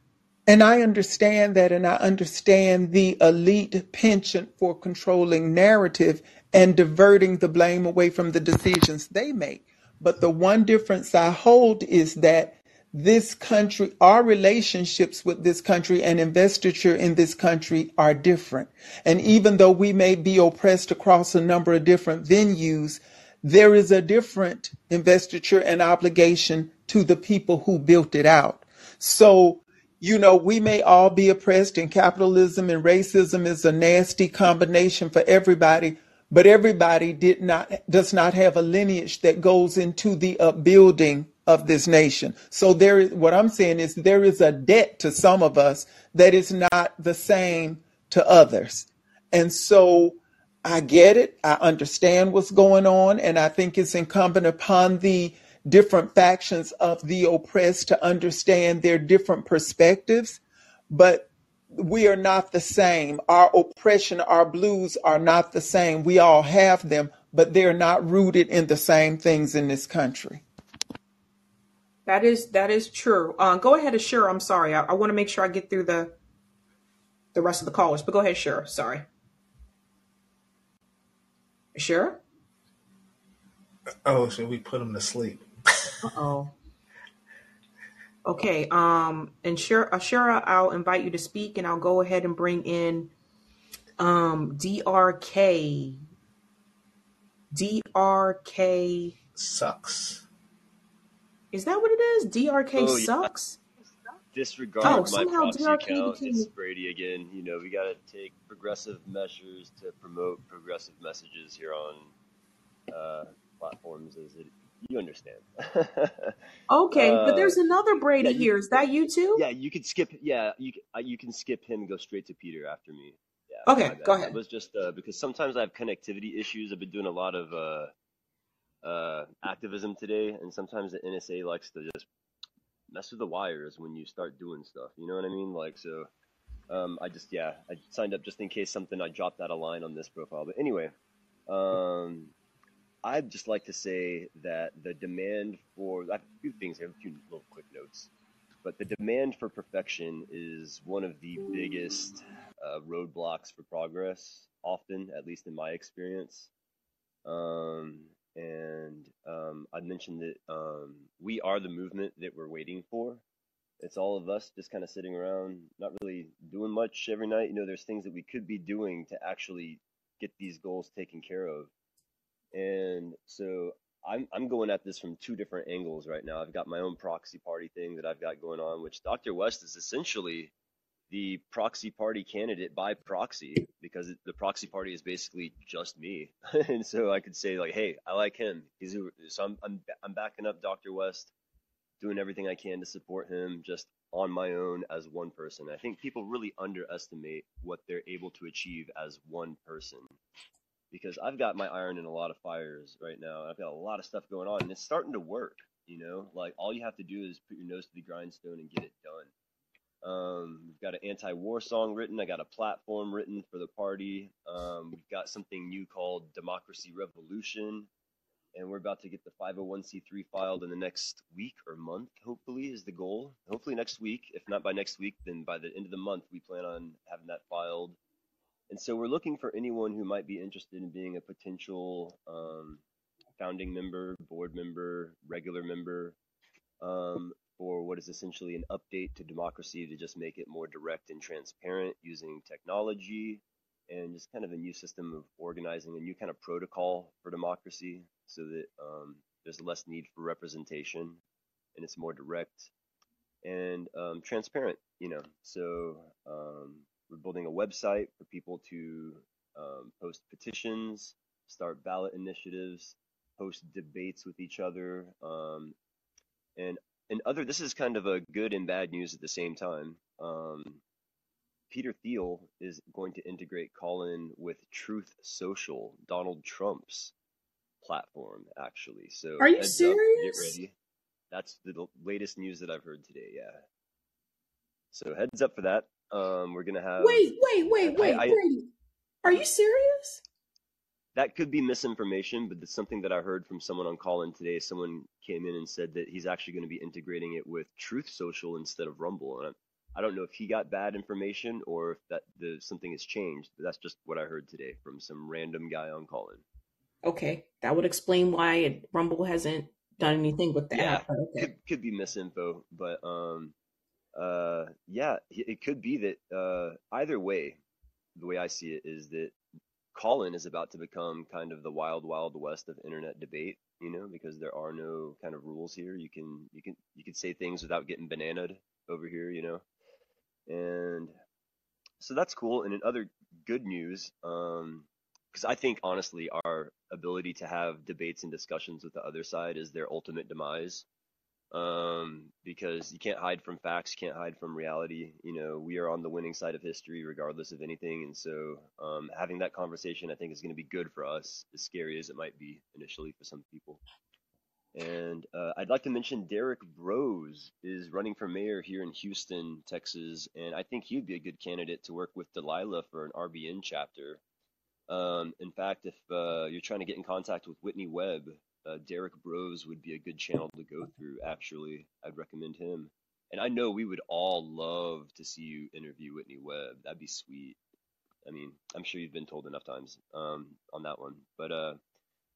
And I understand that, and I understand the elite penchant for controlling narrative and diverting the blame away from the decisions they make. But the one difference I hold is that this country, our relationships with this country and investiture in this country are different. And even though we may be oppressed across a number of different venues, there is a different investiture and obligation to the people who built it out. So you know, we may all be oppressed, and capitalism and racism is a nasty combination for everybody. But everybody did not does not have a lineage that goes into the upbuilding of this nation. So there is what I'm saying is there is a debt to some of us that is not the same to others. And so I get it. I understand what's going on. And I think it's incumbent upon the different factions of the oppressed to understand their different perspectives, but we are not the same. Our oppression, our blues are not the same. We all have them, but they're not rooted in the same things in this country. That is that is true. Uh, go ahead, Ashura. I'm sorry. I, I want to make sure I get through the the rest of the callers, but go ahead, Ashura. Sorry. Ashura? Oh, should we put him to sleep? Uh-oh. Okay. Um, and sure, Ashura, I'll invite you to speak, and I'll go ahead and bring in um DRK. DRK Sucks. is that what it is? DRK Oh yeah. sucks. Disregard Oh, my proxy DRK account. became. It's Brady again. You know, we got to take progressive measures to promote progressive messages here on uh, platforms. As it, you understand. Okay, but uh, there's another yeah, Brady you, here. Is that you too? yeah, you could skip. Yeah, you uh, you can skip him and go straight to Peter after me. Yeah, Okay, go ahead. It was just uh, because sometimes I have connectivity issues. I've been doing a lot of uh, uh, activism today, and sometimes the NSA likes to just mess with the wires when you start doing stuff. You know what I mean? Like so. Um, I just yeah, I signed up just in case something I dropped out of line on this profile. But anyway, um, I'd just like to say that the demand for I have a few things, have a few little quick notes, but the demand for perfection is one of the biggest uh, roadblocks for progress. Often, at least in my experience, um, and um, I mentioned that um, we are the movement that we're waiting for. It's all of us just kind of sitting around, not really doing much every night. You know, there's things that we could be doing to actually get these goals taken care of. And so I'm I'm going at this from two different angles right now. I've got my own proxy party thing that I've got going on, which Dr. West is essentially the proxy party candidate by proxy because the proxy party is basically just me. and so I could say like, hey, I like him. He's who, so I'm I'm I'm backing up Dr. West, doing everything I can to support him just on my own as one person. I think people really underestimate what they're able to achieve as one person because I've got my iron in a lot of fires right now. I've got a lot of stuff going on, and it's starting to work. You know, like all you have to do is put your nose to the grindstone and get it done. Um, we've got an anti-war song written. I got a platform written for the party. Um, we've got something new called Democracy Revolution, and we're about to get the 501c3 filed in the next week or month. Hopefully, is the goal. Hopefully next week. If not by next week, then by the end of the month, we plan on having that filed. And so we're looking for anyone who might be interested in being a potential um, founding member, board member, regular member. Um, for what is essentially an update to democracy to just make it more direct and transparent using technology and just kind of a new system of organizing, a new kind of protocol for democracy so that um, there's less need for representation and it's more direct and um, transparent, you know. So um, we're building a website for people to um, post petitions, start ballot initiatives, host debates with each other, um, and and other this is kind of a good and bad news at the same time. Um, Peter Thiel is going to integrate Callin with Truth Social, Donald Trump's platform, actually. So Are you heads up, get serious? ready. That's the latest news that I've heard today. Yeah. So heads up for that. Um, we're gonna have. Wait, wait, wait, wait, I Brady. Are you serious? that could be misinformation, but it's something that I heard from someone on Callin today. Someone came in and said that he's actually going to be integrating it with Truth Social instead of Rumble. And I, I don't know if he got bad information or if that the something has changed, but that's just what I heard today from some random guy on Callin. Okay, that would explain why it, Rumble hasn't done anything with that. Yeah. Okay. could could be misinfo, but um, uh, yeah, it could be that uh, either way, the way I see it is that Callin is about to become kind of the wild, wild west of internet debate, you know, because there are no kind of rules here. You can you can you can say things without getting bananaed over here, you know, and so that's cool. And in other good news, um, because I think honestly, our ability to have debates and discussions with the other side is their ultimate demise um, because you can't hide from facts, you can't hide from reality. You know, we are on the winning side of history regardless of anything, and so um, having that conversation, I think, is going to be good for us, as scary as it might be initially for some people. And uh, I'd like to mention Derek Broze is running for mayor here in Houston, Texas, and I think he'd be a good candidate to work with Delilah for an RBN chapter. Um, in fact, if uh, you're trying to get in contact with Whitney Webb, uh, Derek Broze would be a good channel to go through. Actually, I'd recommend him. And I know we would all love to see you interview Whitney Webb. That'd be sweet. I mean, I'm sure you've been told enough times um, on that one. But uh,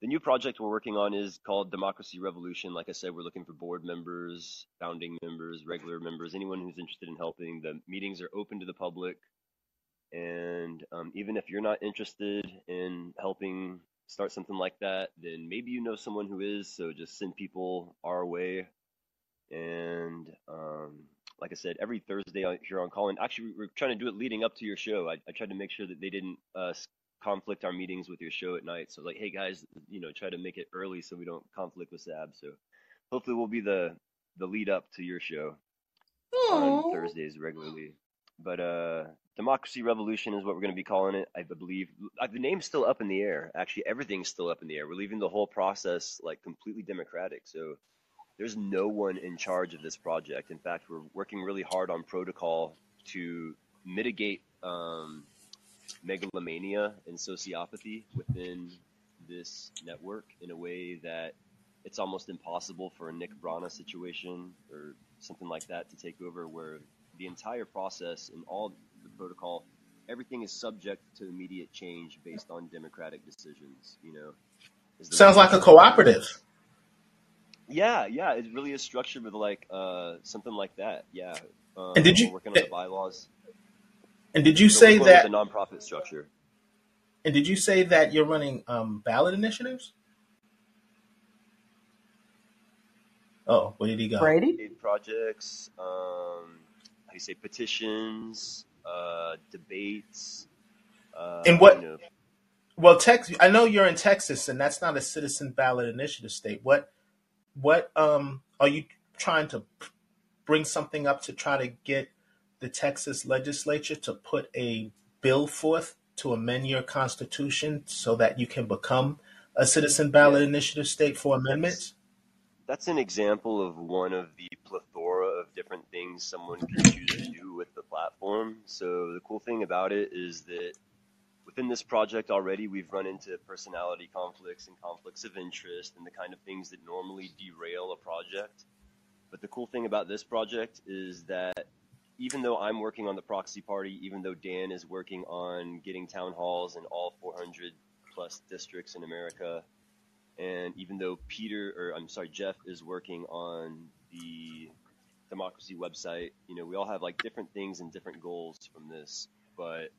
the new project we're working on is called Democracy Revolution. Like I said, we're looking for board members, founding members, regular members, anyone who's interested in helping. The meetings are open to the public. And um, even if you're not interested in helping start something like that, then maybe you know someone who is. So just send people our way. And um, like I said, every Thursday on- here on Callin, actually, we're trying to do it leading up to your show. I, I tried to make sure that they didn't uh, conflict our meetings with your show at night. So like, hey guys, you know, try to make it early so we don't conflict with Sab. So hopefully we'll be the the lead up to your show on Oh, Thursdays regularly. But uh, Democracy Revolution is what we're going to be calling it, I believe. Uh, The name's still up in the air. Actually, everything's still up in the air. We're leaving the whole process like completely democratic. So there's no one in charge of this project. In fact, we're working really hard on protocol to mitigate um, megalomania and sociopathy within this network in a way that it's almost impossible for a Nick Brana situation or something like that to take over, where the entire process and all the protocol, everything is subject to immediate change based on democratic decisions. You know, is Sounds like a cooperative. Yeah, yeah, it really is structured with like uh, something like that. Yeah, And um, did you working on the bylaws. and did you So say going with a that nonprofit structure. and did you say that you're running um, ballot initiatives? Oh, where did he go? Brady? Projects, um, how you say petitions, uh, debates, uh, And you what? know, Well, Tex. I know you're in Texas, and that's not a citizen ballot initiative state. What? What? Um, are you trying to bring something up to try to get the Texas legislature to put a bill forth to amend your constitution so that you can become a citizen ballot yes, initiative state for amendments? that's an example of one of the different things someone can choose to do with the platform. So the cool thing about it is that within this project already, we've run into personality conflicts and conflicts of interest and the kind of things that normally derail a project. But the cool thing about this project is that even though I'm working on the proxy party, even though Dan is working on getting town halls in all 400 plus districts in America, and even though Peter, or I'm sorry, Jeff is working on the democracy website, you know, we all have like different things and different goals from this, but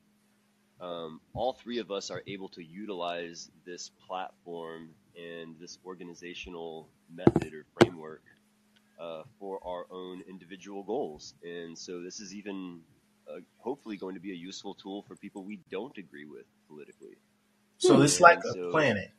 um, all three of us are able to utilize this platform and this organizational method or framework uh, for our own individual goals. And so this is even uh, hopefully going to be a useful tool for people we don't agree with politically. So it's like a so, planet.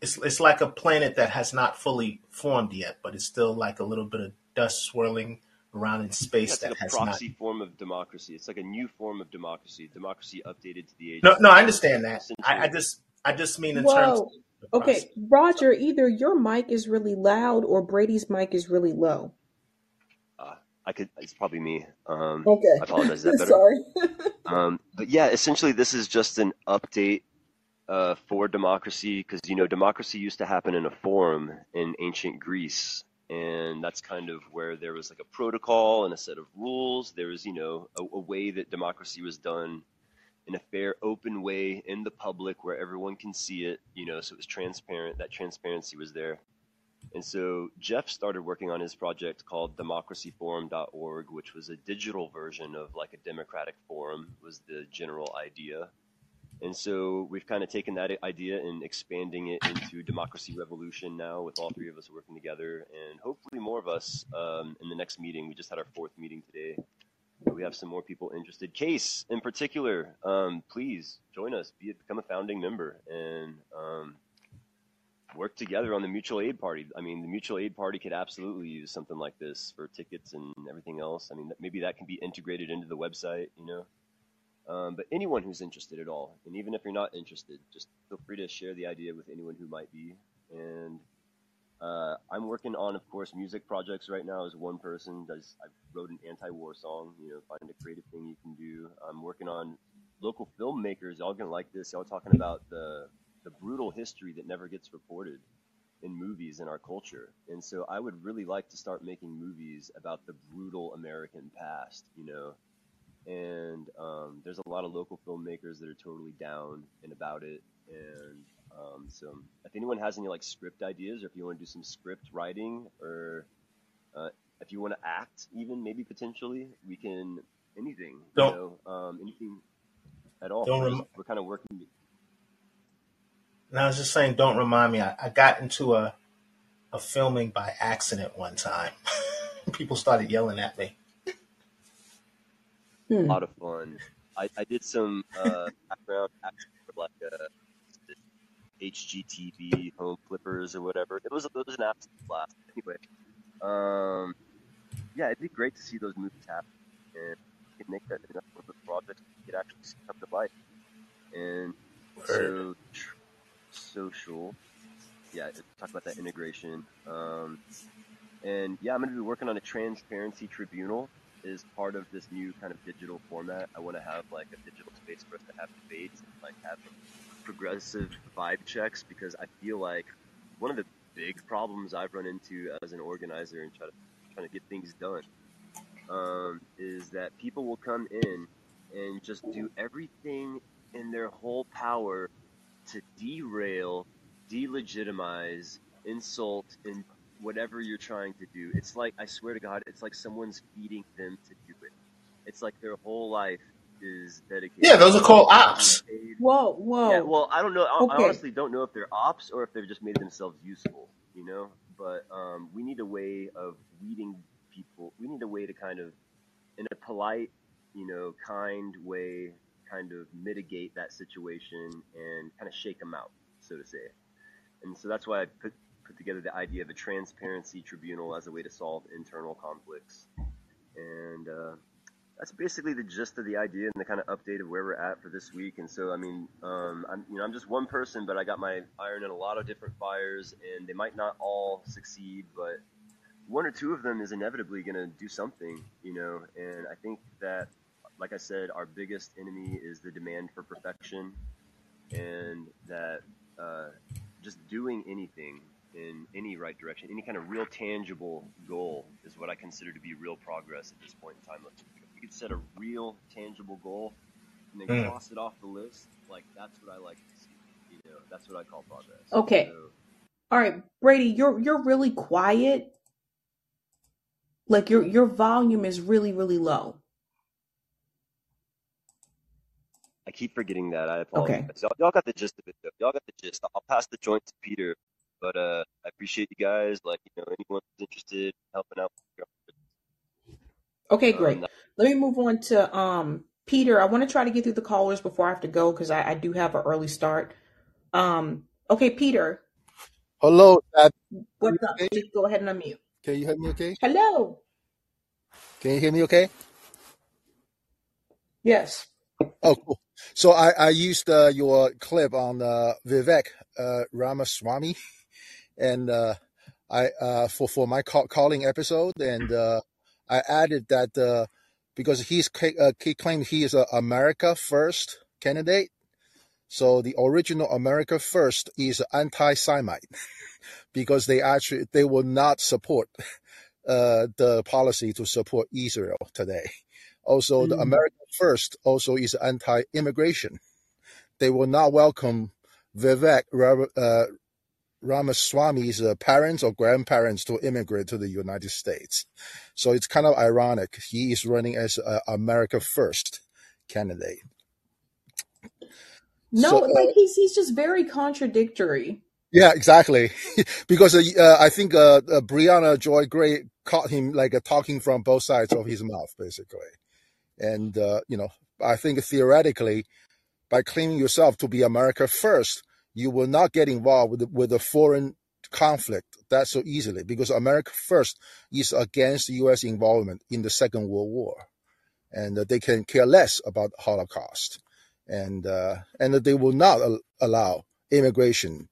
It's it's like a planet that has not fully formed yet, but it's still like a little bit of dust swirling around in yeah, space it's like that a has not. proxy form of democracy. It's like a new form of democracy, democracy updated to the age No, of no, I understand that. I, I just I just mean in terms of Whoa. the Okay, process. Roger, either your mic is really loud or Brady's mic is really low. Uh, I could, it's probably me. Um, Okay. I apologize. Is that better? Sorry. Um, but yeah, essentially, this is just an update uh, for democracy because you know democracy used to happen in a forum in ancient Greece, and that's kind of where there was like a protocol and a set of rules. There was you know a, a way that democracy was done in a fair, open way in the public where everyone can see it. You know, so it was transparent. That transparency was there. And so Jeff started working on his project called democracyforum.org, which was a digital version of like a democratic forum was the general idea. And so we've kind of taken that idea and expanding it into Democracy Revolution now with all three of us working together and hopefully more of us um, in the next meeting. We just had our fourth meeting today. We have some more people interested. Case in particular, um, please join us, be become a founding member, and um, work together on the mutual aid party. I mean, the mutual aid party could absolutely use something like this for tickets and everything else. I mean, maybe that can be integrated into the website, you know. Um, but anyone who's interested at all, and even if you're not interested, just feel free to share the idea with anyone who might be. And uh, I'm working on, of course, music projects right now as one person. Does I wrote an anti-war song, you know, find a creative thing you can do. I'm working on local filmmakers. Y'all gonna like this. Y'all talking about the the brutal history that never gets reported in movies in our culture. And so I would really like to start making movies about the brutal American past, you know. And um, there's a lot of local filmmakers that are totally down and about it. And um, so if anyone has any like script ideas or if you want to do some script writing or uh, if you want to act even maybe potentially, we can anything, you know, um, anything at all. don't We're rem- we're kind of working. And I was just saying, don't remind me. I, I got into a, a filming by accident one time. People started yelling at me. A Hmm. lot of fun. I, I did some uh, background acting for like uh, HGTV home flippers or whatever. It was it was an absolute blast. Anyway, um, yeah, it'd be great to see those movies happen and we can make that enough of a project you could actually see come to life. And Word. so social, yeah, talk about that integration. Um, and yeah, I'm going to be working on a transparency tribunal is part of this new kind of digital format. I want to have like a digital space for us to have debates and like have progressive vibe checks because I feel like one of the big problems I've run into as an organizer and try to trying to get things done um, is that people will come in and just do everything in their whole power to derail, delegitimize, insult, and whatever you're trying to do. It's like I swear to God, it's like someone's feeding them to do it. It's like their whole life is dedicated. Yeah, those are called ops. paid. Whoa, Yeah, whoa. well, I don't know. I, I honestly don't know if they're ops or if they've just made themselves useful. You know, but um, we need a way of weeding people. We need a way to kind of, in a polite, you know, kind way, kind of mitigate that situation and kind of shake them out, so to say. And so that's why I put put together the idea of a transparency tribunal as a way to solve internal conflicts. And uh, that's basically the gist of the idea and the kind of update of where we're at for this week. And so, I mean, um, I'm you know I'm just one person, but I got my iron in a lot of different fires, and they might not all succeed, but one or two of them is inevitably going to do something, you know. And I think that, like I said, our biggest enemy is the demand for perfection, and that uh, just doing anything in any right direction, any kind of real tangible goal is what I consider to be real progress at this point in time. If we could set a real tangible goal and then Mm. cross it off the list, like that's what I like to see. You know, that's what I call progress. Okay. So, All right, Brady, you're you're really quiet. Like your your volume is really really low. I keep forgetting that. I Okay. apologize. Y'all, y'all got the gist of it, though. Y'all got the gist. I'll pass the joint to Peter, but uh, I appreciate you guys. Like, you know, anyone who's interested in helping out. Okay, Um, great. Let me move on to um Peter. I want to try to get through the callers before I have to go because I, I do have an early start. Um, okay, Peter, Hello, Dad. what's up? Okay. Please go ahead and unmute. Can you hear me okay? Hello. Can you hear me okay? Yes. Oh, cool. So I, I used uh, your clip on uh, Vivek uh, Ramaswamy and uh, I uh, for for my call, Callin episode, and uh, I added that uh, because he's uh, he claimed he is a America First candidate. So the original America First is anti-Semite because they actually they will not support uh, the policy to support Israel today. Also, the Mm. America First also is anti-immigration. They will not welcome Vivek uh, Ramaswamy's uh, parents or grandparents to immigrate to the United States. So it's kind of ironic. He is running as a America First candidate. No, So uh, like he's he's just very contradictory. yeah, exactly. because uh, uh, I think uh, uh, Briahna Joy Gray caught him like uh, talking from both sides of his mouth, basically. And uh, you know, I think theoretically, by claiming yourself to be America first, you will not get involved with the, with a foreign conflict that so easily because America first is against U.S. involvement in the Second World War, and uh, they can care less about Holocaust, and uh, and that they will not al- allow immigration,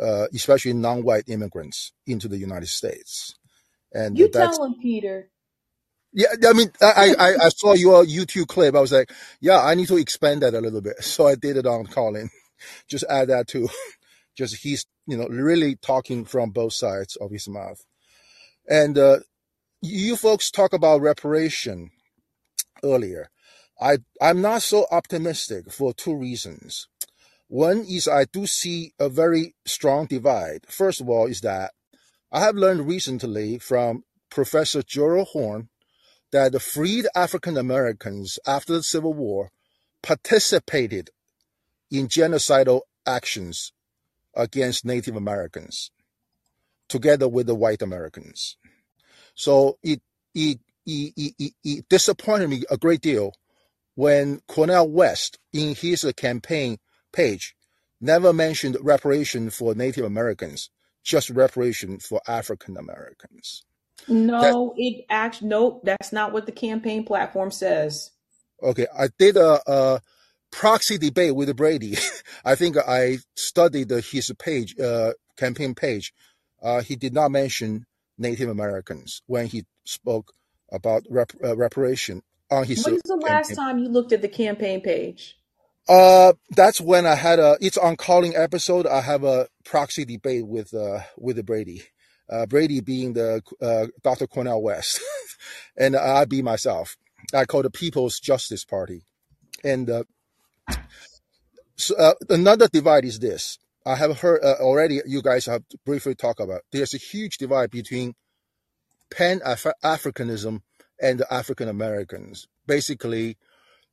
uh, especially non-white immigrants, into the United States. And You tell him, Peter. yeah, I mean, I, I, I saw your YouTube clip. I was like, yeah, I need to expand that a little bit. So I did it on Callin. Just add that too. Just he's, you know, really talking from both sides of his mouth. And uh, you folks talk about reparation earlier. I, I'm not so optimistic for two reasons. One is I do see a very strong divide. First of all, is that I have learned recently from Professor Gerald Horne that the freed African Americans after the Civil War participated in genocidal actions against Native Americans together with the white Americans. So it, it, it, it, it, disappointed me a great deal when Cornel West, in his campaign page, never mentioned reparation for Native Americans, just reparation for African Americans. That No, it actually nope, that's not what the campaign platform says. Okay, I did a, a proxy debate with Brady. I think I studied his page, uh, campaign page. Uh, he did not mention Native Americans when he spoke about rep, uh, reparation on his When's the last campaign. time you looked at the campaign page? Uh, that's when I had a. It's on Callin episode. I have a proxy debate with uh with Brady. Uh, Brady being the uh, Dr. Cornel West, and I be myself. I call the People's Justice Party, and uh, so, uh, another divide is this. I have heard uh, already. You guys have briefly talked about. There's a huge divide between Pan Africanism and the African Americans. Basically,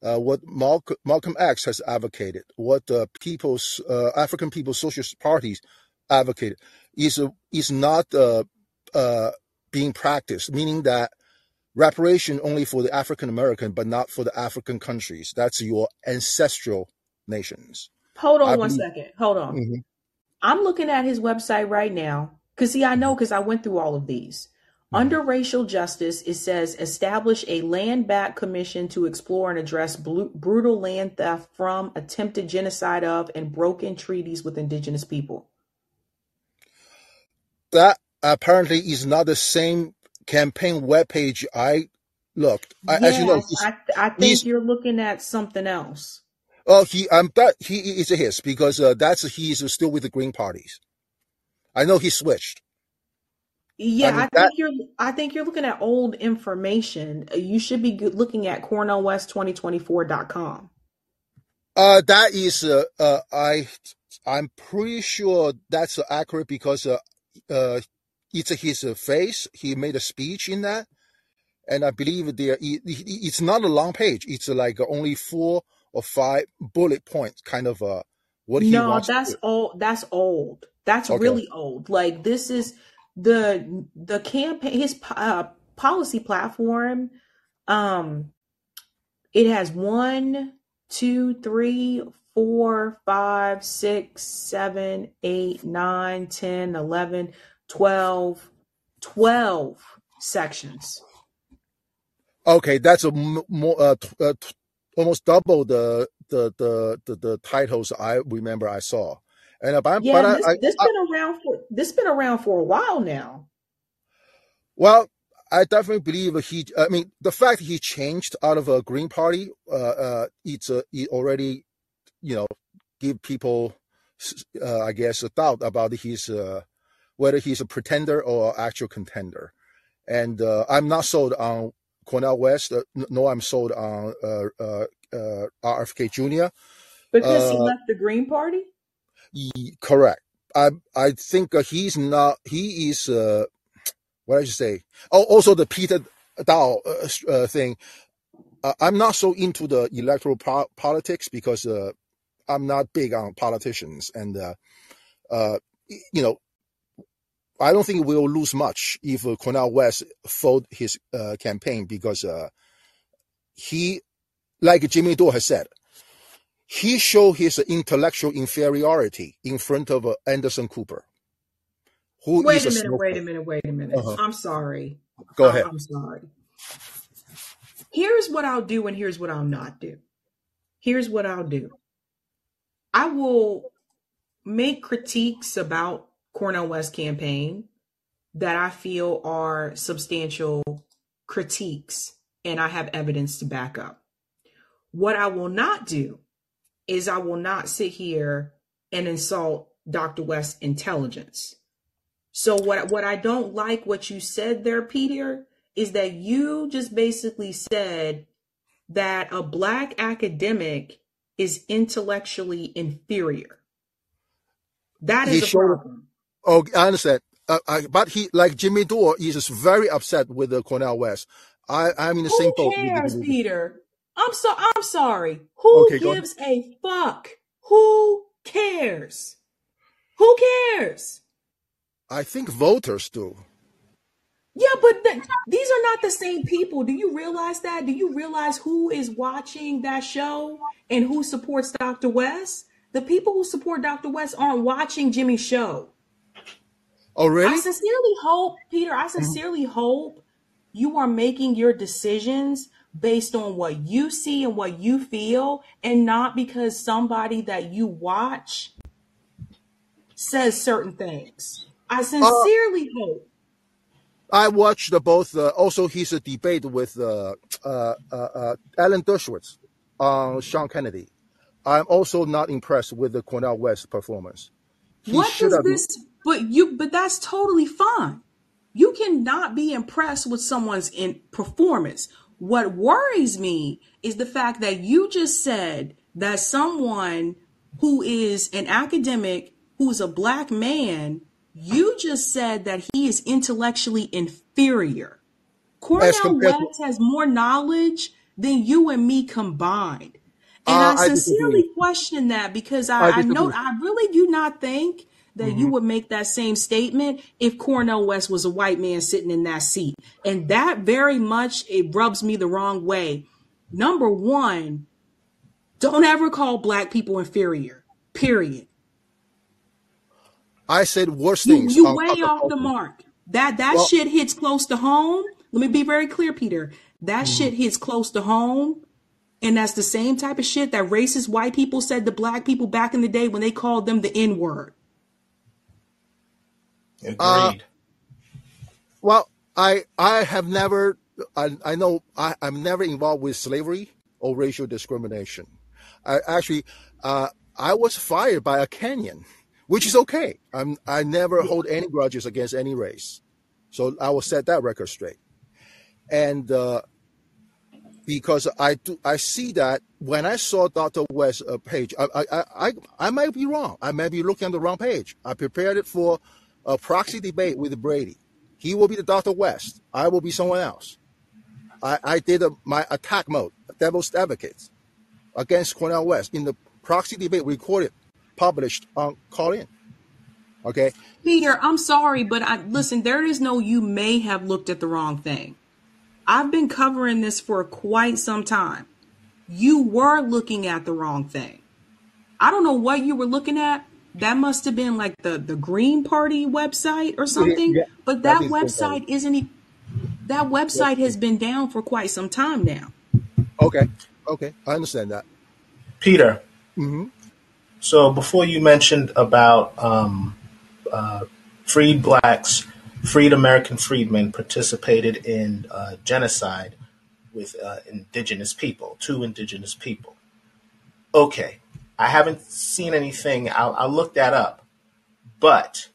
uh, what Malcolm, X has advocated, what the people's uh, African People's Socialist Parties advocated, is is not uh, uh, being practiced. Meaning that reparation only for the African American, but not for the African countries. That's your ancestral nations. Hold I on one believe. second. Hold on. Mhm. I'm looking at his website right now. Cause see, I know because I went through all of these. Under racial justice, it says establish a land back commission to explore and address blu- brutal land theft from, attempted genocide of, and broken treaties with indigenous people. That apparently is not the same campaign webpage I looked. I, as you know, I, I think you're looking at something else. oh he um that he is a his because uh, that's he's still with the Green parties. I know he switched. I Yeah, mean I that think you're. I think you're looking at old information. You should be looking at CornelWest2024.com. uh that is uh, uh I I'm pretty sure that's accurate because uh uh it's his uh, face. He made a speech in that, and I believe there it, it- it's not a long page. It's like only four or five bullet points, kind of uh what he No, wants to that's old. That's old. That's Okay. really old. Like this is the the campaign. His uh, policy platform. Um, it has one, two, three, four, five, six, seven, eight, nine, ten, eleven, twelve, twelve sections. Okay, that's a m- more uh, t- uh, t- almost double the the, the the the titles I remember I saw. And uh, but, Yeah, but I, this I, this I been around for this been around for a while now. well, I definitely believe he. I mean, the fact he changed out of a Green Party, uh, uh, it's uh, it already, you know, give people, uh, I guess, a doubt about his uh, whether he's a pretender or actual contender. And uh, I'm not sold on Cornel West, uh, n- nor I'm sold on uh, uh, uh, RFK Jr. Because he Uh, left the Green Party? Correct. I I think uh, he's not. He is. Uh, what did you say. Oh, also the Peter Daou uh, uh, thing. Uh, I'm not so into the electoral po- politics because uh, I'm not big on politicians, and uh, uh, you know, I don't think we'll lose much if uh, Cornel West fold his uh, campaign because uh, he, like Jimmy Dore has said, he showed his intellectual inferiority in front of uh, Anderson Cooper, who Wait is a a minute, wait a minute, wait a minute. Uh-huh. I'm sorry. Go ahead. I'm sorry. Here's what I'll do and here's what I'll not do. Here's what I'll do. I will make critiques about Cornel West campaign that I feel are substantial critiques and I have evidence to back up. What I will not do is I will not sit here and insult Dr. West's intelligence. So what what I don't like what you said there, Peter, is that you just basically said that a black academic is intellectually inferior. That is He a problem. Oh, I understand. Uh, I, but he, like Jimmy Dore, just very upset with the Cornel West. I, I'm in the same Who boat. with cares, Peter? I'm so I'm sorry. Who Okay, gives a fuck? Who cares? Who cares? I think voters do. Yeah, but th- these are not the same people. Do you realize that? Do you realize who is watching that show and who supports Dr. West? The people who support Dr. West aren't watching Jimmy's show. Oh, I sincerely hope, Peter, I Mhm. sincerely hope you are making your decisions based on what you see and what you feel and not because somebody that you watch says certain things. I Uh, sincerely hope. I watched the both. Uh, also, his uh, debate with uh, uh, uh, uh, Alan Dershowitz on Sean Kennedy. I'm also not impressed with the Cornel West performance. He What does this but you but that's totally fine. You cannot be impressed with someone's in performance. What worries me is the fact that you just said that someone who is an academic who's a black man, you just said that he is intellectually inferior. Cornel West has more knowledge than you and me combined. And uh, I I sincerely question that because I I, I know. I really do not think that you hmm would make that same statement if Cornel West was a white man sitting in that seat. And that very much it rubs me the wrong way. Number one, don't ever call black people inferior. Period. I said worse You things you way off the mark. That that Well, shit hits close to home. Let me be very clear, Peter. That mhm. shit hits close to home. And that's the same type of shit that racist white people said to black people back in the day when they called them the N word. Uh, Agreed. well, I I have never I I know I I'm never involved with slavery or racial discrimination. I actually uh I was fired by a Kenyan, which is okay. I'm I never hold any grudges against any race, so I will set that record straight. And uh, because I do I see that when I saw Dr. West's uh, page, I, I I I I might be wrong. I may be looking at the wrong page. I prepared it for a proxy debate with Brady. He will be the Dr. West. I will be someone else. I, I did a, my attack mode, devil's advocate, against Cornel West in the proxy debate recorded, published on Callin. Okay. Peter, I'm sorry, but I listen, there is no you may have looked at the wrong thing. I've been covering this for quite some time. You were looking at the wrong thing. I don't know what you were looking at. That must have been like the the Green Party website or something. Yeah, But that that is good website isn't e- that Yeah. website has been down for quite some time now. Okay. Okay. I understand that. Peter, hmm so before you mentioned about um, uh, freed blacks, freed American freedmen participated in uh, genocide with uh, indigenous people, two indigenous people. Okay, I haven't seen anything. I'll, I'll look that up. But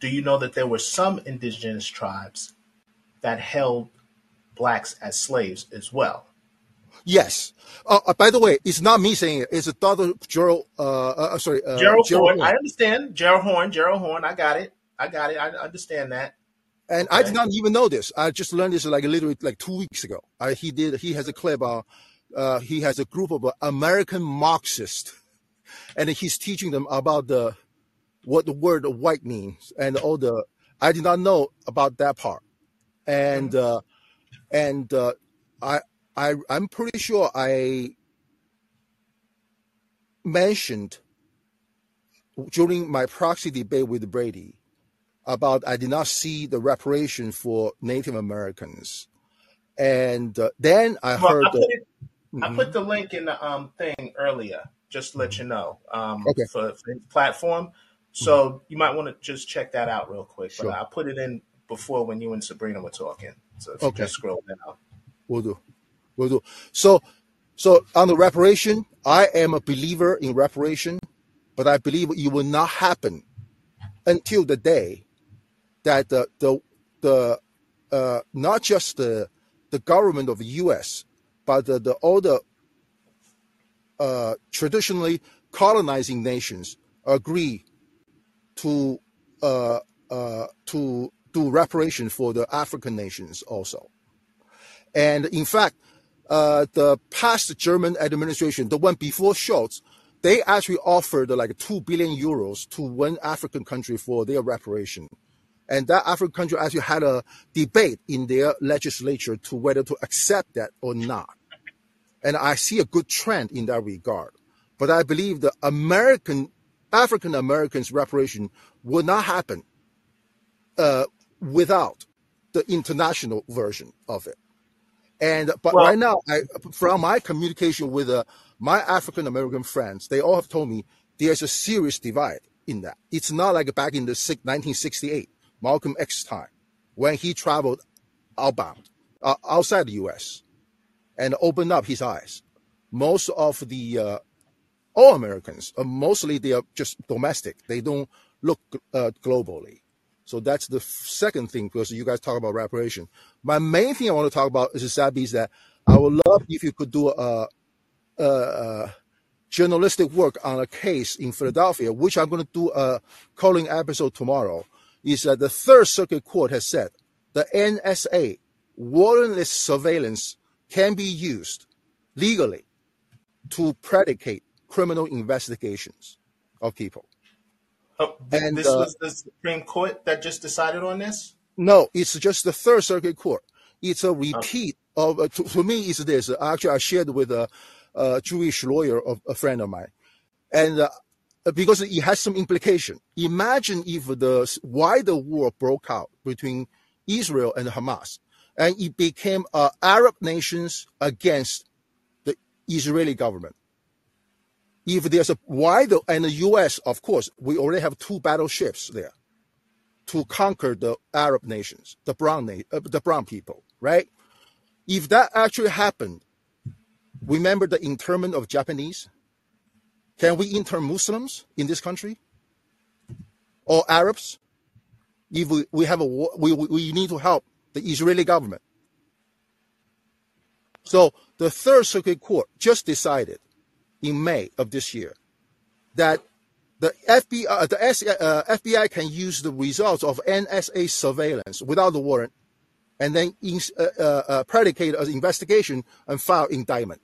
do you know that there were some indigenous tribes that held blacks as slaves as well? Yes. Uh, uh, by the way, it's not me saying it. It's Dr. Gerald, uh, uh, sorry, uh, Gerald Gerald Horne, I understand. Gerald Horne, Gerald Horne, I got it. I got it. I understand that. And I did not even know this. I just learned this like literally like two weeks ago. I, he did. He has a clip. Uh, uh, he has a group of uh, American Marxists, and he's teaching them about the what the word white means and all the. I did not know about that part, and uh, and uh, I I I'm pretty sure I mentioned during my proxy debate with Brady about I did not see the reparation for Native Americans, and uh, then I Well, heard I the. put it. I put the link in the um thing earlier, just to let you know, um, Okay. for, for his platform. Mhm. So you might want to just check that out real quick. But I put it in before when you and Sabrina were talking. So if you Okay. just scroll down. We'll do. We'll do. So, so on the reparation, I am a believer in reparation, but I believe it will not happen until the day that the the the uh, not just the the government of the U.S. but the, the all the uh, traditionally colonizing nations agree to uh, uh, to do reparation for the African nations also. And in fact, uh, the past German administration, the one before Scholz, they actually offered like two billion euros to one African country for their reparation. And that African country actually had a debate in their legislature to whether to accept that or not. And I see a good trend in that regard. But I believe the American, African Americans reparation will not happen uh, without the international version of it. And but Well, right now, I, from my communication with uh, my African American friends, they all have told me there's a serious divide in that. It's not like back in the 1968 Malcolm X time when he traveled outbound uh, outside the U.S. and opened up his eyes. Most of the uh, all Americans, uh, mostly they are just domestic. They don't look uh, globally. So that's the second thing because you guys talk about reparation. My main thing I want to talk about is Sabby is that I would love if you could do a, a, a journalistic work on a case in Philadelphia, which I'm going to do a Callin episode tomorrow. Is that the Third Circuit Court has said the NSA warrantless surveillance can be used legally to predicate criminal investigations of people. oh, th- And this uh, was the Supreme Court that just decided on this. no, it's just the Third Circuit Court. It's a Okay. repeat of, uh, to, to me, it's this. Actually, I shared with a, a Jewish lawyer, a, a friend of mine. And uh, because it has some implication. Imagine if the wider war broke out between Israel and Hamas, and it became uh, Arab nations against the Israeli government. If there's a wider and the U.S., of course, we already have two battleships there to conquer the Arab nations, the brown uh, the brown people, right? If that actually happened, remember the internment of Japanese can we intern Muslims in this country or Arabs? If we, we have a war, we, we need to help the Israeli government. So the Third Circuit Court just decided in May of this year that the FBI, uh, the uh, FBI can use the results of NSA surveillance without the warrant and then uh, uh, uh, predicate an investigation and file indictment.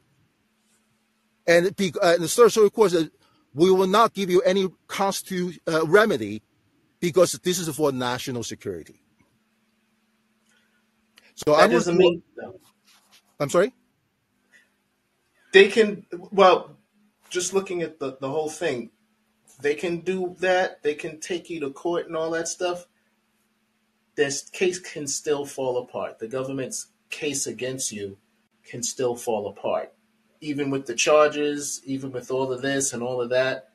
And, uh, the third circuit court said, we will not give you any constitutional uh, remedy because this is for national security. So that I doesn't mean. I'm sorry. They can well, just looking at the the whole thing, they can do that. They can take you to court and all that stuff. This case can still fall apart. The government's case against you can still fall apart even with the charges, even with all of this and all of that,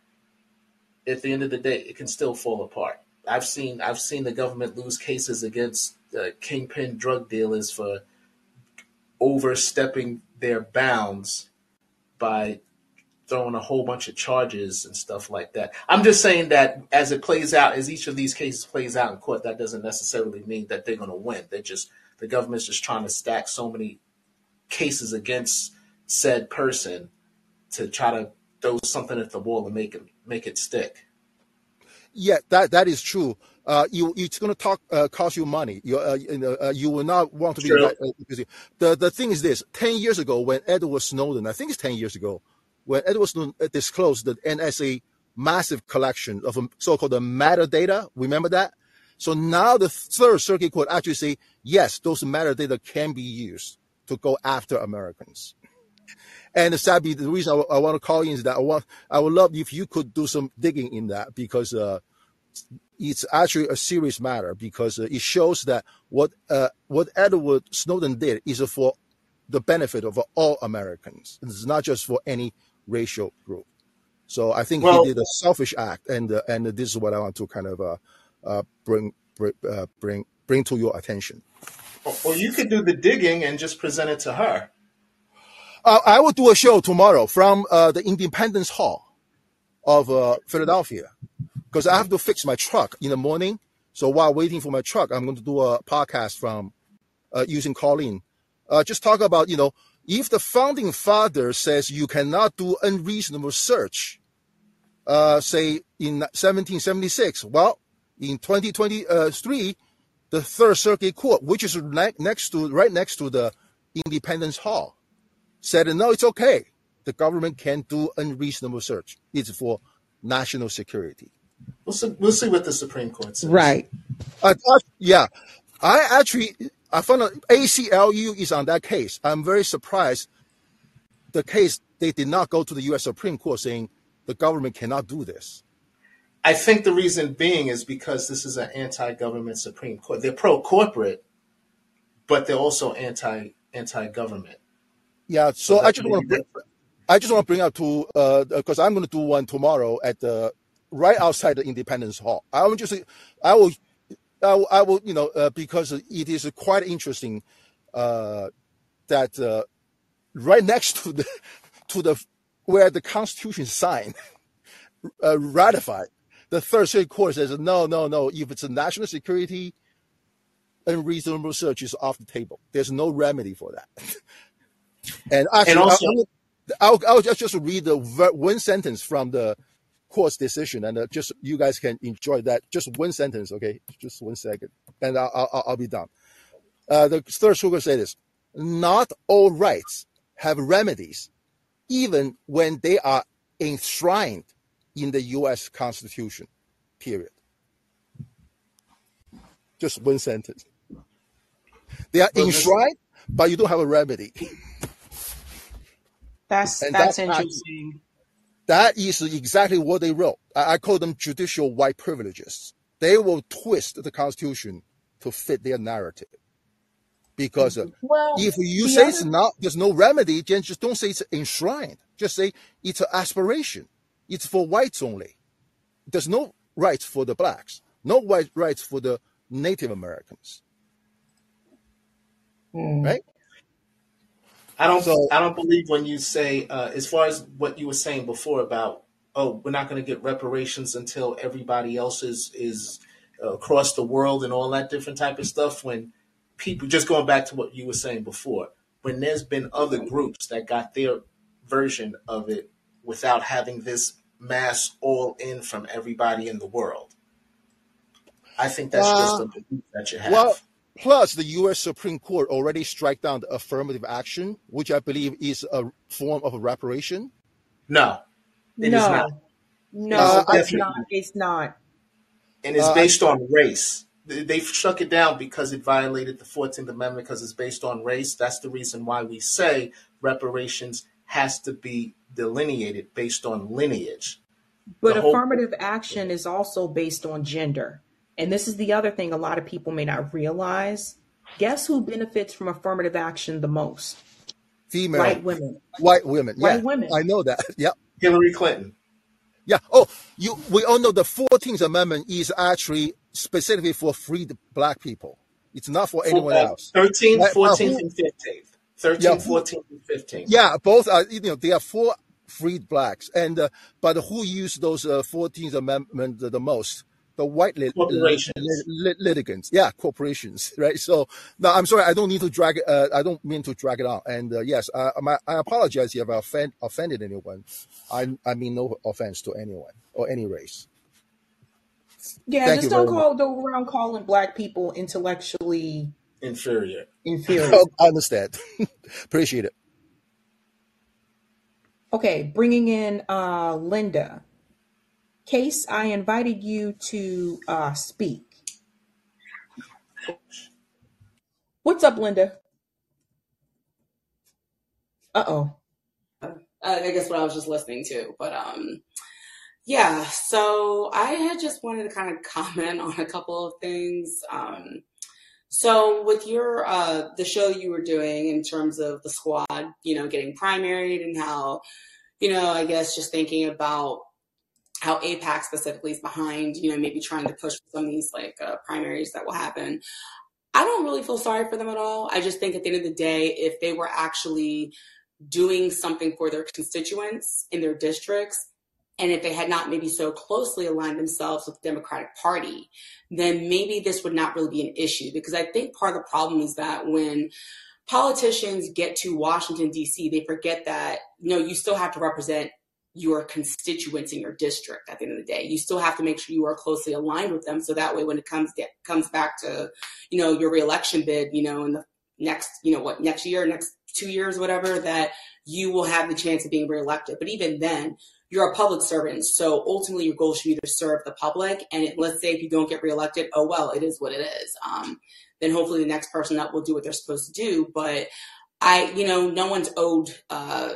at the end of the day, it can still fall apart. I've seen I've seen the government lose cases against uh, kingpin drug dealers for overstepping their bounds by throwing a whole bunch of charges and stuff like that. I'm just saying that as it plays out, as each of these cases plays out in court, that doesn't necessarily mean that they're going to win. They're just the government's just trying to stack so many cases against said person to try to throw something at the wall and make it make it stick. Yeah, that that is true. Uh, you it's going to talk uh, cost you money. You uh, you, know, uh, you will not want to be. Uh, the the thing is this: ten years ago, when Edward Snowden, I think it's ten years ago, when Edward Snowden uh, disclosed the NSA massive collection of um, so-called the metadata. Remember that? So now the Third Circuit Court actually say yes, those metadata can be used to go after Americans. And Sabby, the reason I, I want to call you is that I want, I would love if you could do some digging in that because uh, it's actually a serious matter because uh, it shows that what uh, what Edward Snowden did is for the benefit of all Americans. It's not just for any racial group. So I think well, he did a selfish act, and uh, and this is what I want to kind of uh, uh, bring bring uh, bring bring to your attention. Or you could do the digging and just present it to her. Uh, I will do a show tomorrow from uh, the Independence Hall of uh, Philadelphia because I have to fix my truck in the morning. So while waiting for my truck, I'm going to do a podcast from uh, using Callin. Uh, just talk about, you know, if the founding father says you cannot do unreasonable search, uh, say in 1776, well, in 2023, the Third Circuit Court, which is next to right next to the Independence Hall, said, no, it's okay. The government can't do unreasonable search. It's for national security. We'll see, we'll see what the Supreme Court says. Right. Uh, yeah. I actually, I found out ACLU is on that case. I'm very surprised the case, they did not go to the U.S. Supreme Court saying the government cannot do this. I think the reason being is because this is an anti-government Supreme Court. They're pro-corporate, but they're also anti anti-government. Yeah, so, so I just want to I just want to bring up to because uh, I'm going to do one tomorrow at the right outside the Independence Hall. I will just I will I will, I will you know uh, because it is quite interesting uh, that uh, right next to the to the where the Constitution signed uh, ratified the Third Circuit Court says no no no if it's a national security unreasonable search is off the table. There's no remedy for that. And actually, and also, I'll, I'll, just, just read the one sentence from the court's decision, and uh, just you guys can enjoy that. Just one sentence, okay? Just one second, and I'll, I'll, I'll be done. Uh, the third circuit says this: Not all rights have remedies, even when they are enshrined in the U.S. Constitution. Period. Just one sentence. They are enshrined, but you don't have a remedy. That's and that's, that's interesting. That is exactly what they wrote. I, I call them judicial white privileges. They will twist the Constitution to fit their narrative. Because Well, if you say it's not, there's no remedy, then just don't say it's enshrined. Just say it's an aspiration. It's for whites only. There's no rights for the blacks, no white rights for the Native Americans, Hmm. right? I don't. So I don't believe when you say, uh, as far as what you were saying before about, oh, we're not going to get reparations until everybody else is is uh, across the world and all that different type of stuff. When people, just going back to what you were saying before, when there's been other groups that got their version of it without having this mass all in from everybody in the world, I think that's just uh, a belief that you well, have. Plus the U.S. Supreme Court already struck down the affirmative action, which I believe is a form of reparation. No, it is not. no, Uh, no, It's not. It's not. and it's uh, I, based on race. They they struck it down because it violated the Fourteenth Amendment because it's based on race. That's the reason why we say reparations has to be delineated based on lineage. But The whole affirmative action is also based on gender. And this is the other thing a lot of people may not realize. Guess who benefits from affirmative action the most? female White women. white women. Yeah, White women. I know that. Yeah. Hillary Clinton. Yeah. Oh, you. We all know the Fourteenth Amendment is actually specifically for freed black people. It's not for For, anyone uh, else. 13th, Like, uh, 14th, who? and 15th. Yeah. 13th, Who? 14th, and 15th. Yeah. Both are. You know, they are for freed blacks, and uh, but who used those uh, Fourteenth Amendment the, the most? The white lit, lit, Corporations. lit, litigants, yeah, corporations, right? So, no, I'm sorry, I don't need to drag it. Uh, I don't mean to drag it out. And uh, yes, I, my, I apologize if I offend, offended anyone. I, I mean no offense to anyone or any race. Yeah, Thank just don't very much. call go around calling black people intellectually Inferior. inferior. I understand. Appreciate it. Okay, bringing in uh Linda. Case, I invited you to uh speak. What's up, Linda? Uh, I guess what I was just listening to. But um, yeah. So I had just wanted to kind of comment on a couple of things. Um, so with your uh, the show you were doing in terms of the squad, you know, getting primaried and how, you know, I guess just thinking about how AIPAC specifically is behind, you know, maybe trying to push some of these like uh, primaries that will happen. I don't really feel sorry for them at all. I just think at the end of the day, if they were actually doing something for their constituents in their districts, and if they had not maybe so closely aligned themselves with the Democratic Party, then maybe this would not really be an issue. Because I think part of the problem is that when politicians get to Washington, D.C., they forget that, you know, you still have to represent your constituents in your district at the end of the day. You still have to make sure you are closely aligned with them. So that way, when it comes get, comes back to, you know, your reelection bid, you know, in the next, you know, what, next year, next two years, whatever, that you will have the chance of being reelected. But even then, you're a public servant. So ultimately, your goal should be to serve the public. And it, let's say if you don't get reelected, oh, well, it is what it is. Um, then hopefully the next person that will do what they're supposed to do. But I, you know, no one's owed, uh,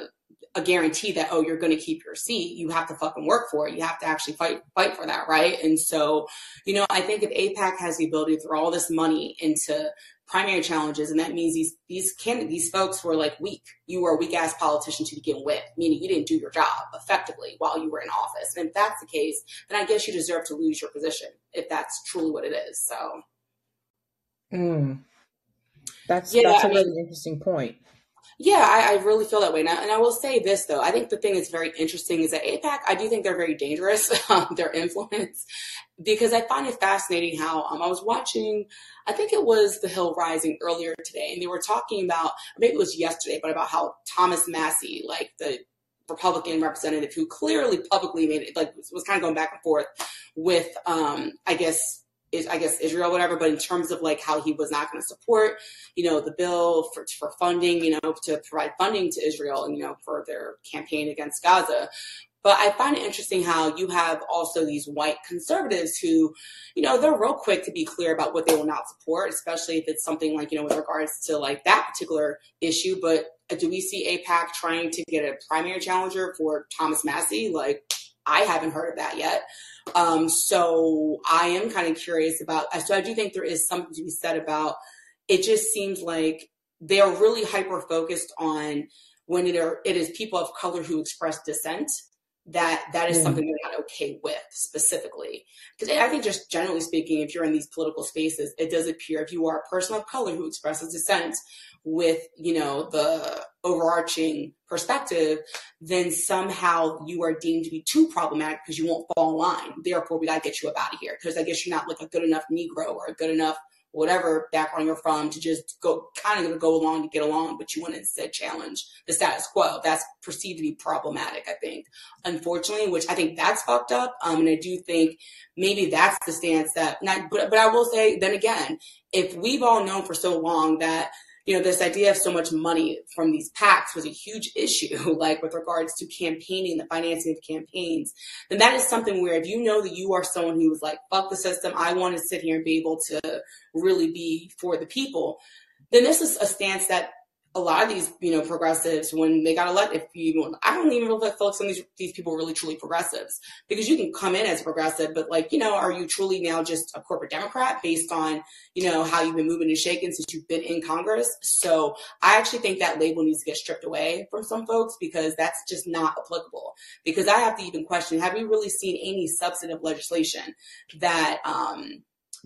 a guarantee that oh you're going to keep your seat. You have to fucking work for it. You have to actually fight fight for that right? And so you know i think if AIPAC has the ability to throw all this money into primary challenges and that means these these can these folks were like weak. You were a weak ass politician to begin with meaning you didn't do your job effectively while you were in office. And if that's the case then i guess you deserve to lose your position if that's truly what it is so. Mm, that's yeah that's i a mean really interesting point. Yeah, I, I really feel that way. Now, and I will say this though, I think the thing that's very interesting is that AIPAC, I do think they're very dangerous, um, their influence, because I find it fascinating how um, I was watching, I think it was The Hill Rising earlier today, and they were talking about, maybe it was yesterday, but about how Thomas Massie, like the Republican representative who clearly publicly made it, like was kind of going back and forth with, um, I guess, I guess Israel, whatever. But in terms of like how he was not going to support, you know, the bill for for funding, you know, to provide funding to Israel and you know for their campaign against Gaza. But I find it interesting how you have also these white conservatives who, you know, they're real quick to be clear about what they will not support, especially if it's something like, you know, with regards to like that particular issue. But uh, do we see AIPAC trying to get a primary challenger for Thomas Massie? Like, I haven't heard of that yet. Um, so I am kind of curious about, so I do think there is something to be said about it just seems like they are really hyper focused on when it, are, it is people of color who express dissent that that is hmm. something they're not okay with specifically. Because i think just generally speaking if you're in these political spaces it does appear if you are a person of color who expresses dissent with you know the overarching perspective then somehow you are deemed to be too problematic because you won't fall in line. Therefore we got to get you up out of here because i guess you're not like a good enough negro or a good enough whatever background you're from to just go kind of go along to get along, but you want to instead challenge the status quo. That's perceived to be problematic, I think, unfortunately, which I think that's fucked up. Um, and I do think maybe that's the stance that not, but, but I will say then again, if we've all known for so long that you know, this idea of so much money from these PACs was a huge issue, like with regards to campaigning, the financing of campaigns, then that is something where if you know that you are someone who was like, fuck the system, I want to sit here and be able to really be for the people, then this is a stance that a lot of these, you know, progressives, when they got elected, if you, I don't even feel like some of these, these people are really truly progressives because you can come in as a progressive, but like, you know, are you truly now just a corporate Democrat based on, you know, how you've been moving and shaking since you've been in Congress? So I actually think that label needs to get stripped away from some folks because that's just not applicable. Because I have to even question, have we really seen any substantive legislation that, um,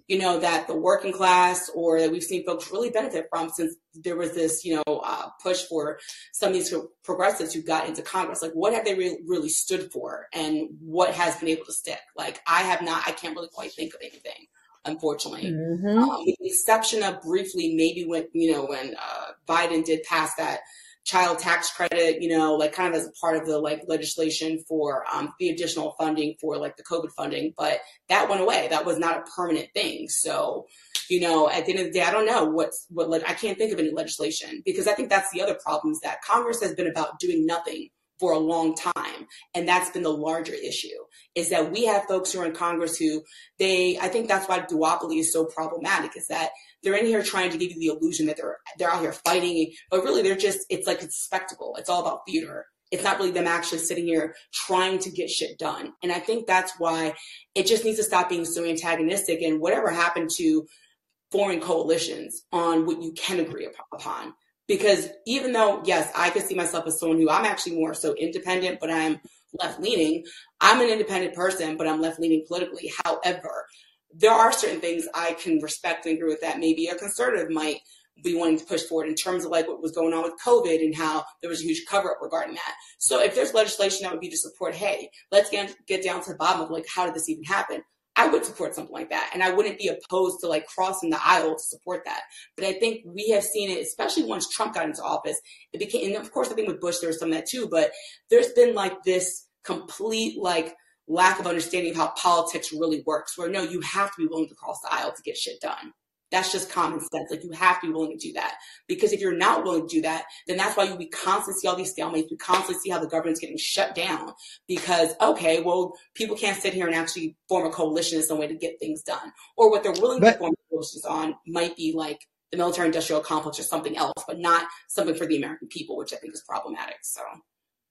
you know, that the working class or that we've seen folks really benefit from since there was this, you know, uh, push for some of these progressives who got into Congress. Like, what have they re- really stood for and what has been able to stick? Like, I have not, I can't really quite think of anything unfortunately. Mm-hmm. Um, with the exception of briefly, maybe when you know when uh, Biden did pass that child tax credit, you know, like kind of as part of the like legislation for um, the additional funding for like the COVID funding, but that went away. That was not a permanent thing. So, you know, at the end of the day, I don't know what's what. Like I can't think of any legislation because I think that's the other problem is that Congress has been about doing nothing for a long time. And that's been the larger issue is that we have folks who are in Congress who they, I think that's why duopoly is so problematic is that they're in here trying to give you the illusion that they're, they're out here fighting, but really they're just, it's like it's spectacle. It's all about theater. It's not really them actually sitting here trying to get shit done. And I think that's why it just needs to stop being so antagonistic and whatever happened to foreign coalitions on what you can agree upon because even though yes i could see myself as someone who i'm actually more so independent but i'm left leaning i'm an independent person but i'm left leaning politically however there are certain things i can respect and agree with that maybe a conservative might be wanting to push forward in terms of like what was going on with covid and how there was a huge cover up regarding that so if there's legislation that would be to support hey let's get, get down to the bottom of like how did this even happen I would support something like that. And I wouldn't be opposed to like crossing the aisle to support that. But I think we have seen it, especially once Trump got into office, it became, and of course, I think with Bush, there was some of that too, but there's been like this complete like lack of understanding of how politics really works, where no, you have to be willing to cross the aisle to get shit done. That's just common sense. Like you have to be willing to do that. Because if you're not willing to do that, then that's why you we constantly see all these stalemates. We constantly see how the government's getting shut down because, okay, well, people can't sit here and actually form a coalition in some way to get things done. Or what they're willing but, to form coalitions on might be like the military industrial complex or something else, but not something for the American people, which I think is problematic. So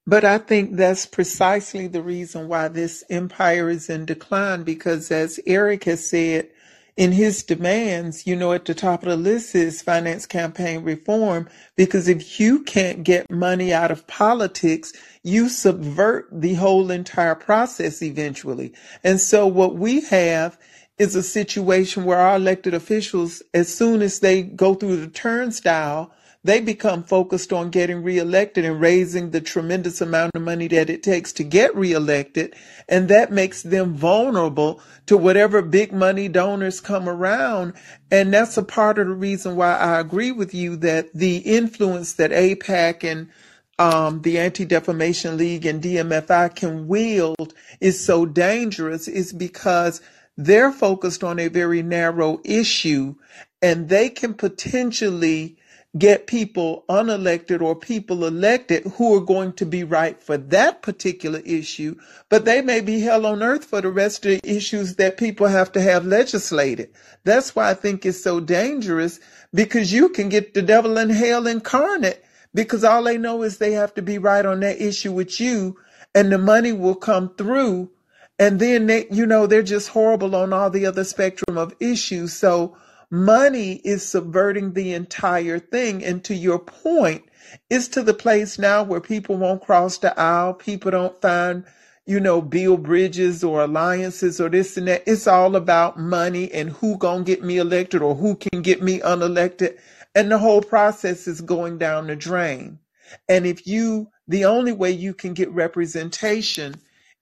but I think that's precisely the reason why this empire is in decline because as Eric has said, in his demands, you know, at the top of the list is finance campaign reform, because if you can't get money out of politics, you subvert the whole entire process eventually. And so what we have is a situation where our elected officials, as soon as they go through the turnstile, they become focused on getting reelected and raising the tremendous amount of money that it takes to get reelected. And that makes them vulnerable to whatever big money donors come around. And that's a part of the reason why I agree with you that the influence that AIPAC and um, the Anti-Defamation League and DMFI can wield is so dangerous is because they're focused on a very narrow issue and they can potentially get people unelected or people elected who are going to be right for that particular issue, but they may be hell on earth for the rest of the issues that people have to have legislated. That's why I think it's so dangerous because you can get the devil in hell incarnate because all they know is they have to be right on that issue with you and the money will come through and then they, you know, they're just horrible on all the other spectrum of issues. So money is subverting the entire thing. And to your point, it's to the place now where people won't cross the aisle. People don't find, you know, build bridges or alliances or this and that. It's all about money and who gonna get me elected or who can get me unelected. And the whole process is going down the drain. And if you, the only way you can get representation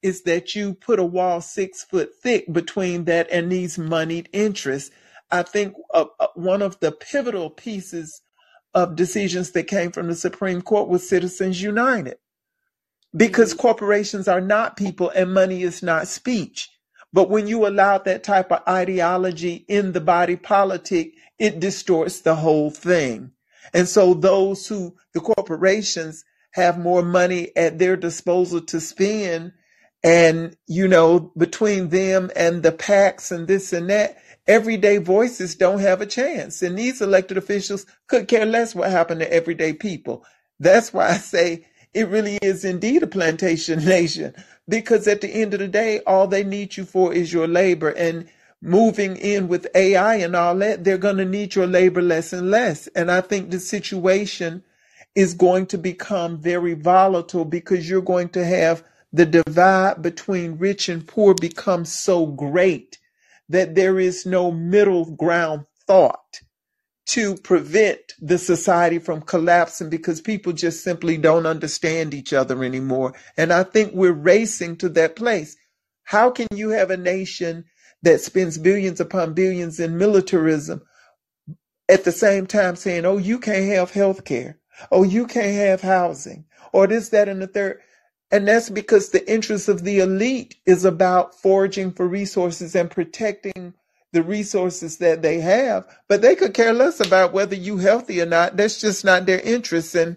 is that you put a wall six foot thick between that and these moneyed interests. I think uh, uh, one of the pivotal pieces of decisions that came from the Supreme Court was Citizens United because corporations are not people and money is not speech. But when you allow that type of ideology in the body politic, it distorts the whole thing. And so those who, the corporations, have more money at their disposal to spend and, you know, between them and the PACs and this and that, everyday voices don't have a chance. And these elected officials could care less what happened to everyday people. That's why I say it really is indeed a plantation nation, because at the end of the day, all they need you for is your labor. And moving in with AI and all that, they're going to need your labor less and less. And I think the situation is going to become very volatile because you're going to have the divide between rich and poor become so great that there is no middle ground thought to prevent the society from collapsing because people just simply don't understand each other anymore. And I think we're racing to that place. How can you have a nation that spends billions upon billions in militarism at the same time saying, oh, you can't have health care, oh, you can't have housing, or this, that, and the third? And that's because the interest of the elite is about foraging for resources and protecting the resources that they have. But they could care less about whether you healthy or not. That's just not their interest. And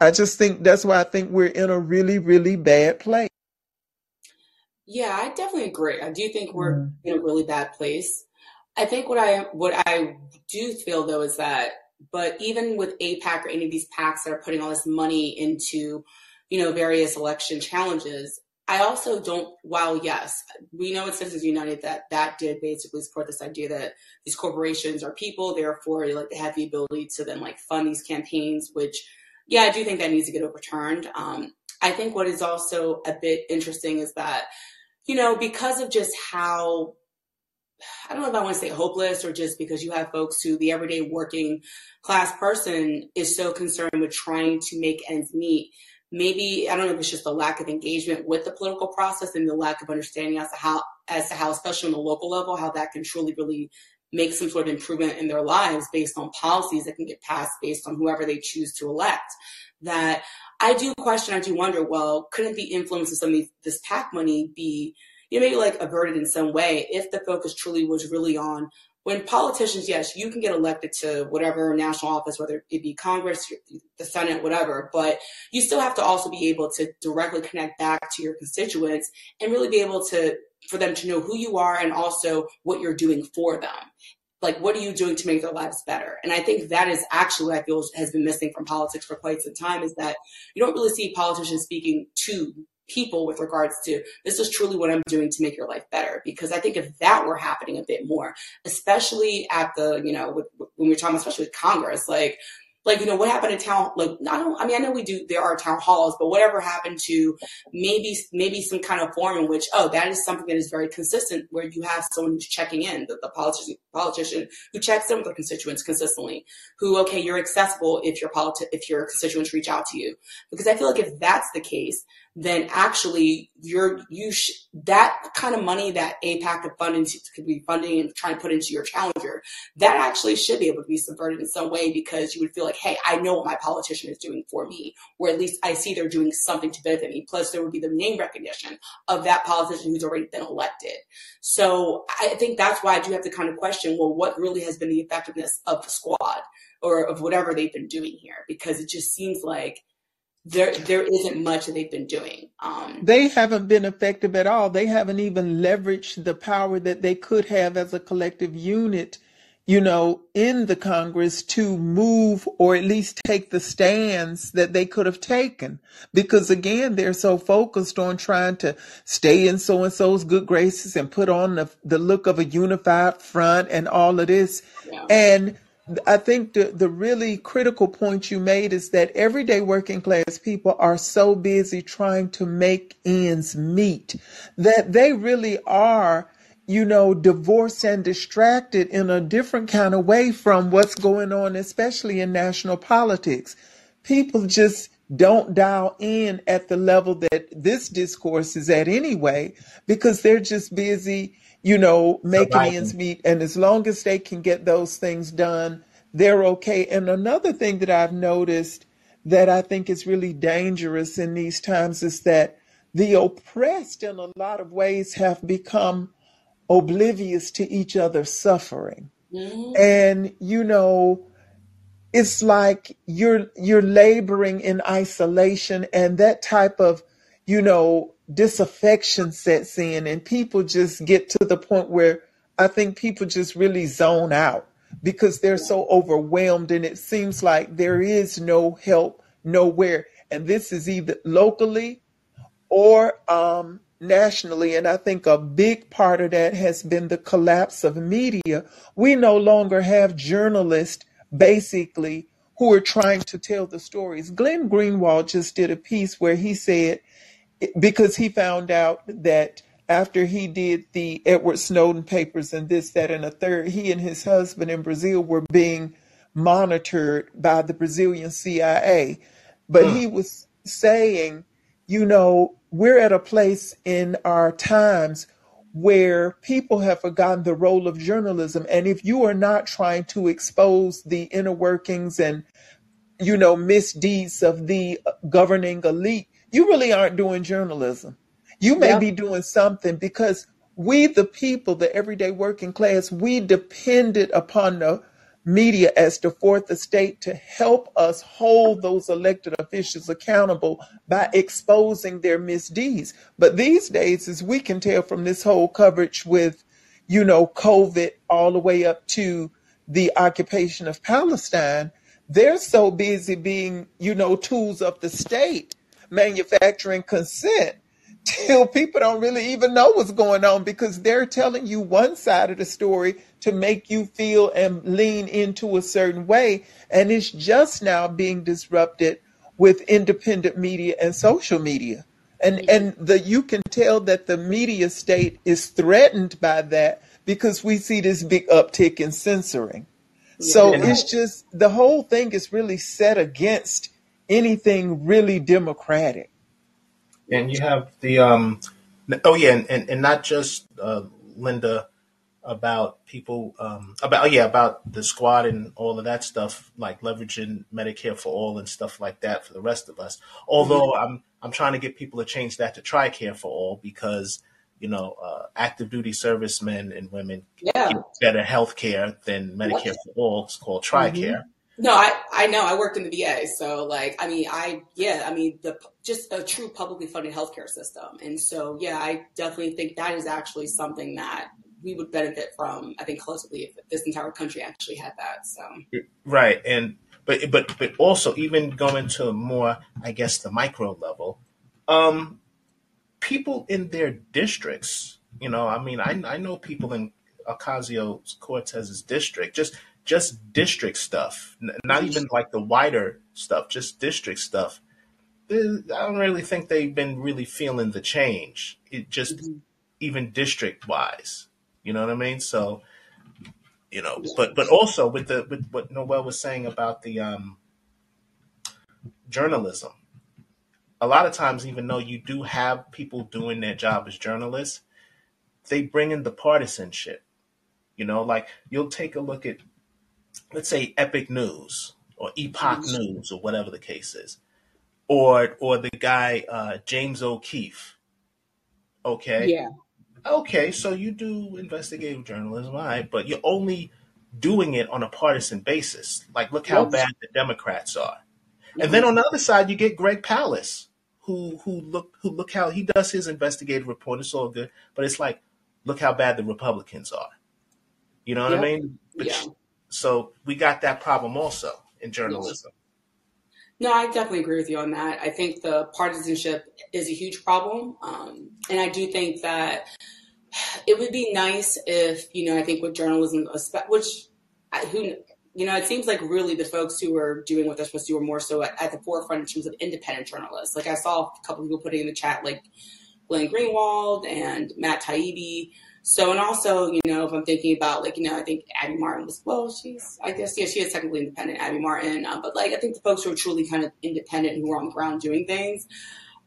I just think that's why I think we're in a really, really bad place. Yeah, I definitely agree. I do think we're mm. in a really bad place. I think what I what I do feel though is that, but even with AIPAC or any of these PACs that are putting all this money into you know, various election challenges. I also don't, while yes, we know at Citizens United that that did basically support this idea that these corporations are people, therefore, like they have the ability to then like fund these campaigns, which, yeah, I do think that needs to get overturned. Um, I think what is also a bit interesting is that, you know, because of just how I don't know if I want to say hopeless or just because you have folks who the everyday working class person is so concerned with trying to make ends meet maybe I don't know if it's just the lack of engagement with the political process and the lack of understanding as to how as to how, especially on the local level, how that can truly really make some sort of improvement in their lives based on policies that can get passed based on whoever they choose to elect. That I do question, I do wonder, well, couldn't the influence of some of these, this PAC money be, you know, maybe like averted in some way if the focus truly was really on when politicians, yes, you can get elected to whatever national office, whether it be Congress, the Senate, whatever, but you still have to also be able to directly connect back to your constituents and really be able to, for them to know who you are and also what you're doing for them. Like, what are you doing to make their lives better? And I think that is actually what I feel has been missing from politics for quite some time is that you don't really see politicians speaking to people with regards to this is truly what I'm doing to make your life better. Because I think if that were happening a bit more, especially at the, you know, with, when we're talking, especially with Congress, like, like you know what happened to town like I don't I mean I know we do there are town halls but whatever happened to maybe maybe some kind of form in which oh that is something that is very consistent where you have someone who's checking in the, the politician politician who checks in with their constituents consistently who okay you're accessible if your politi- if your constituents reach out to you because I feel like if that's the case then actually you're you sh- that kind of money that AIPAC could fund into could be funding and trying to put into your challenger that actually should be able to be subverted in some way because you would feel like hey I know what my politician is doing for me or at least I see they're doing something to benefit me. Plus there would be the name recognition of that politician who's already been elected. So I think that's why I do have to kind of question well what really has been the effectiveness of the squad or of whatever they've been doing here? Because it just seems like there there isn't much that they've been doing. Um, They haven't been effective at all. They haven't even leveraged the power that they could have as a collective unit, you know, in the Congress to move or at least take the stands that they could have taken. Because again, they're so focused on trying to stay in so and so's good graces and put on the, the look of a unified front and all of this. yeah, And I think the, the really critical point you made is that everyday working class people are so busy trying to make ends meet that they really are, you know, divorced and distracted in a different kind of way from what's going on, especially in national politics. People just don't dial in at the level that this discourse is at anyway, because they're just busy, you know, making ends meet. And as long as they can get those things done, they're okay. And another thing that I've noticed that I think is really dangerous in these times is that the oppressed, in a lot of ways, have become oblivious to each other's suffering. hmm And, you know, it's like you're you're laboring in isolation and that type of you know disaffection sets in and people just get to the point where i think people just really zone out because they're so overwhelmed and it seems like there is no help nowhere and this is either locally or um, nationally. And I think a big part of that has been the collapse of media. We no longer have journalists basically who are trying to tell the stories. Glenn Greenwald just did a piece where he said, because he found out that after he did the Edward Snowden papers and this, that, and a third, he and his husband in Brazil were being monitored by the Brazilian CIA. But Mm. he was saying, you know, we're at a place in our times where people have forgotten the role of journalism. And if you are not trying to expose the inner workings and you know, misdeeds of the governing elite, you really aren't doing journalism. You may Yeah. be doing something because we, the people, the everyday working class, we depended upon the media as the fourth estate to help us hold those elected officials accountable by exposing their misdeeds. But these days, as we can tell from this whole coverage with, you know, COVID all the way up to the occupation of Palestine, they're so busy being, you know, tools of the state, manufacturing consent, till people don't really even know what's going on because they're telling you one side of the story to make you feel and lean into a certain way. And it's just now being disrupted with independent media and social media. And and the you can tell that the media state is threatened by that because we see this big uptick in censoring. So And it's just the whole thing is really set against anything really democratic. and you have the um oh yeah and and, and not just uh, linda about people um about oh yeah about the squad and all of that stuff like leveraging medicare for all and stuff like that for the rest of us. Although i'm i'm trying to get people to change that to tricare for all because you know uh, active duty servicemen and women Yeah. get better health care than medicare for all. It's called tricare No, I I know. I worked in the VA, so like I mean, I yeah, I mean the just a true publicly funded healthcare system, and so yeah, I definitely think that is actually something that we would benefit from. I think collectively if this entire country actually had that. So Right, and but but but also even going to more, I guess, the micro level, um, people in their districts. You know, I mean, I I know people in Ocasio Cortez's district, just just district stuff, not even like the wider stuff, just district stuff. Eh, I don't really think they've been really feeling the change. It just Mhm. even district wise, you know what I mean? So you know but but also with the with what noel was saying about the um journalism a lot of times even though you do have people doing their job as journalists they bring in the partisanship you know like you'll take a look at let's say epic news or epoch news or whatever the case is or or the guy uh james o'keefe okay yeah, Okay, so you do investigative journalism, all right, but you're only doing it on a partisan basis. Like, look how Yep. bad the Democrats are. And then on the other side, you get Greg Palast, who who look who look how he does his investigative report. It's all good, but it's like, look how bad the Republicans are. You know what I mean? But Yeah. So we got that problem also in journalism. No, I definitely agree with you on that. I think the partisanship is a huge problem. Um, and I do think that it would be nice if, you know, I think with journalism, which, who, you know, it seems like really the folks who are doing what they're supposed to do are more so at, at the forefront in terms of independent journalists. Like I saw a couple people putting in the chat, like Glenn Greenwald and Matt Taibbi. So, and also, you know, if I'm thinking about like, you know, I think Abby Martin was, well, she's, I guess, yeah, she is technically independent, Abby Martin. Uh, but like, I think the folks who are truly kind of independent and who are on the ground doing things,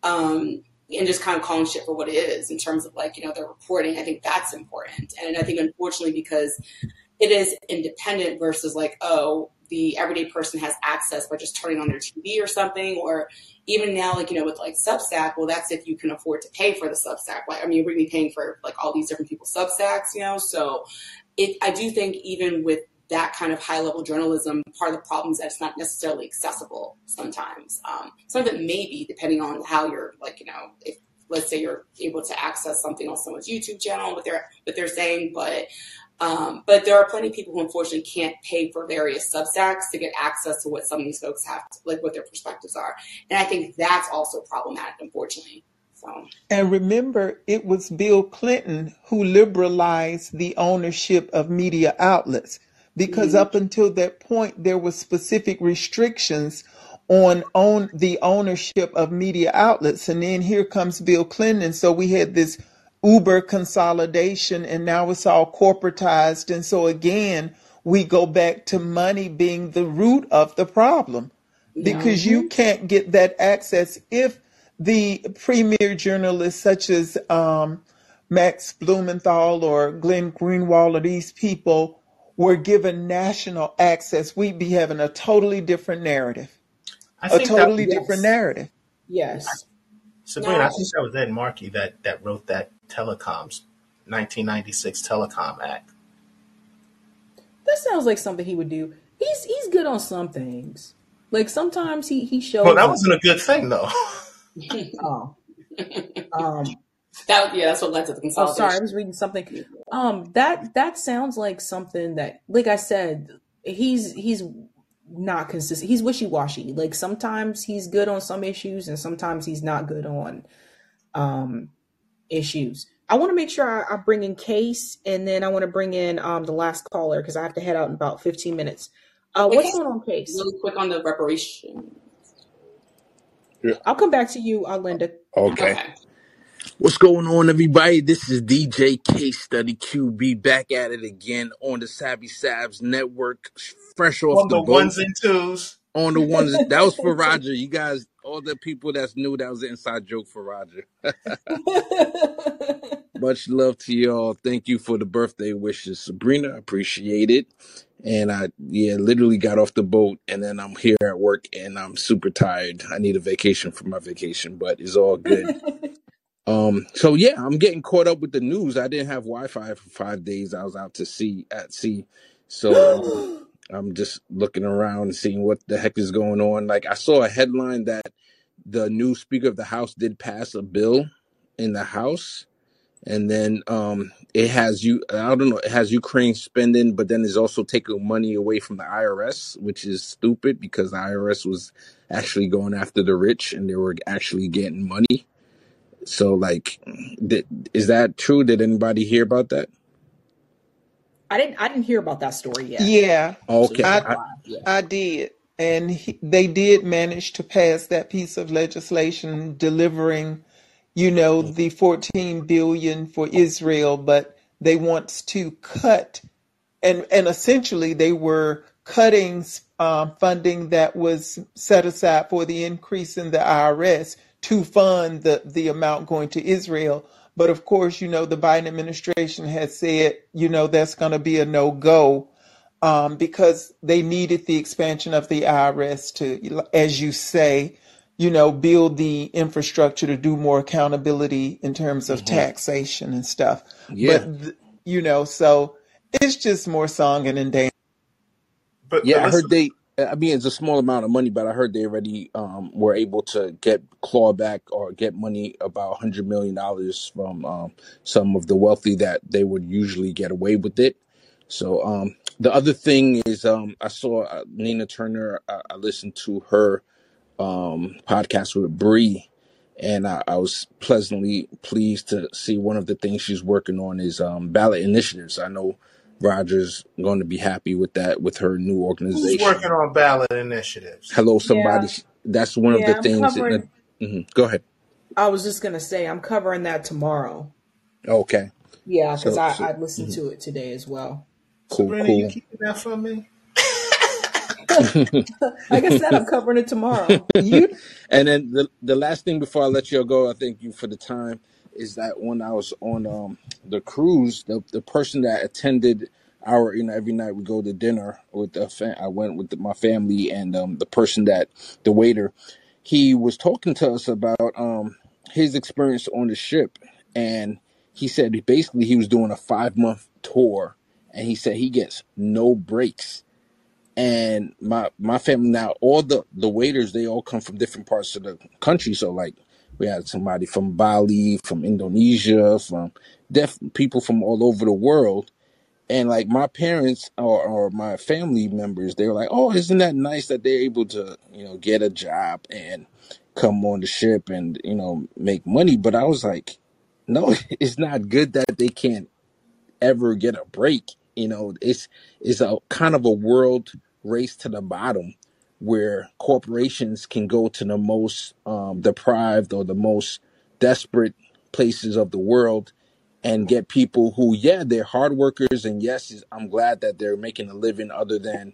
um, and just kind of calling shit for what it is in terms of like, you know, their reporting, I think that's important. And I think unfortunately, because it is independent versus like, oh, the everyday person has access by just turning on their TV or something, or even now, like, you know, with like Substack, well, that's if you can afford to pay for the Substack. Like, I mean, we're gonna be paying for like all these different people's Substacks, you know? So it, I do think even with that kind of high level journalism, part of the problem is that it's not necessarily accessible sometimes. Um, some of it may be depending on how you're like, you know, if let's say you're able to access something on someone's YouTube channel, what they're, what they're saying, but um, but there are plenty of people who unfortunately can't pay for various Substacks to get access to what some of these folks have, to, like what their perspectives are. And I think that's also problematic, unfortunately. So, And remember, it was Bill Clinton who liberalized the ownership of media outlets because mhm. up until that point, there were specific restrictions on own the ownership of media outlets. And then here comes Bill Clinton. And so we had this Uber consolidation and now it's all corporatized. And so again, we go back to money being the root of the problem yeah, because you can't get that access if the premier journalists such as um, Max Blumenthal or Glenn Greenwald or these people were given national access, we'd be having a totally different narrative, I a think that totally different narrative. Yes. Sabrina, no, I think that was Ed Markey that that wrote that telecoms 1996 Telecom Act. That sounds like something he would do. He's he's good on some things. Like sometimes he he shows. Well, that up. wasn't a good thing though. Oh, um, that, yeah, that's what led to the oh, sorry, I was reading something. Um, that that sounds like something that, like I said, he's he's not consistent. He's wishy washy. Like sometimes he's good on some issues, and sometimes he's not good on um issues. I want to make sure I, I bring in Case, and then I want to bring in um the last caller because I have to head out in about fifteen minutes. Uh, what's can going on, Case? really quick on the reparation? Yeah. I'll come back to you, uh, Linda. Okay. Okay. What's going on, everybody? This is DJ Case Study QB back at it again on the Sabby Sabs Network, fresh off On the the boat. ones and twos. On the ones that was for Roger. You guys, all the people that's new, that was an inside joke for Roger. Much love to y'all. Thank you for the birthday wishes, Sabrina. Appreciate it. And I, yeah, literally got off the boat and then I'm here at work and I'm super tired. I need a vacation from my vacation, but it's all good. Um, so yeah, I'm getting caught up with the news. I didn't have Wi-Fi for five days. I was out to sea at sea. So um, I'm just looking around and seeing what the heck is going on. Like I saw a headline that the new Speaker of the House did pass a bill in the House and then um it has you i don't know it has ukraine spending but then it's also taking money away from the irs which is stupid because the irs was actually going after the rich and they were actually getting money. So like th- is that true? Did anybody hear about that I didn't I didn't hear about that story yet. Yeah, okay I I. Yeah. I did. And he, they did manage to pass that piece of legislation delivering, you know, the 14 billion for Israel, but they want to cut and and essentially they were cutting um, funding that was set aside for the increase in the IRS to fund the the amount going to Israel. But of course, you know, the Biden administration has said, you know, that's going to be a no go um, because they needed the expansion of the IRS to, as you say, you know, build the infrastructure to do more accountability in terms of hmm taxation and stuff. yeah But, you know, so it's just more song and dance. But Yeah, but I heard they. I mean, it's a small amount of money, but I heard they already um, were able to get claw back or get money about hundred million dollars from um, some of the wealthy that they would usually get away with it. So um, the other thing is, um, I saw uh, Nina Turner. I, I listened to her um, podcast with Bree, and I, I was pleasantly pleased to see one of the things she's working on is um, ballot initiatives. I know Roger's going to be happy with that with her new organization. who's working on ballot initiatives? Hello, Yeah, somebody. That's one of the yeah, I'm things. That, covering. mhm. Go ahead. I was just gonna say I'm covering that tomorrow. Okay. Yeah, because So, I so I listened mhm. to it today as well. cool, Sabrina, you cool. keeping that from me? like I said, I'm covering it tomorrow. You and then the the last thing before I let you go, I thank you for the time. Is that when I was on um the cruise, the the person that attended our you know every night we go to dinner with the I went with my family and um the person that the waiter he was talking to us about um his experience on the ship. And he said basically he was doing a five month tour and he said he gets no breaks. And my my family now all the the waiters they all come from different parts of the country. So like we had somebody from bali from indonesia from deaf people from all over the world. And like my parents or, or my family members they were like oh isn't that nice that they're able to you know get a job and come on the ship and you know make money? But i was like no it's not good that they can't ever get a break. You know, it's it's a kind of a world race to the bottom where corporations can go to the most um, deprived or the most desperate places of the world and get people who, yeah, they're hard workers, and yes, I'm glad that they're making a living other than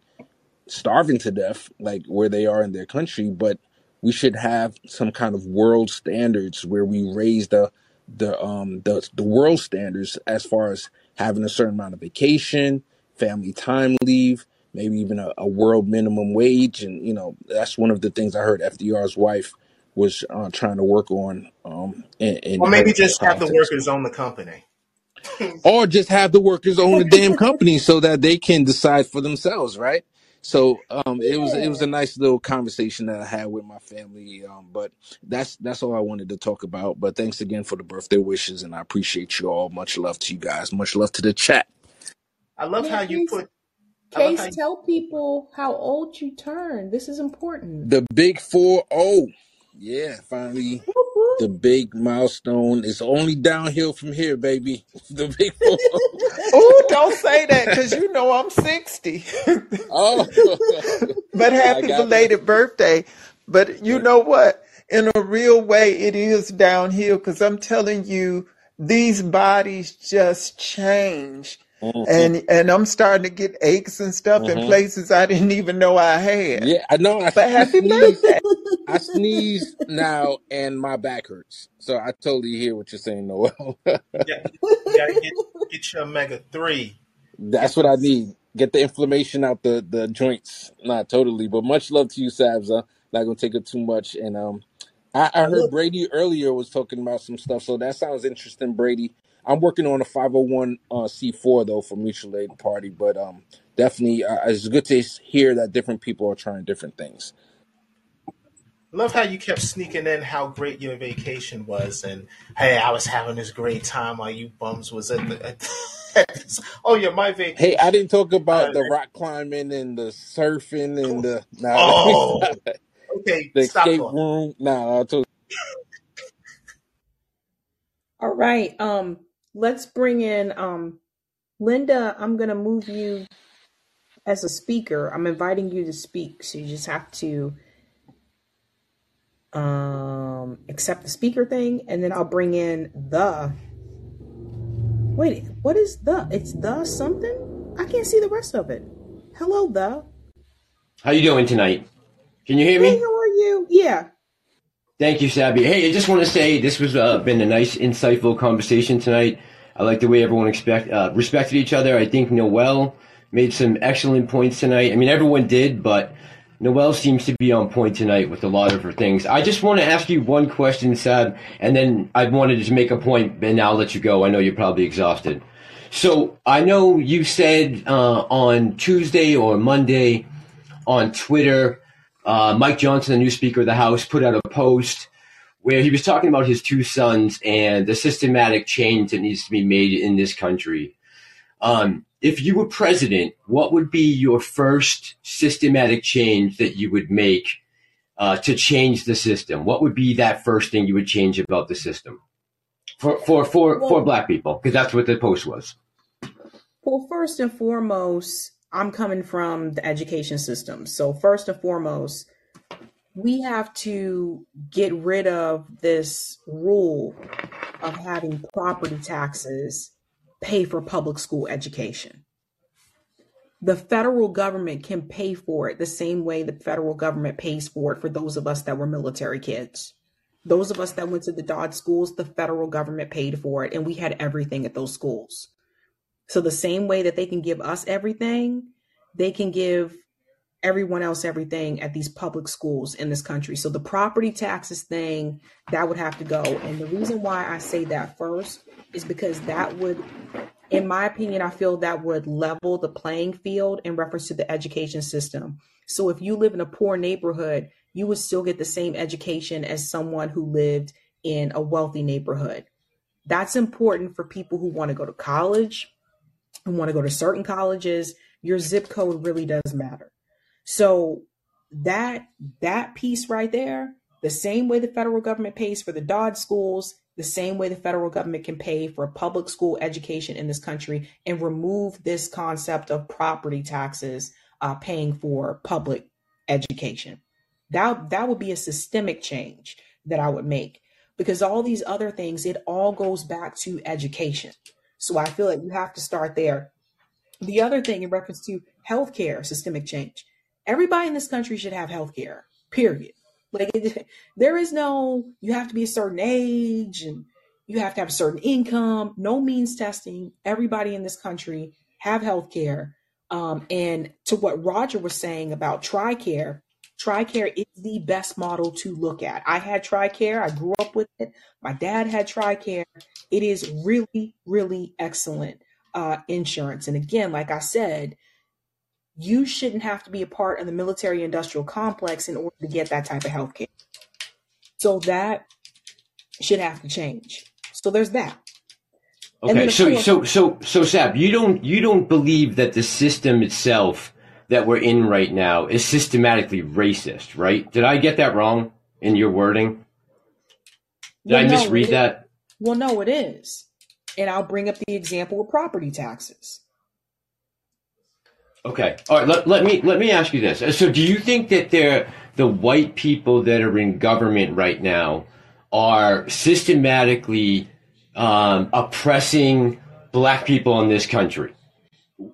starving to death like where they are in their country but we should have some kind of world standards where we raise the the um the, the world standards as far as having a certain amount of vacation family time leave maybe even a, a world minimum wage and you know that's one of the things i heard fdr's wife was uh, trying to work on um in, in Or maybe her just have the politics workers own the company. or just have the workers own the damn company so that they can decide for themselves, right? So um, it was it was a nice little conversation that I had with my family. Um, but that's that's all I wanted to talk about. But thanks again for the birthday wishes, and I appreciate you all. Much love to you guys. Much love to the chat. I love Yeah, how you put. I love how Case, you, tell people how old you turned. This is important. The big four zero, yeah, finally Whoop, whoop. the big milestone. It's only downhill from here, baby. The big four. Oh, don't say that because you know I'm 60. Oh, but I happy got you. belated birthday. But you know what? In a real way, it is downhill because I'm telling you, these bodies just change. Mhm, And and I'm starting to get aches and stuff in mhm. places I didn't even know I had. Yeah, I know. I, But I happy sneeze. birthday. I sneeze now, and my back hurts. So I totally hear what you're saying, Noel. you got you got to get get your omega three. That's what. I need. Get the inflammation out the the joints. Not totally, but much love to you, Sabza. Not gonna take up too much. And um, I, I I heard. Brady earlier was talking about some stuff, so that sounds interesting, Brady. I'm working on a 501 uh, C4 though for mutual aid party, but um, definitely uh, it's good to hear that different people are trying different things. Love how you kept sneaking in how great your vacation was, and hey, I was having this great time while you bums was at the. At this, oh yeah, my vacation. Hey, I didn't talk Uh, about the rock climbing and the surfing and the nah, oh, okay, the stop escape talking. room. Nah, I told All right. Um, let's bring in um Linda. I'm gonna move you as a speaker. I'm inviting you to speak, so you just have to um accept the speaker thing, and then I'll bring in the. Wait, what is the? It's the something. I can't see the rest of it. Hello, the. How you doing tonight? Can you hear me? Hey, how are you? Yeah. Thank you, Sabby. Hey, I just want to say this was uh, been a nice, insightful conversation tonight. I like the way everyone expect uh, respected each other. I think Noel made some excellent points tonight. I mean, everyone did, but Noel seems to be on point tonight with a lot of her things. I just want to ask you one question, Sab, and then I wanted to make a point, and I'll let you go. I know you're probably exhausted. So I know you said uh, on Tuesday or Monday on Twitter, uh, Mike Johnson, the new Speaker of the House, put out a post where he was talking about his two sons and the systematic change that needs to be made in this country. Um, if you were president, what would be your first systematic change that you would make uh, to change the system? What would be that first thing you would change about the system for for for, Well, for black people? Because that's what the post was. well, first and foremost, I'm coming from the education system. So first and foremost, we have to get rid of this rule of having property taxes pay for public school education. The federal government can pay for it the same way the federal government pays for it for those of us that were military kids. Those of us that went to the DoDDS schools, the federal government paid for it, and we had everything at those schools. So, the same way that they can give us everything, they can give everyone else everything at these public schools in this country. So, the property taxes thing, that would have to go. And the reason why I say that first is because that would in my opinion, I feel that would level the playing field in reference to the education system. So if you live in a poor neighborhood, you would still get the same education as someone who lived in a wealthy neighborhood. That's important for people who want to go to college, who want to go to certain colleges. Your zip code really does matter. So that that piece right there, the same way the federal government pays for the DoDDS schools, the same way the federal government can pay for public school education in this country and remove this concept of property taxes uh, paying for public education. That that would be a systemic change that I would make because all these other things it all goes back to education. So I feel like you have to start there. The other thing in reference to healthcare systemic change, everybody in this country should have healthcare. Period. Like it, there is no you have to be a certain age and you have to have a certain income. No means testing. Everybody in this country have health care. Um, and to what Roger was saying about TRICARE, TRICARE is the best model to look at. I had TRICARE. I grew up with it. My dad had TRICARE. It is really, really excellent uh, insurance. And again, like I said, you shouldn't have to be a part of the military industrial complex in order to get that type of health care. So that should have to change. So there's that. Okay, so course, so so so Sab, you don't you don't believe that the system itself that we're in right now is systematically racist, right? Did I get that wrong in your wording? Did well, I misread that? well, no, it is. And I'll bring up the example of property taxes. Okay. All right. Let, let me let me ask you this. So, do you think that they're the white people that are in government right now are systematically um, oppressing black people in this country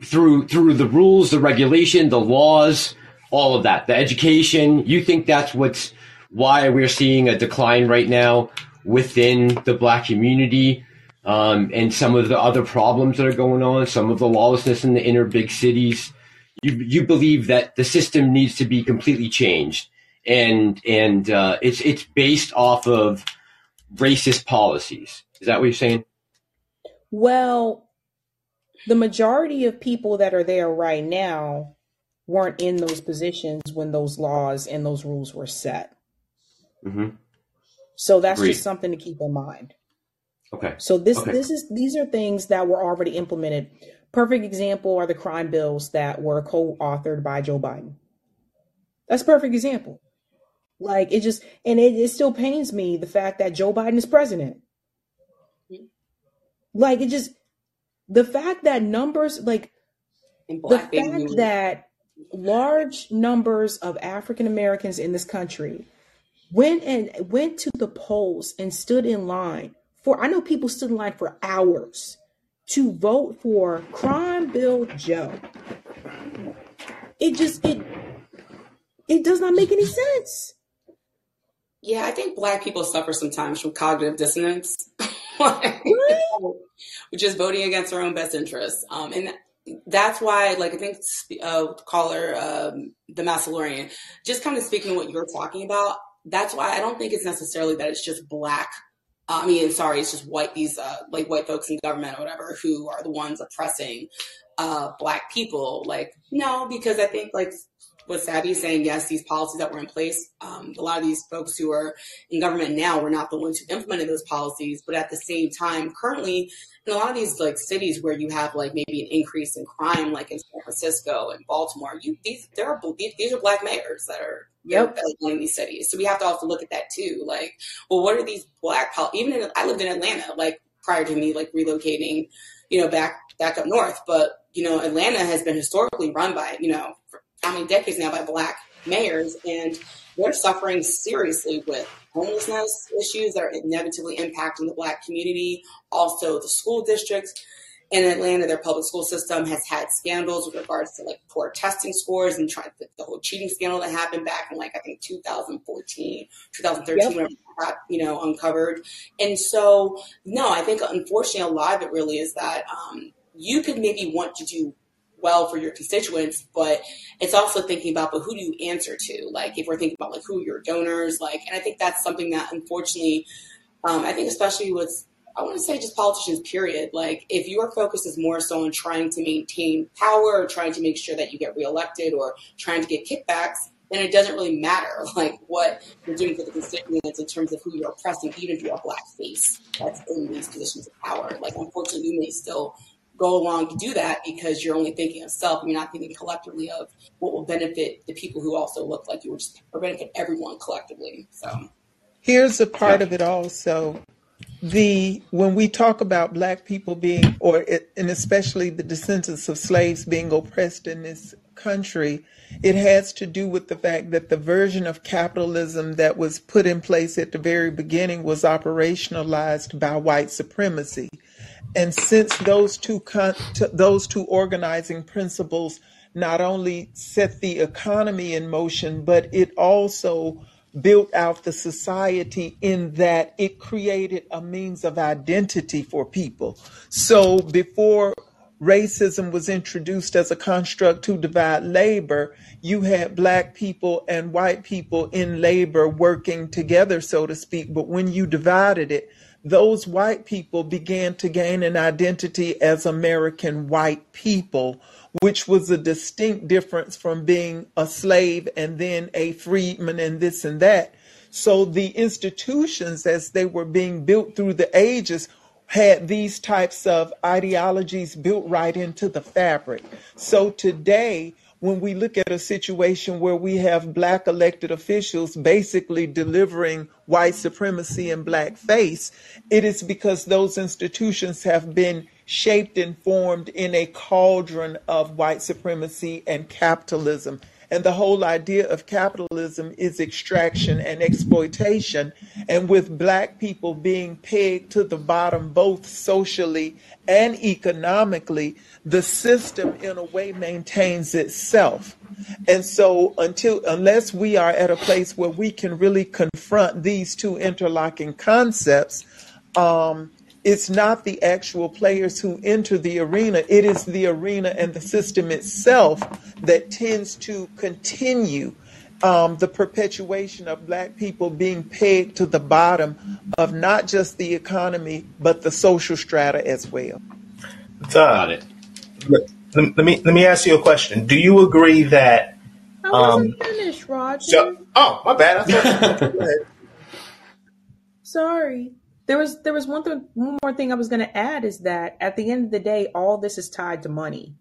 through through the rules, the regulation, the laws, all of that, the education? You think that's what's why we're seeing a decline right now within the black community? Um, and some of the other problems that are going on, some of the lawlessness in the inner big cities, you you believe that the system needs to be completely changed, and and uh, it's it's based off of racist policies. Is that what you're saying? Well, the majority of people that are there right now weren't in those positions when those laws and those rules were set. hmm So that's Agreed. just something to keep in mind. Okay. So this Okay. this is these are things that were already implemented. Perfect example are the crime bills that were co-authored by Joe Biden. That's a perfect example. Like it just and it, it still pains me the fact that Joe Biden is president. Like it just the fact that numbers like the fact movement. that large numbers of African Americans in this country went and went to the polls and stood in line for I know people stood in line for hours to vote for crime bill Joe. It just it it does not make any sense. Yeah, I think black people suffer sometimes from cognitive dissonance, like, which is voting against their own best interests. Um, and that's why, like, I think uh, caller, um, the Massalorian, just kind of speaking to what you're talking about. That's why I don't think it's necessarily that it's just black I mean, sorry, it's just white these uh, like white folks in government or whatever who are the ones oppressing uh, black people. Like, no, because I think like what Sabby is saying, yes, these policies that were in place, um, a lot of these folks who are in government now were not the ones who implemented those policies. But at the same time, currently, in a lot of these like cities where you have like maybe an increase in crime, like in San Francisco and Baltimore, you these there are these are black mayors that are yep. running these cities. So we have to also look at that too. Like, well, what are these black pol- even in, I lived in Atlanta like prior to me like relocating, you know, back back up north, but you know, Atlanta has been historically run by, you know, how many decades now by black mayors, and they're suffering seriously with homelessness issues that are negatively impacting the black community, also the school districts. In Atlanta, their public school system has had scandals with regards to like poor testing scores and trying the whole cheating scandal that happened back in like I think 2014, 2013, yep. when it got you know uncovered. And so, no, I think unfortunately a lot of it really is that um, you could maybe want to do well for your constituents, but it's also thinking about, but who do you answer to? Like, if we're thinking about like who your donors, like, and I think that's something that unfortunately, um, I think especially with, I want to say just politicians, period. Like, if your focus is more so on trying to maintain power or trying to make sure that you get reelected or trying to get kickbacks, then it doesn't really matter like what you're doing for the constituents in terms of who you're oppressing, even if you're a black face that's in these positions of power. Like, unfortunately, you may still go along to do that because you're only thinking of self and you're not thinking collectively of what will benefit the people who also look like you or benefit everyone collectively. So here's a part yeah. of it also. The when we talk about black people being or and especially the descendants of slaves being oppressed in this country, it has to do with the fact that the version of capitalism that was put in place at the very beginning was operationalized by white supremacy. And since those two con- those two organizing principles not only set the economy in motion, but it also built out the society in that it created a means of identity for people. So before racism was introduced as a construct to divide labor, you had black people and white people in labor working together, so to speak. But when you divided it, those white people began to gain an identity as American white people, which was a distinct difference from being a slave and then a freedman and this and that. So the institutions, as they were being built through the ages, had these types of ideologies built right into the fabric. So today, when we look at a situation where we have black elected officials basically delivering white supremacy and blackface, it is because those institutions have been shaped and formed in a cauldron of white supremacy and capitalism. And the whole idea of capitalism is extraction and exploitation. And with black people being pegged to the bottom, both socially and economically, the system in a way maintains itself. And so until unless we are at a place where we can really confront these two interlocking concepts, um, it's not the actual players who enter the arena, it is the arena and the system itself that tends to continue um, the perpetuation of black people being pegged to the bottom of not just the economy, but the social strata as well. Got it. Let, let, me let me ask you a question. Do you agree that? I wasn't um, finished, Roger. So, oh, my bad. Sorry. There was there was one thing, one more thing I was going to add is that at the end of the day, all this is tied to money.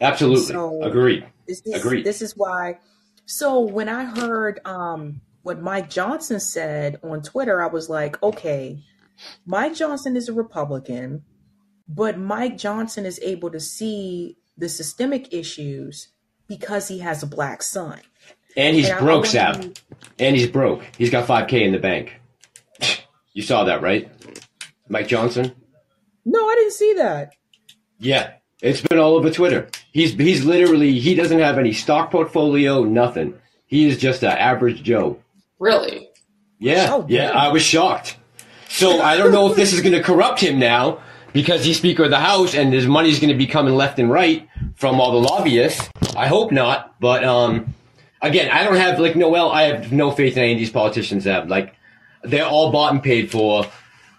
Absolutely, so agreed. This is, agreed. This is why. So when I heard um, what Mike Johnson said on Twitter, I was like, okay, Mike Johnson is a Republican, but Mike Johnson is able to see the systemic issues because he has a black son. And he's and broke, Sab. And he's broke. He's got 5K in the bank. You saw that, right? Mike Johnson? No, I didn't see that. Yeah. It's been all over Twitter. He's he's literally he doesn't have any stock portfolio, nothing. He is just an average Joe. Really? Yeah. Oh, yeah, I was shocked. So I don't know if this is going to corrupt him now because he's Speaker of the House and his money's going to be coming left and right from all the lobbyists. I hope not, but um, again, I don't have like Noel. I have no faith in any of these politicians. that Have like They're all bought and paid for.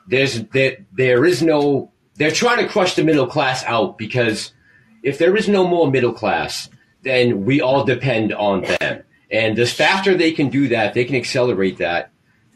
There's there there is no. They're trying to crush the middle class out because if there is no more middle class, then we all depend on them. And the faster they can do that, they can accelerate that.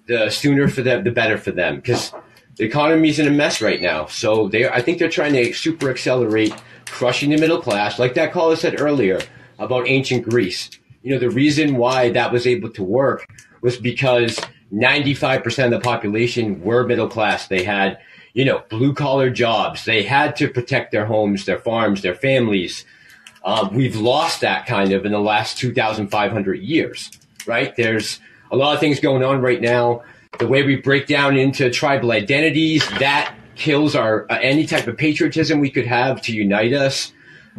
The sooner for them, the better for them, because the economy is in a mess right now. So they, I think they're trying to super accelerate crushing the middle class, like that caller said earlier about ancient Greece. You know, the reason why that was able to work was because 95% of the population were middle class. They had, you know, blue collar jobs. They had to protect their homes, their farms, their families. Uh, we've lost that kind of in the last 2,500 years, right? There's a lot of things going on right now. The way we break down into tribal identities, that kills our uh, any type of patriotism we could have to unite us.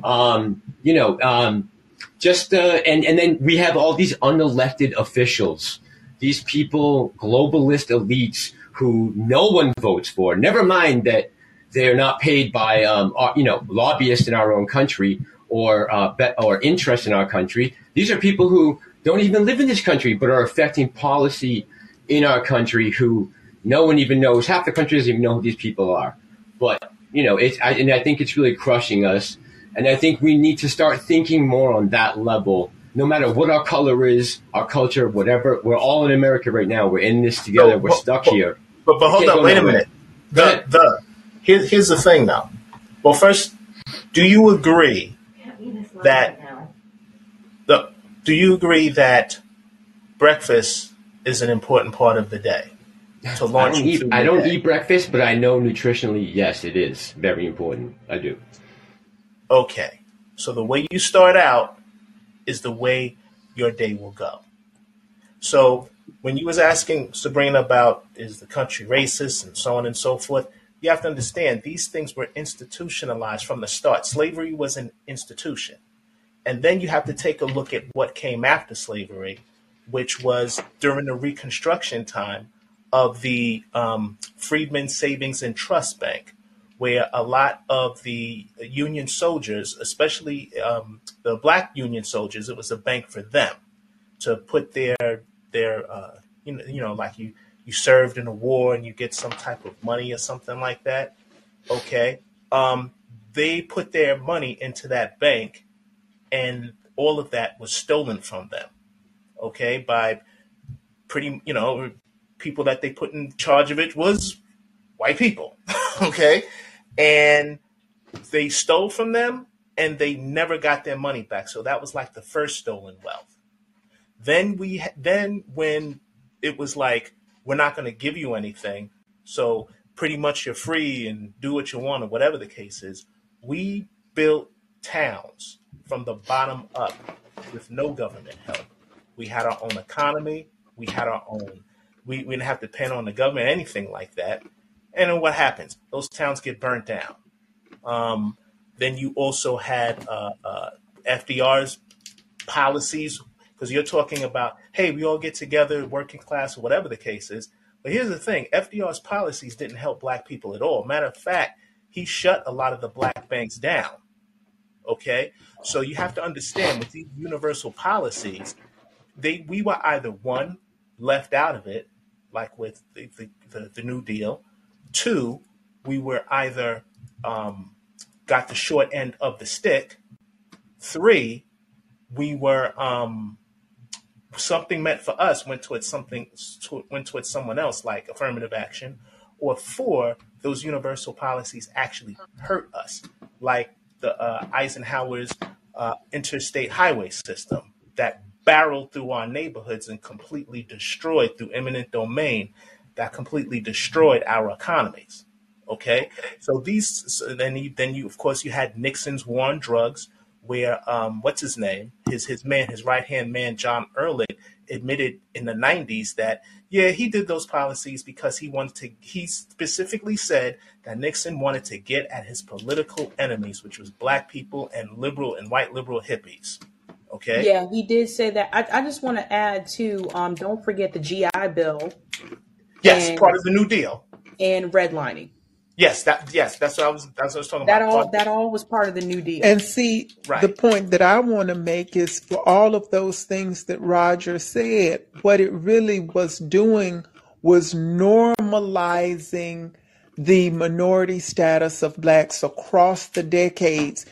Um, you know, um, just uh, and and then we have all these unelected officials, these people, globalist elites who no one votes for. Never mind that they're not paid by um, you know lobbyists in our own country or uh, or interest in our country. These are people who don't even live in this country but are affecting policy in our country who no one even knows. Half the country doesn't even know who these people are. But you know, it's I, and I think it's really crushing us. And I think we need to start thinking more on that level. No matter what our color is, our culture, whatever, we're all in America right now. We're in this together. So, we're stuck here. But, but hold up, wait a minute. The, the here, here's the thing now. Well, first, do you agree that the do you agree that breakfast is an important part of the day? To I launch don't eat. I don't eat breakfast, but I know nutritionally, yes, it is very important. I do. Okay. So the way you start out is the way your day will go. So when you was asking Sabrina about is the country racist and so on and so forth, you have to understand these things were institutionalized from the start. Slavery was an institution. And then you have to take a look at what came after slavery, which was during the Reconstruction time of the um, Freedmen Savings and Trust Bank, where a lot of the Union soldiers, especially um, the black Union soldiers, it was a bank for them to put their their uh, you know you know like you you served in a war and you get some type of money or something like that. Okay, um, they put their money into that bank, and all of that was stolen from them. Okay, by pretty you know people that they put in charge of it was white people. okay, and they stole from them and they never got their money back. So that was like the first stolen wealth. Then we then when it was like we're not going to give you anything, so pretty much you're free and do what you want or whatever the case is. We built towns from the bottom up with no government help. We had our own economy. We had our own. We, we didn't have to depend on the government, anything like that. And then what happens? Those towns get burnt down. Um, then you also had uh, uh, FDR's policies because you're talking about, hey, we all get together, working class, or whatever the case is. But here's the thing FDR's policies didn't help black people at all. Matter of fact, he shut a lot of the black banks down. Okay? So you have to understand with these universal policies, they we were either one, left out of it, like with the, the, the, the New Deal, two, we were either um, got the short end of the stick, three, we were um, something meant for us went towards something went towards someone else like affirmative action. Or four those universal policies actually hurt us like the uh, eisenhower's uh, interstate highway system that barreled through our neighborhoods and completely destroyed through eminent domain that completely destroyed our economies okay so these so then you, then you of course you had nixon's war on drugs where um, what's his name, his his man, his right hand man, John Ehrlich, admitted in the '90s that yeah, he did those policies because he wanted to. He specifically said that Nixon wanted to get at his political enemies, which was black people and liberal and white liberal hippies. Okay. Yeah, he did say that. I, I just want to add too. Um, don't forget the GI Bill Yes, and part of the New Deal. and redlining. Yes, that yes, that's what I was. That's what I was talking That about. all that all was part of the New Deal. And see, the point that I want to make is for all of those things that Roger said, what it really was doing was normalizing the minority status of blacks across the decades.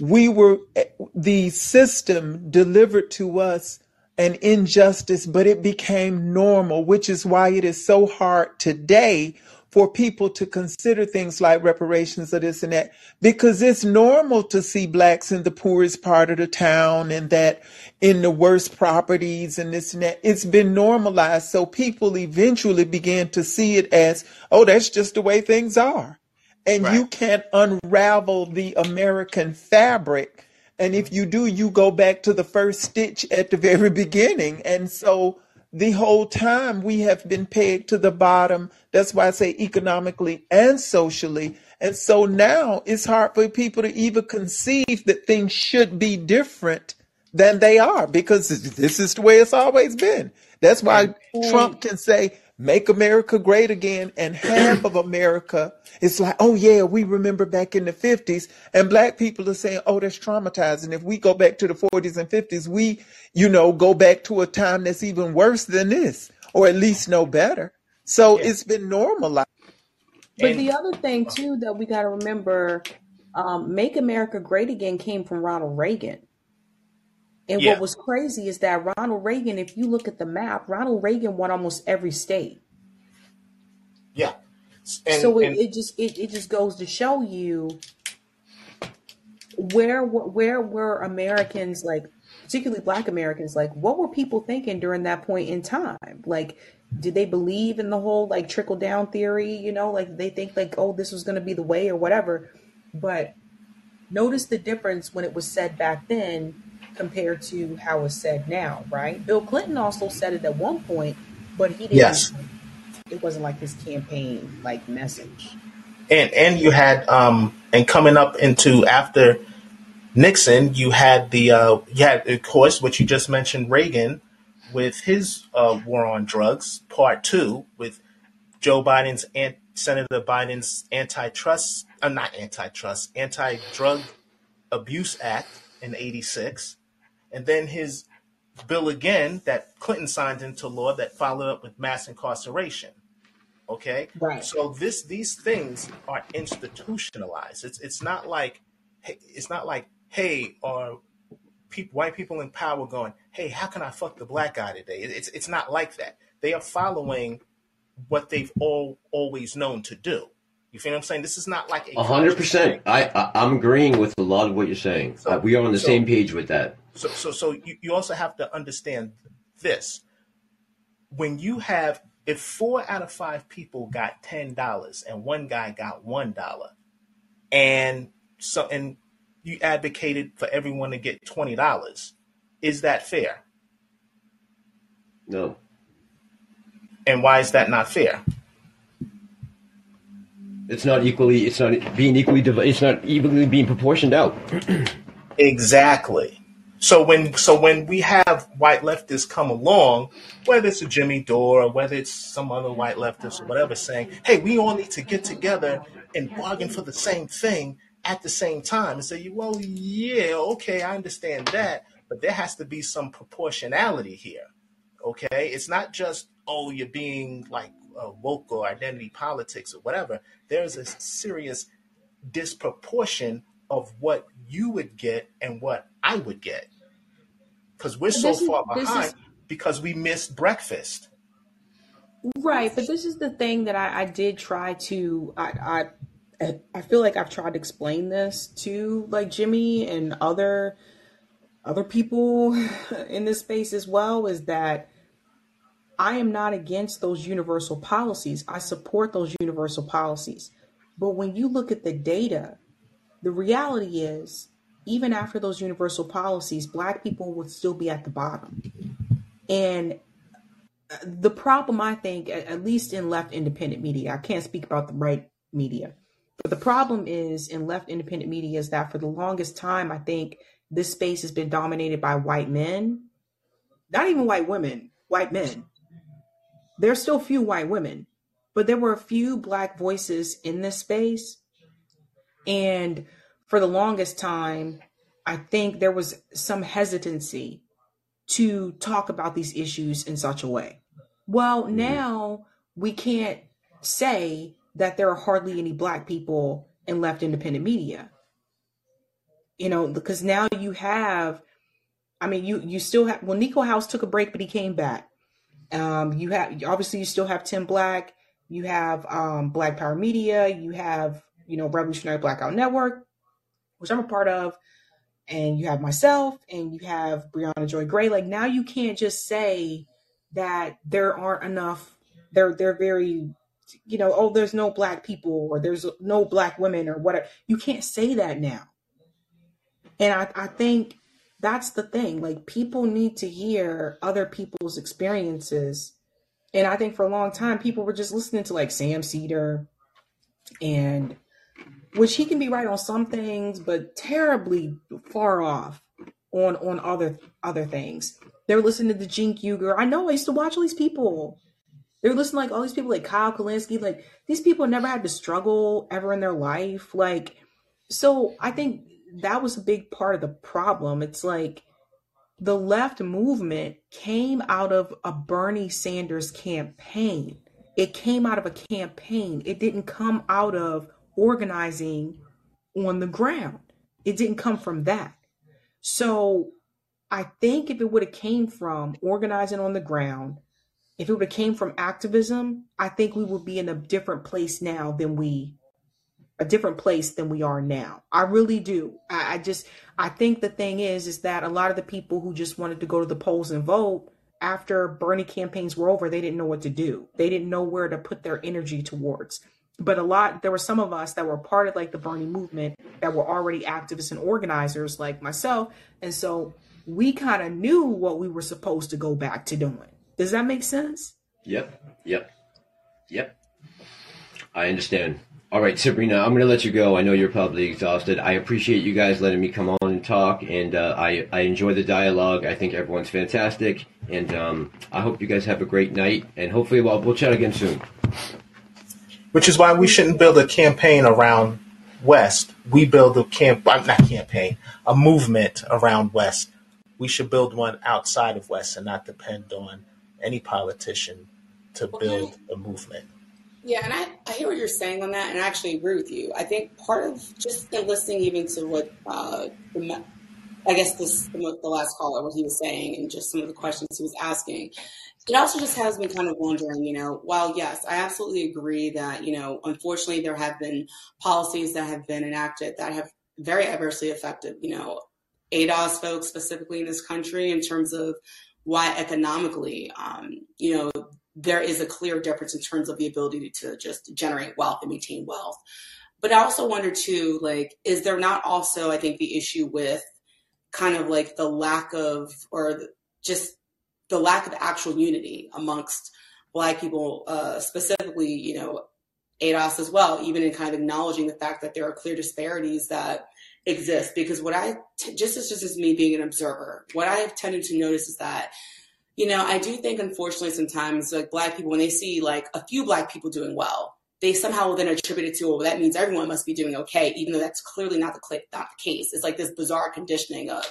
We were, eh, the system delivered to us an injustice, but it became normal, which is why it is so hard today for people to consider things like reparations or this and that, because it's normal to see blacks in the poorest part of the town and that in the worst properties and this and that. It's been normalized. So people eventually began to see it as, oh, that's just the way things are. And Right. you can't unravel the American fabric. And if you do, you go back to the first stitch at the very beginning. And so the whole time we have been pegged to the bottom. That's why I say economically and socially. And so now it's hard for people to even conceive that things should be different than they are because this is the way it's always been. That's why Trump can say, make America great again. And half of America is like, oh yeah, we remember back in the 50s. And black people are saying, oh, that's traumatizing. If we go back to the 40s and 50s, we, you know, go back to a time that's even worse than this, or at least no better. So Yeah. it's been normalized. But And the other thing too that we got to remember, um, "Make America Great Again" came from Ronald Reagan. And yeah, what was crazy is that Ronald Reagan, if you look at the map, Ronald Reagan won almost every state. yeah. And So it, and it just it, it just goes to show you where where were Americans like, particularly Black Americans, like what were people thinking during that point in time? Like, did they believe in the whole like trickle down theory? You know, like they think like, oh, this was going to be the way or whatever. But notice the difference when it was said back then compared to how it's said now, right? Bill Clinton also said it at one point, but he didn't. yes. It wasn't like his campaign like message. And and you had um and coming up into after Nixon, you had the uh you had of course what you just mentioned Reagan with his uh, war on drugs, part two, with Joe Biden's and Senator Biden's antitrust, uh, not antitrust, anti-drug abuse act in '86, and then his bill again that Clinton signed into law that followed up with mass incarceration. Okay, Right. so this these things are institutionalized. It's it's not like hey, it's not like hey or people white people in power going hey how can I fuck the black guy today? It's it's not like that. They are following what they've all always known to do. You feel what I'm saying? This is not like a hundred percent. I, I I'm agreeing with a lot of what you're saying. Uh, we are on the so same page with that. so so so you, you also have to understand this. When you have if four out of five people got ten dollars and one guy got one dollar, and so and you advocated for everyone to get twenty dollars, is that fair? No, And why is that not fair? It's not equally. It's not being equally. div- It's not evenly being proportioned out. Exactly. So when so when we have white leftists come along, whether it's a Jimmy Dore or whether it's some other white leftist or whatever, saying, "Hey, we all need to get together and bargain for the same thing at the same time," and say, "Well, yeah, okay, I understand that, but there has to be some proportionality here." Okay, it's not just oh, you're being like uh, woke or identity politics or whatever. There's a serious disproportion of what you would get and what I would get because we're so this is far behind is because we missed breakfast. right, but this is the thing that I, I did try to I I I feel like I've tried to explain this to like Jimmy and other other people in this space as well is that I am not against those universal policies. I support those universal policies. But when you look at the data, the reality is even after those universal policies, black people would still be at the bottom. And uh, the problem, I think, at at least in left independent media, I can't speak about the right media, but the problem is in left independent media is that for the longest time, I think this space has been dominated by white men, not even white women, white men. There's still few white women, but there were a few black voices in this space. And for the longest time, I think there was some hesitancy to talk about these issues in such a way. Well, mm-hmm. now we can't say that there are hardly any black people in left independent media. You know, because now you have, I mean, you you still have. Well, Niko House took a break, but he came back. Um, you have obviously you still have Tim Black. You have um, Black Power Media. You have you know Revolutionary Blackout Network, which I'm a part of, and you have myself, and you have Briahna Joy Gray. Like now, you can't just say that there aren't enough. They're they're very you know, oh, there's no black people or there's no black women or whatever. You can't say that now. And I, I think that's the thing. Like people need to hear other people's experiences. And I think for a long time, people were just listening to like Sam Seder and which he can be right on some things, but terribly far off on on other other things. They're listening to the Cenk Uygur. I know I used to watch all these people. They're listening like all these people like Kyle Kulinski. Like these people never had to struggle ever in their life. Like so I think that was a big part of the problem. It's like the left movement came out of a Bernie Sanders campaign. It came out of a campaign. It didn't come out of organizing on the ground. It didn't come from that. So I think if it would have came from organizing on the ground, if it would have came from activism, I think we would be in a different place now than we a different place than we are now. I really do. I, I, just I think the thing is is that a lot of the people who just wanted to go to the polls and vote after Bernie campaigns were over, they didn't know what to do. They didn't know where to put their energy towards. But a lot there were some of us that were part of like the Bernie movement that were already activists and organizers like myself. And so we kind of knew what we were supposed to go back to doing. Does that make sense? Yep. Yep. Yep. I understand. All right, Sabrina, I'm going to let you go. I know you're probably exhausted. I appreciate you guys letting me come on and talk, and uh, I, I enjoy the dialogue. I think everyone's fantastic, and um, I hope you guys have a great night, and hopefully we'll, we'll chat again soon. Which is why we shouldn't build a campaign around West. We build a camp, uh, not campaign, a movement around West. We should build one outside of West and not depend on any politician to build a movement. Yeah, and I, I hear what you're saying on that, and I actually agree with you. I think part of just listening even to what uh, the, I guess this the, the last caller what he was saying and just some of the questions he was asking, it also just has me kind of wondering, you know, while yes, I absolutely agree that you know, unfortunately, there have been policies that have been enacted that have very adversely affected, you know, ADOS folks specifically in this country in terms of why economically, um, you know, there is a clear difference in terms of the ability to just generate wealth and maintain wealth. But I also wonder too, like, is there not also, I think, the issue with kind of like the lack of, or just the lack of actual unity amongst Black people, uh, specifically, you know, ADOS as well, even in kind of acknowledging the fact that there are clear disparities that exist. Because what I, t- just as just as me being an observer, what I have tended to notice is that you know, I do think unfortunately sometimes like black people when they see like a few black people doing well, they somehow then attribute it to, well, that means everyone must be doing okay, even though that's clearly not the not the case. It's like this bizarre conditioning of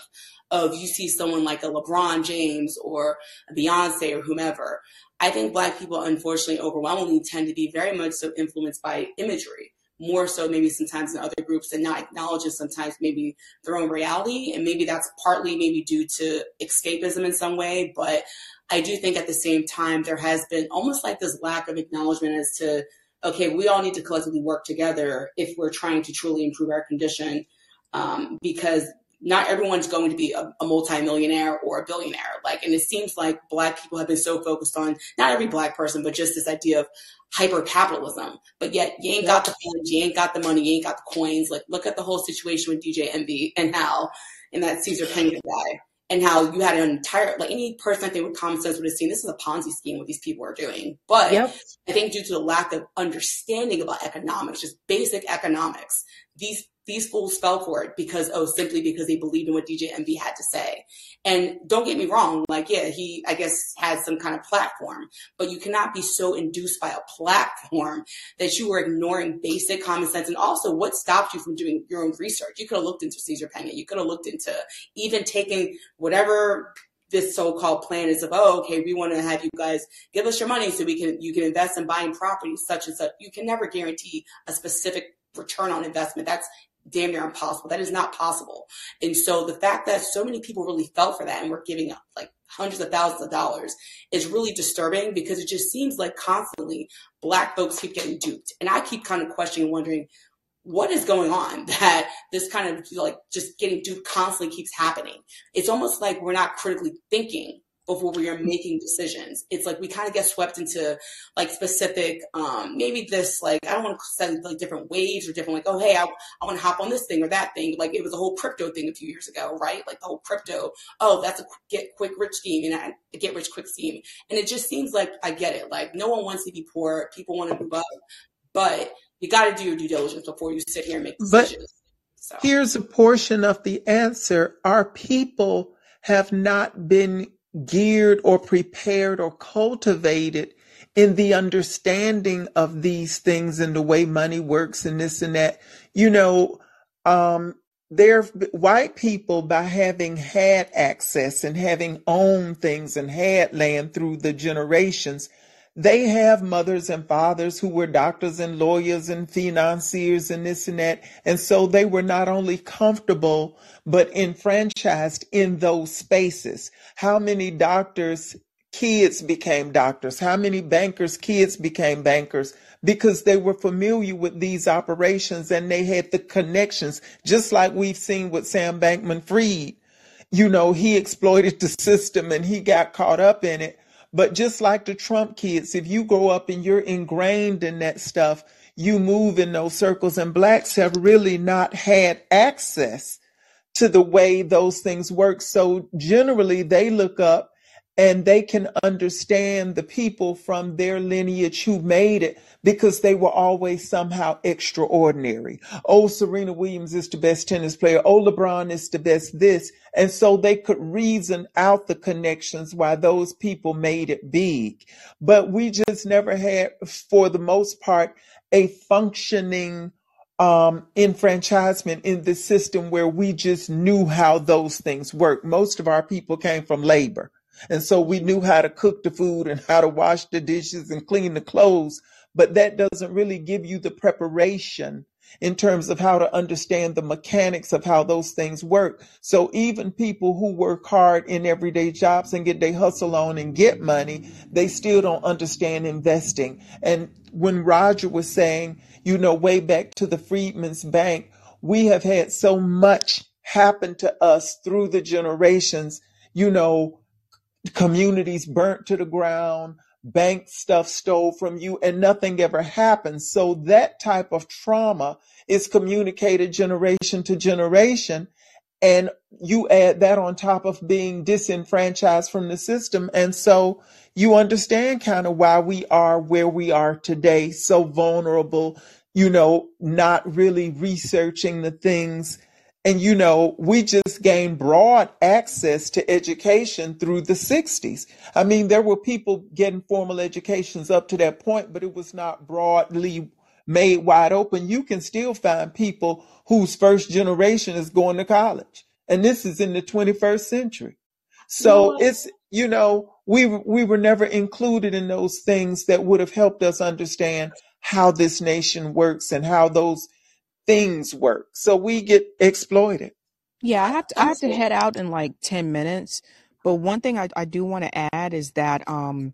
of you see someone like a LeBron James or Beyonce or whomever. I think black people unfortunately overwhelmingly tend to be very much so influenced by imagery more so maybe sometimes in other groups and not acknowledging sometimes maybe their own reality. And maybe that's partly maybe due to escapism in some way. But I do think at the same time, there has been almost like this lack of acknowledgement as to, okay, we all need to collectively work together if we're trying to truly improve our condition. Um, because not everyone's going to be a, a multimillionaire or a billionaire. Like, and it seems like black people have been so focused on not every black person, but just this idea of hyper capitalism. But yet you ain't got the funds, you ain't got the money, you ain't got the coins. Like, look at the whole situation with DJ Envy and how, and that Cesar Pina guy, and how you had an entire, like any person I think with common sense would have seen this is a Ponzi scheme what these people are doing. But yep. I think due to the lack of understanding about economics, just basic economics, these these fools fell for it because oh simply because they believed in what DJ Envy had to say. And don't get me wrong, like yeah, he I guess had some kind of platform, but you cannot be so induced by a platform that you are ignoring basic common sense and also what stopped you from doing your own research. You could have looked into Cesar Pina, you could have looked into even taking whatever this so-called plan is of, oh, okay, we want to have you guys give us your money so we can you can invest in buying properties such and such. You can never guarantee a specific return on investment. That's damn near impossible. That is not possible. And so the fact that so many people really fell for that and were giving up like hundreds of thousands of dollars is really disturbing because it just seems like constantly black folks keep getting duped. And I keep kind of questioning, wondering what is going on that this kind of like just getting duped constantly keeps happening. It's almost like we're not critically thinking before we are making decisions. It's like we kind of get swept into like specific, um, maybe this like I don't want to say like different waves or different like oh hey I, I want to hop on this thing or that thing. Like it was a whole crypto thing a few years ago, right? Like the whole crypto. Oh, that's a get quick rich scheme and a get rich quick scheme. And it just seems like I get it. Like no one wants to be poor. People want to move up, but you got to do your due diligence before you sit here and make decisions. But so. here's a portion of the answer: Our people have not been geared or prepared or cultivated in the understanding of these things and the way money works and this and that. You know, um, there white people by having had access and having owned things and had land through the generations they have mothers and fathers who were doctors and lawyers and financiers and this and that. And so they were not only comfortable, but enfranchised in those spaces. How many doctors' kids became doctors? How many bankers' kids became bankers? Because they were familiar with these operations and they had the connections, just like we've seen with Sam Bankman Fried. You know, he exploited the system and he got caught up in it but just like the Trump kids, if you grow up and you're ingrained in that stuff, you move in those circles. And blacks have really not had access to the way those things work. So generally, they look up and they can understand the people from their lineage who made it because they were always somehow extraordinary. Oh, Serena Williams is the best tennis player. Oh, LeBron is the best this. And so they could reason out the connections why those people made it big. But we just never had, for the most part, a functioning um, enfranchisement in the system where we just knew how those things work. Most of our people came from labor. And so we knew how to cook the food and how to wash the dishes and clean the clothes, but that doesn't really give you the preparation in terms of how to understand the mechanics of how those things work. So even people who work hard in everyday jobs and get their hustle on and get money, they still don't understand investing. And when Roger was saying, you know, way back to the Freedmen's Bank, we have had so much happen to us through the generations, you know, communities burnt to the ground, bank stuff stole from you, and nothing ever happens. So that type of trauma is communicated generation to generation. And you add that on top of being disenfranchised from the system. And so you understand kind of why we are where we are today, so vulnerable, you know, not really researching the things and you know, we just gained broad access to education through the 60s. I mean, there were people getting formal educations up to that point, but it was not broadly made wide open. You can still find people whose first generation is going to college. And this is in the 21st century. So it's, you know, we, we were never included in those things that would have helped us understand how this nation works and how those things work. So we get exploited. Yeah, I have to I have to head out in like 10 minutes. But one thing I, I do want to add is that um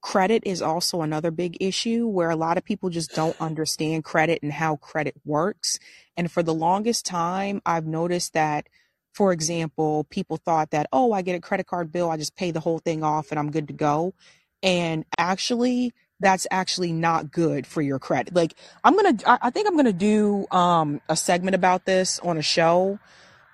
credit is also another big issue where a lot of people just don't understand credit and how credit works. And for the longest time, I've noticed that, for example, people thought that, oh, I get a credit card bill, I just pay the whole thing off and I'm good to go. And actually, that's actually not good for your credit. Like I'm gonna, I think I'm gonna do um, a segment about this on a show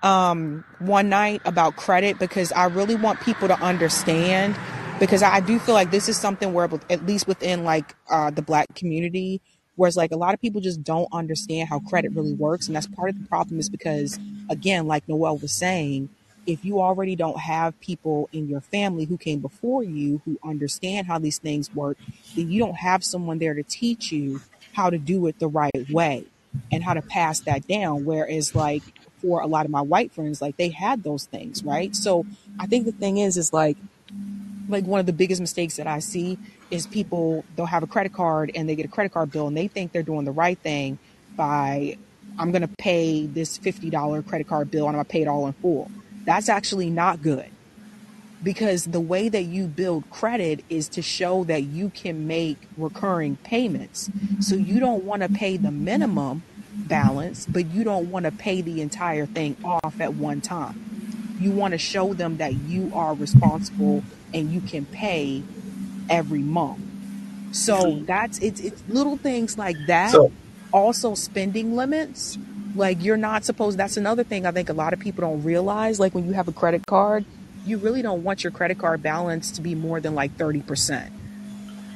um, one night about credit because I really want people to understand because I do feel like this is something where at least within like uh, the black community, whereas like a lot of people just don't understand how credit really works, and that's part of the problem is because again, like Noel was saying if you already don't have people in your family who came before you who understand how these things work, then you don't have someone there to teach you how to do it the right way and how to pass that down. Whereas, like, for a lot of my white friends, like they had those things, right? So I think the thing is, is like, like one of the biggest mistakes that I see is people they'll have a credit card and they get a credit card bill and they think they're doing the right thing by I'm going to pay this $50 credit card bill and I'm going to pay it all in full. That's actually not good because the way that you build credit is to show that you can make recurring payments. So you don't want to pay the minimum balance, but you don't want to pay the entire thing off at one time. You want to show them that you are responsible and you can pay every month. So that's it's it's little things like that. So Also spending limits. Like you're not supposed that's another thing I think a lot of people don't realize. Like when you have a credit card, you really don't want your credit card balance to be more than like 30%.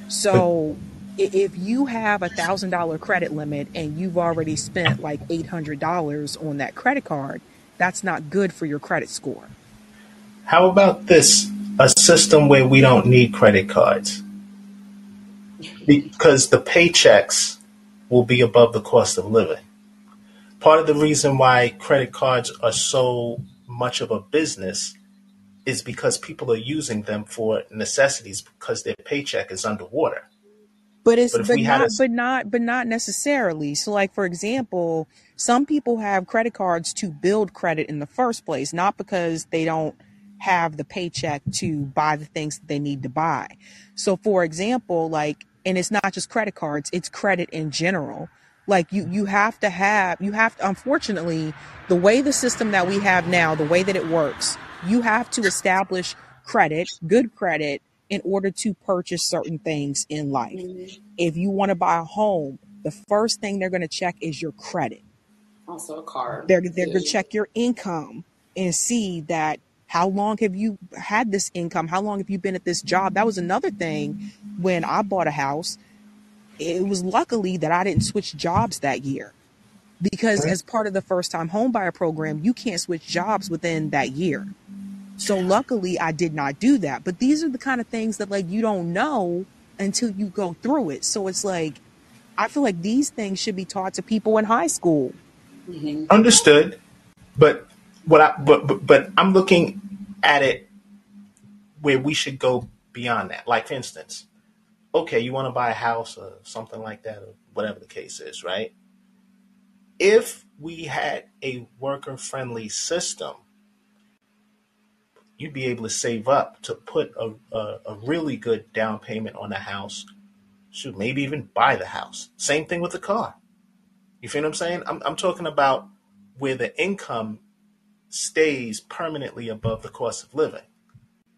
So if you have a thousand dollar credit limit and you've already spent like eight hundred dollars on that credit card, that's not good for your credit score. how about this? A system where we don't need credit cards because the paychecks will be above the cost of living. Part of the reason why credit cards are so much of a business is because people are using them for necessities because their paycheck is underwater. But it's But but had a not but not but not necessarily. So like for example, some people have credit cards to build credit in the first place, not because they don't have the paycheck to buy the things that they need to buy. So for example, like and it's not just credit cards, it's credit in general. Like you you have to have you have to unfortunately the way the system that we have now, the way that it works, you have to establish credit, good credit in order to purchase certain things in life. Mhm. If you want to buy a home, the first thing they're going to check is your credit. Also a card They're they're going to check your income and see that how long have you had this income? How long have you been at this job? That was another thing when I bought a house. It was luckily that I didn't switch jobs that year because as part of the first time home buyer program, you can't switch jobs within that year. So luckily I did not do that. But these are the kind of things that like you don't know until you go through it. So it's like I feel like these things should be taught to people in high school. hmm Understood, but what I but, but but I'm looking at it where we should go beyond that. Like for instance, okay, you want to buy a house or something like that, or whatever the case is, right? If we had a worker friendly system, you'd be able to save up to put a, a, a really good down payment on a house. Shoot, maybe even buy the house. Same thing with the car. You feel what I'm saying? I'm, I'm talking about where the income stays permanently above the cost of living.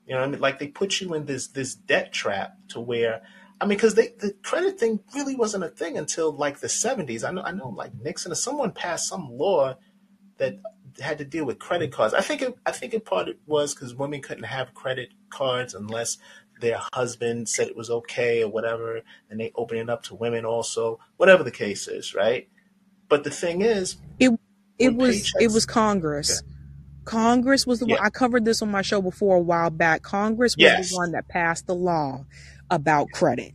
You know, what I mean, like they put you in this this debt trap to where, I mean, because the credit thing really wasn't a thing until like the '70s. I know, I know, like Nixon or someone passed some law that had to deal with credit cards. I think it, I think it part it was because women couldn't have credit cards unless their husband said it was okay or whatever, and they opened it up to women also. Whatever the case is, right? But the thing is, It it was it was paychecks, Congress. Congress was the one I covered this on my show before a while back. Congress was the one that passed the law about credit.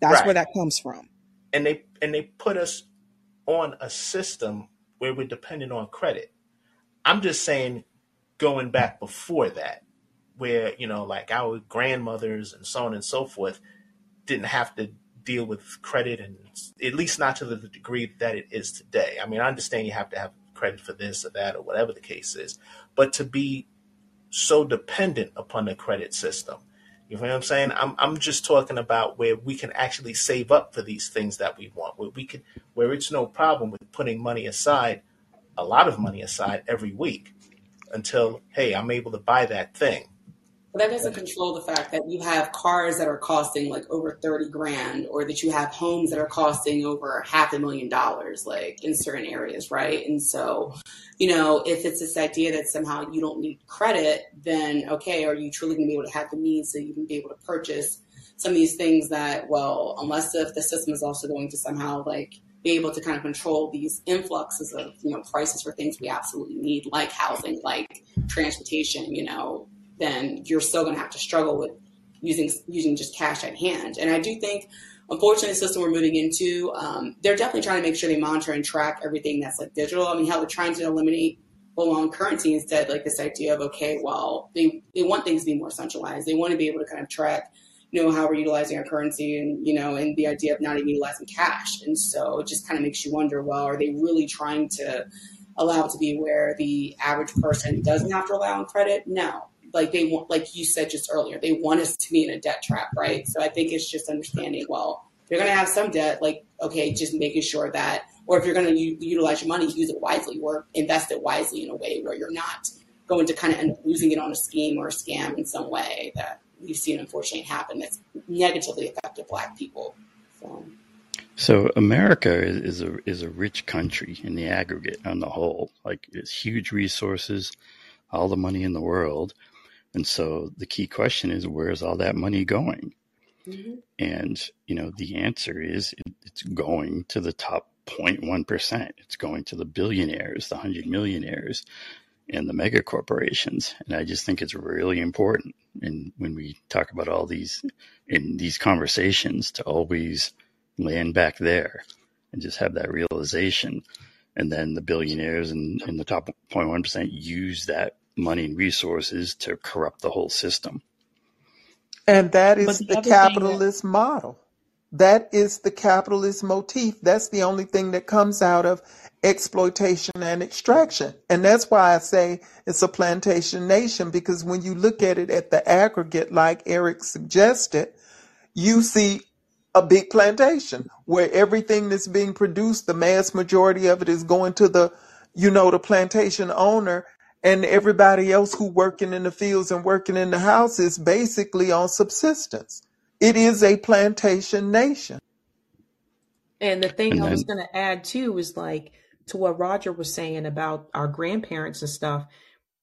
That's where that comes from. and they and they put us on a system where we're dependent on credit. I'm just saying, going back before that, where you know, like our grandmothers and so on and so forth didn't have to deal with credit, and at least not to the degree that it is today. I mean, I understand you have to have credit for this or that or whatever the case is, but to be so dependent upon the credit system. You know what I'm saying? I'm I'm just talking about where we can actually save up for these things that we want, where we can where it's no problem with putting money aside, a lot of money aside every week until hey, I'm able to buy that thing. But that doesn't control the fact that you have cars that are costing like over 30 grand or that you have homes that are costing over half a million dollars, like in certain areas, right? And so, you know, if it's this idea that somehow you don't need credit, then okay, are you truly going to be able to have the means to even be able to purchase some of these things that, well, unless if the system is also going to somehow like be able to kind of control these influxes of, you know, prices for things we absolutely need, like housing, like transportation, you know, then you're still going to have to struggle with using using just cash at hand. And I do think, unfortunately, the system we're moving into, um, they're definitely trying to make sure they monitor and track everything that's like digital. I mean, how they're trying to eliminate belong currency instead, like this idea of okay, well, they they want things to be more centralized. They want to be able to kind of track, you know, how we're utilizing our currency, and you know, and the idea of not even utilizing cash. And so it just kind of makes you wonder, well, are they really trying to allow it to be where the average person doesn't have to rely on credit? No. Like they want, like you said just earlier, they want us to be in a debt trap, right? So I think it's just understanding. Well, you're going to have some debt, like okay, just making sure that or if you're going to u- utilize your money, use it wisely or invest it wisely in a way where you're not going to kind of end up losing it on a scheme or a scam in some way that we've seen unfortunately happen that's negatively affected black people. So. So America is, is a is a rich country in the aggregate on the whole. Like it's huge resources, all the money in the world. And so the key question is where's all that money going? Mm-hmm. And you know the answer is it, it's going to the top 0.1%. It's going to the billionaires, the 100 millionaires, and the mega corporations. And I just think it's really important. And when we talk about all these in these conversations, to always land back there and just have that realization. And then the billionaires and, and the top 0.1% use that money and resources to corrupt the whole system. And that is the, the capitalist that- model. That is the capitalist motif. That's the only thing that comes out of exploitation and extraction. And that's why I say it's a plantation nation, because when you look at it at the aggregate, like Eric suggested, you see a big plantation where everything that's being produced, the mass majority of it is going to the, you know, the plantation owner and everybody else who working in the fields and working in the houses basically on subsistence. It is a plantation nation. And the thing I was going to add too is like to what Roger was saying about our grandparents and stuff.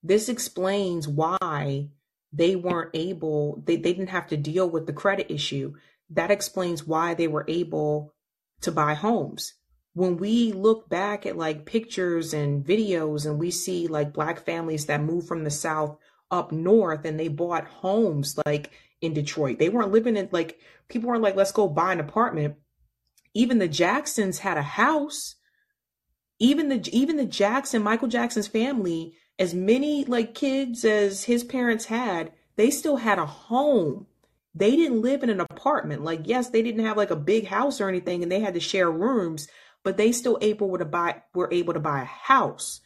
This explains why they weren't able, they, they didn't have to deal with the credit issue. That explains why they were able to buy homes. When we look back at like pictures and videos and we see like black families that moved from the South up north and they bought homes like in Detroit. They weren't living in like people weren't like, let's go buy an apartment. Even the Jacksons had a house. Even the even the Jackson, Michael Jackson's family, as many like kids as his parents had, they still had a home. They didn't live in an apartment. Like, yes, they didn't have like a big house or anything, and they had to share rooms, but they still able to buy were able to buy a house.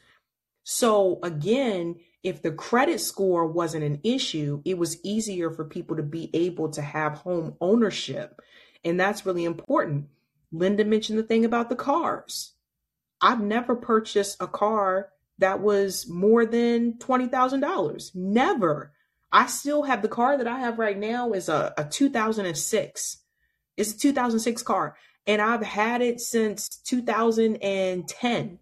So again, if the credit score wasn't an issue, it was easier for people to be able to have home ownership. And that's really important. Linda mentioned the thing about the cars. I've never purchased a car that was more than $20,000. Never. I still have the car that I have right now is a, a 2006. It's a 2006 car and I've had it since 2010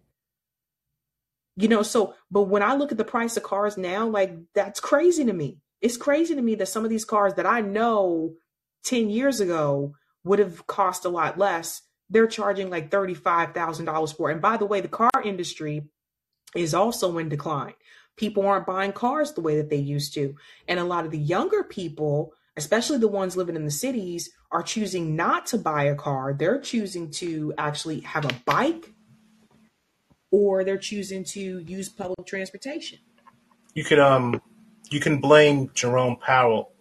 you know, so, but when I look at the price of cars now, like that's crazy to me. It's crazy to me that some of these cars that I know 10 years ago would have cost a lot less, they're charging like $35,000 for. And by the way, the car industry is also in decline. People aren't buying cars the way that they used to. And a lot of the younger people, especially the ones living in the cities, are choosing not to buy a car. They're choosing to actually have a bike or they're choosing to use public transportation. You could um you can blame Jerome Powell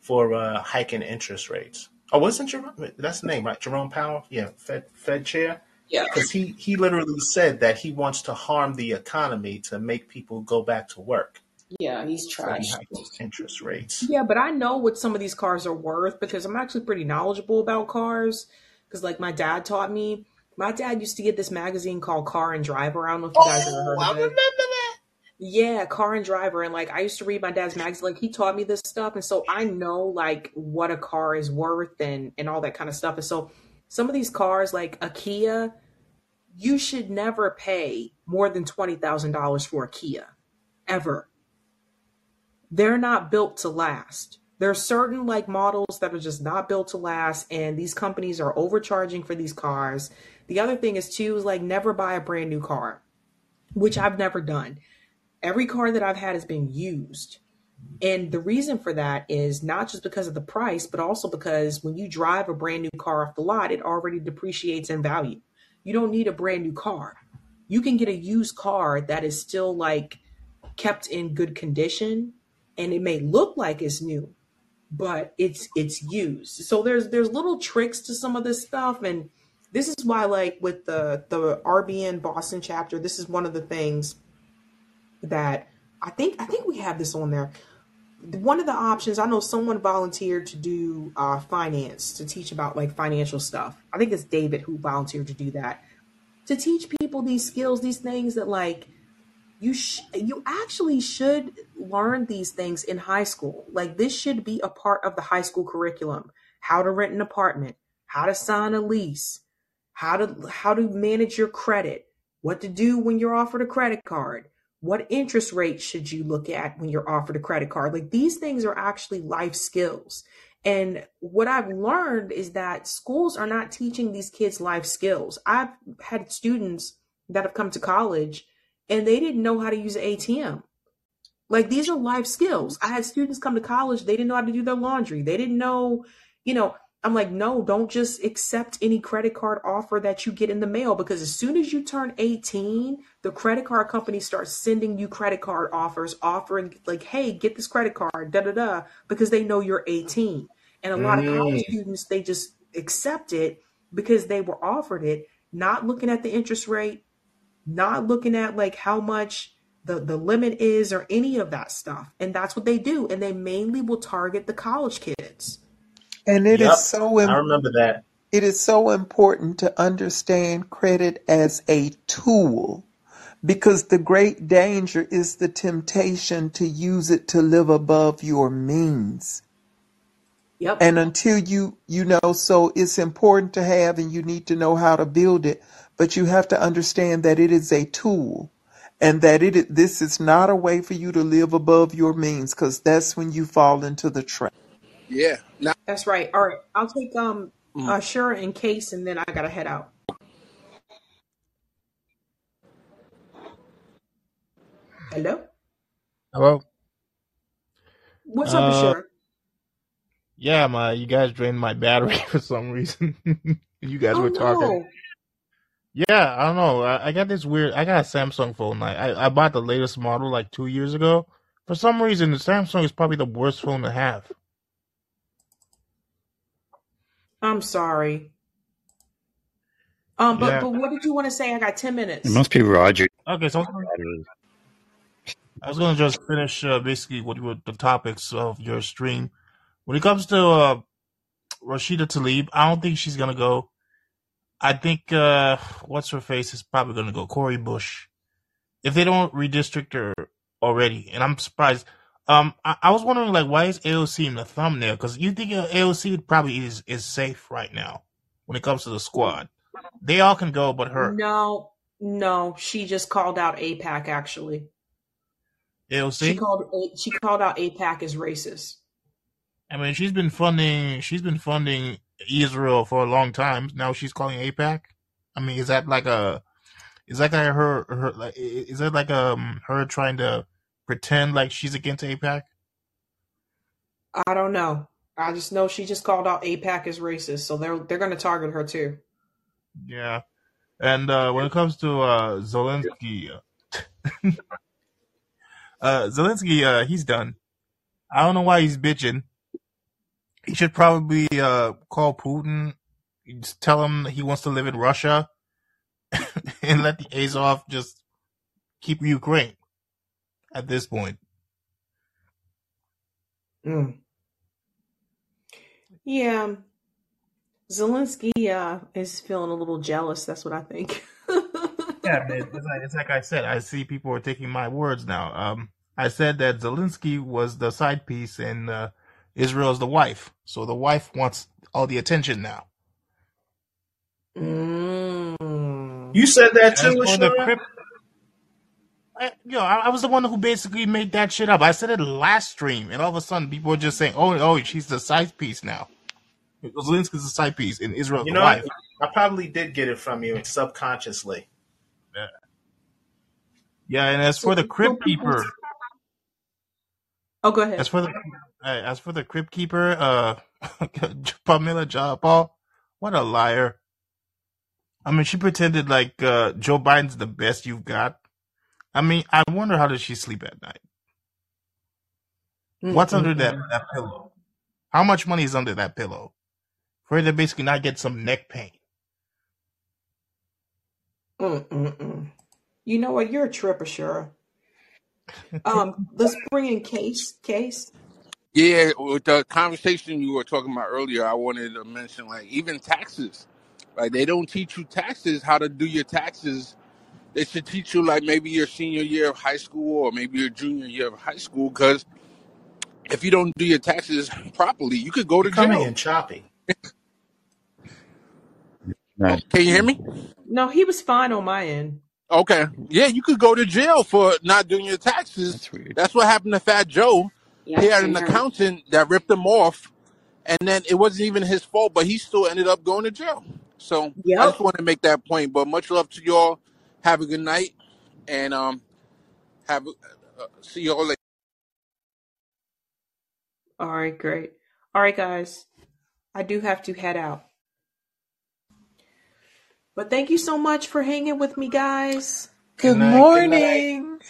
for uh, hiking interest rates. Oh, wasn't Jerome? That's the name, right? Jerome Powell. Yeah, Fed Fed chair. Yeah, because he he literally said that he wants to harm the economy to make people go back to work. Yeah, he's trash. Interest rates. Yeah, but I know what some of these cars are worth because I'm actually pretty knowledgeable about cars. Because like my dad taught me, my dad used to get this magazine called Car and Driver. I don't know if you guys oh, ever heard oh, I of it. remember that. Yeah, Car and Driver. And like I used to read my dad's magazine. Like he taught me this stuff. And so I know like what a car is worth and and all that kind of stuff. And so some of these cars, like a Kia, you should never pay more than twenty thousand dollars for a Kia. Ever. They're not built to last. There are certain like models that are just not built to last, and these companies are overcharging for these cars the other thing is too is like never buy a brand new car, which I've never done. Every car that I've had has been used. And the reason for that is not just because of the price, but also because when you drive a brand new car off the lot, it already depreciates in value. You don't need a brand new car. you can get a used car that is still like kept in good condition and it may look like it's new but it's it's used. So there's there's little tricks to some of this stuff and this is why like with the the rbn boston chapter this is one of the things that i think i think we have this on there. One of the options i know someone volunteered to do uh, finance to teach about like financial stuff. I think it's david who volunteered to do that. To teach people these skills these things that like you sh- you actually should learn these things in high school like this should be a part of the high school curriculum how to rent an apartment how to sign a lease how to how to manage your credit what to do when you're offered a credit card what interest rate should you look at when you're offered a credit card? Like these things are actually life skills. And what I've learned is that schools are not teaching these kids life skills. I've had students that have come to college and they didn't know how to use an ATM. Like these are life skills. I had students come to college, they didn't know how to do their laundry. They didn't know, you know, I'm like, no, don't just accept any credit card offer that you get in the mail because as soon as you turn 18, the credit card company starts sending you credit card offers, offering like, hey, get this credit card, da da da, because they know you're 18. And a lot of college Mm. students, they just accept it because they were offered it, not looking at the interest rate, not looking at like how much the, the limit is or any of that stuff. And that's what they do. And they mainly will target the college kids. And it is Yep, so I remember that. it is so important to understand credit as a tool because the great danger is the temptation to use it to live above your means. Yep. And until you you know so it's important to have and you need to know how to build it, but you have to understand that it is a tool and that it this is not a way for you to live above your means cuz that's when you fall into the trap. Yeah. Now, That's right. All right. I'll take um Mm. uh sure in case and then I gotta head out. Hello? Hello. What's up, Uh, Ashura? yeah, my you guys drained my battery for some reason. you guys Oh were talking. no. Yeah, I don't know. I, I got this weird. I got a Samsung phone. I, I I bought the latest model like two years ago. For some reason, the Samsung is probably the worst phone to have. I'm sorry. Um, but Yeah. but what did you want to say? I got ten minutes. It minutes. must be Roger. Okay, so I was gonna, I was gonna just finish uh, basically what were the topics of your stream. When it comes to uh, Rashida Tlaib, I don't think she's gonna go. I think uh, what's her face is probably gonna go. Cori Bush. If they don't redistrict her already, and I'm surprised. Um, I, I was wondering like why is AOC in the thumbnail? Because you think uh, AOC probably is is safe right now when it comes to the squad. They all can go, but her No, no, she just called out AIPAC actually. She AOC. called she called out AIPAC as racist. I mean, she's been funding she's been funding Israel for a long time. Now she's calling AIPAC. I mean, is that like a is that like her her like is that like um her trying to pretend like she's against AIPAC? I don't know. I just know she just called out AIPAC as racist, so they're they're gonna target her too. Yeah. And uh when it comes to uh Zelensky, uh Zelensky, uh he's done. I don't know why he's bitching. He should probably uh call Putin, just tell him he wants to live in Russia, and let the Azov just keep Ukraine at this point. Mm. Yeah, Zelensky uh, is feeling a little jealous. That's what I think. Yeah, man. It's like, it's like I said. I see people are taking my words now. Um, I said that Zelensky was the side piece and uh, Israel's the wife. So the wife wants all the attention now. mm. You said that too, for the Ashura? I, you I, I was the one who basically made that shit up. I said it last stream, and all of a sudden people are just saying, "Oh, oh, she's the side piece now." Zelensky's the side piece, and Israel's You the know, wife. I probably did get it from you subconsciously. Yeah. Yeah, and as for the so crypt keeper, Oh, go ahead. As for the uh, as for the crypt keeper, uh, Pramila Jayapal, what a liar! I mean, she pretended like uh, Joe Biden's the best you've got. I mean, I wonder how does she sleep at night? What's under that, that pillow? How much money is under that pillow for her to basically not get some neck pain? Mm-mm-mm. You know what? You're a tripper, Shura. Um, let's bring in Case. Case. Yeah, with the conversation you were talking about earlier, I wanted to mention like even taxes. Like they don't teach you taxes, how to do your taxes. They should teach you like maybe your senior year of high school or maybe your junior year of high school. Because if you don't do your taxes properly, you could go You're to coming jail. in choppy. Oh, Right. can you hear me? No, he was fine on my end. Okay. Yeah, you could go to jail for not doing your taxes. That's weird. That's what happened to Fat Joe. Yeah, He had same an here. accountant that ripped him off, and then it wasn't even his fault, but he still ended up going to jail. So I Yep. just want to make that point. But much love to y'all. Have a good night, and um, have uh, see y'all later. All right, great. All right, guys. I do have to head out. But thank you so much for hanging with me, guys. Good Good night. Good night. morning.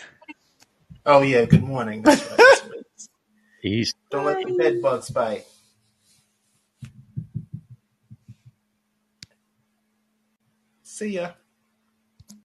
Oh yeah, good morning. That's right. Peace. Don't let the bed bugs bite. See ya.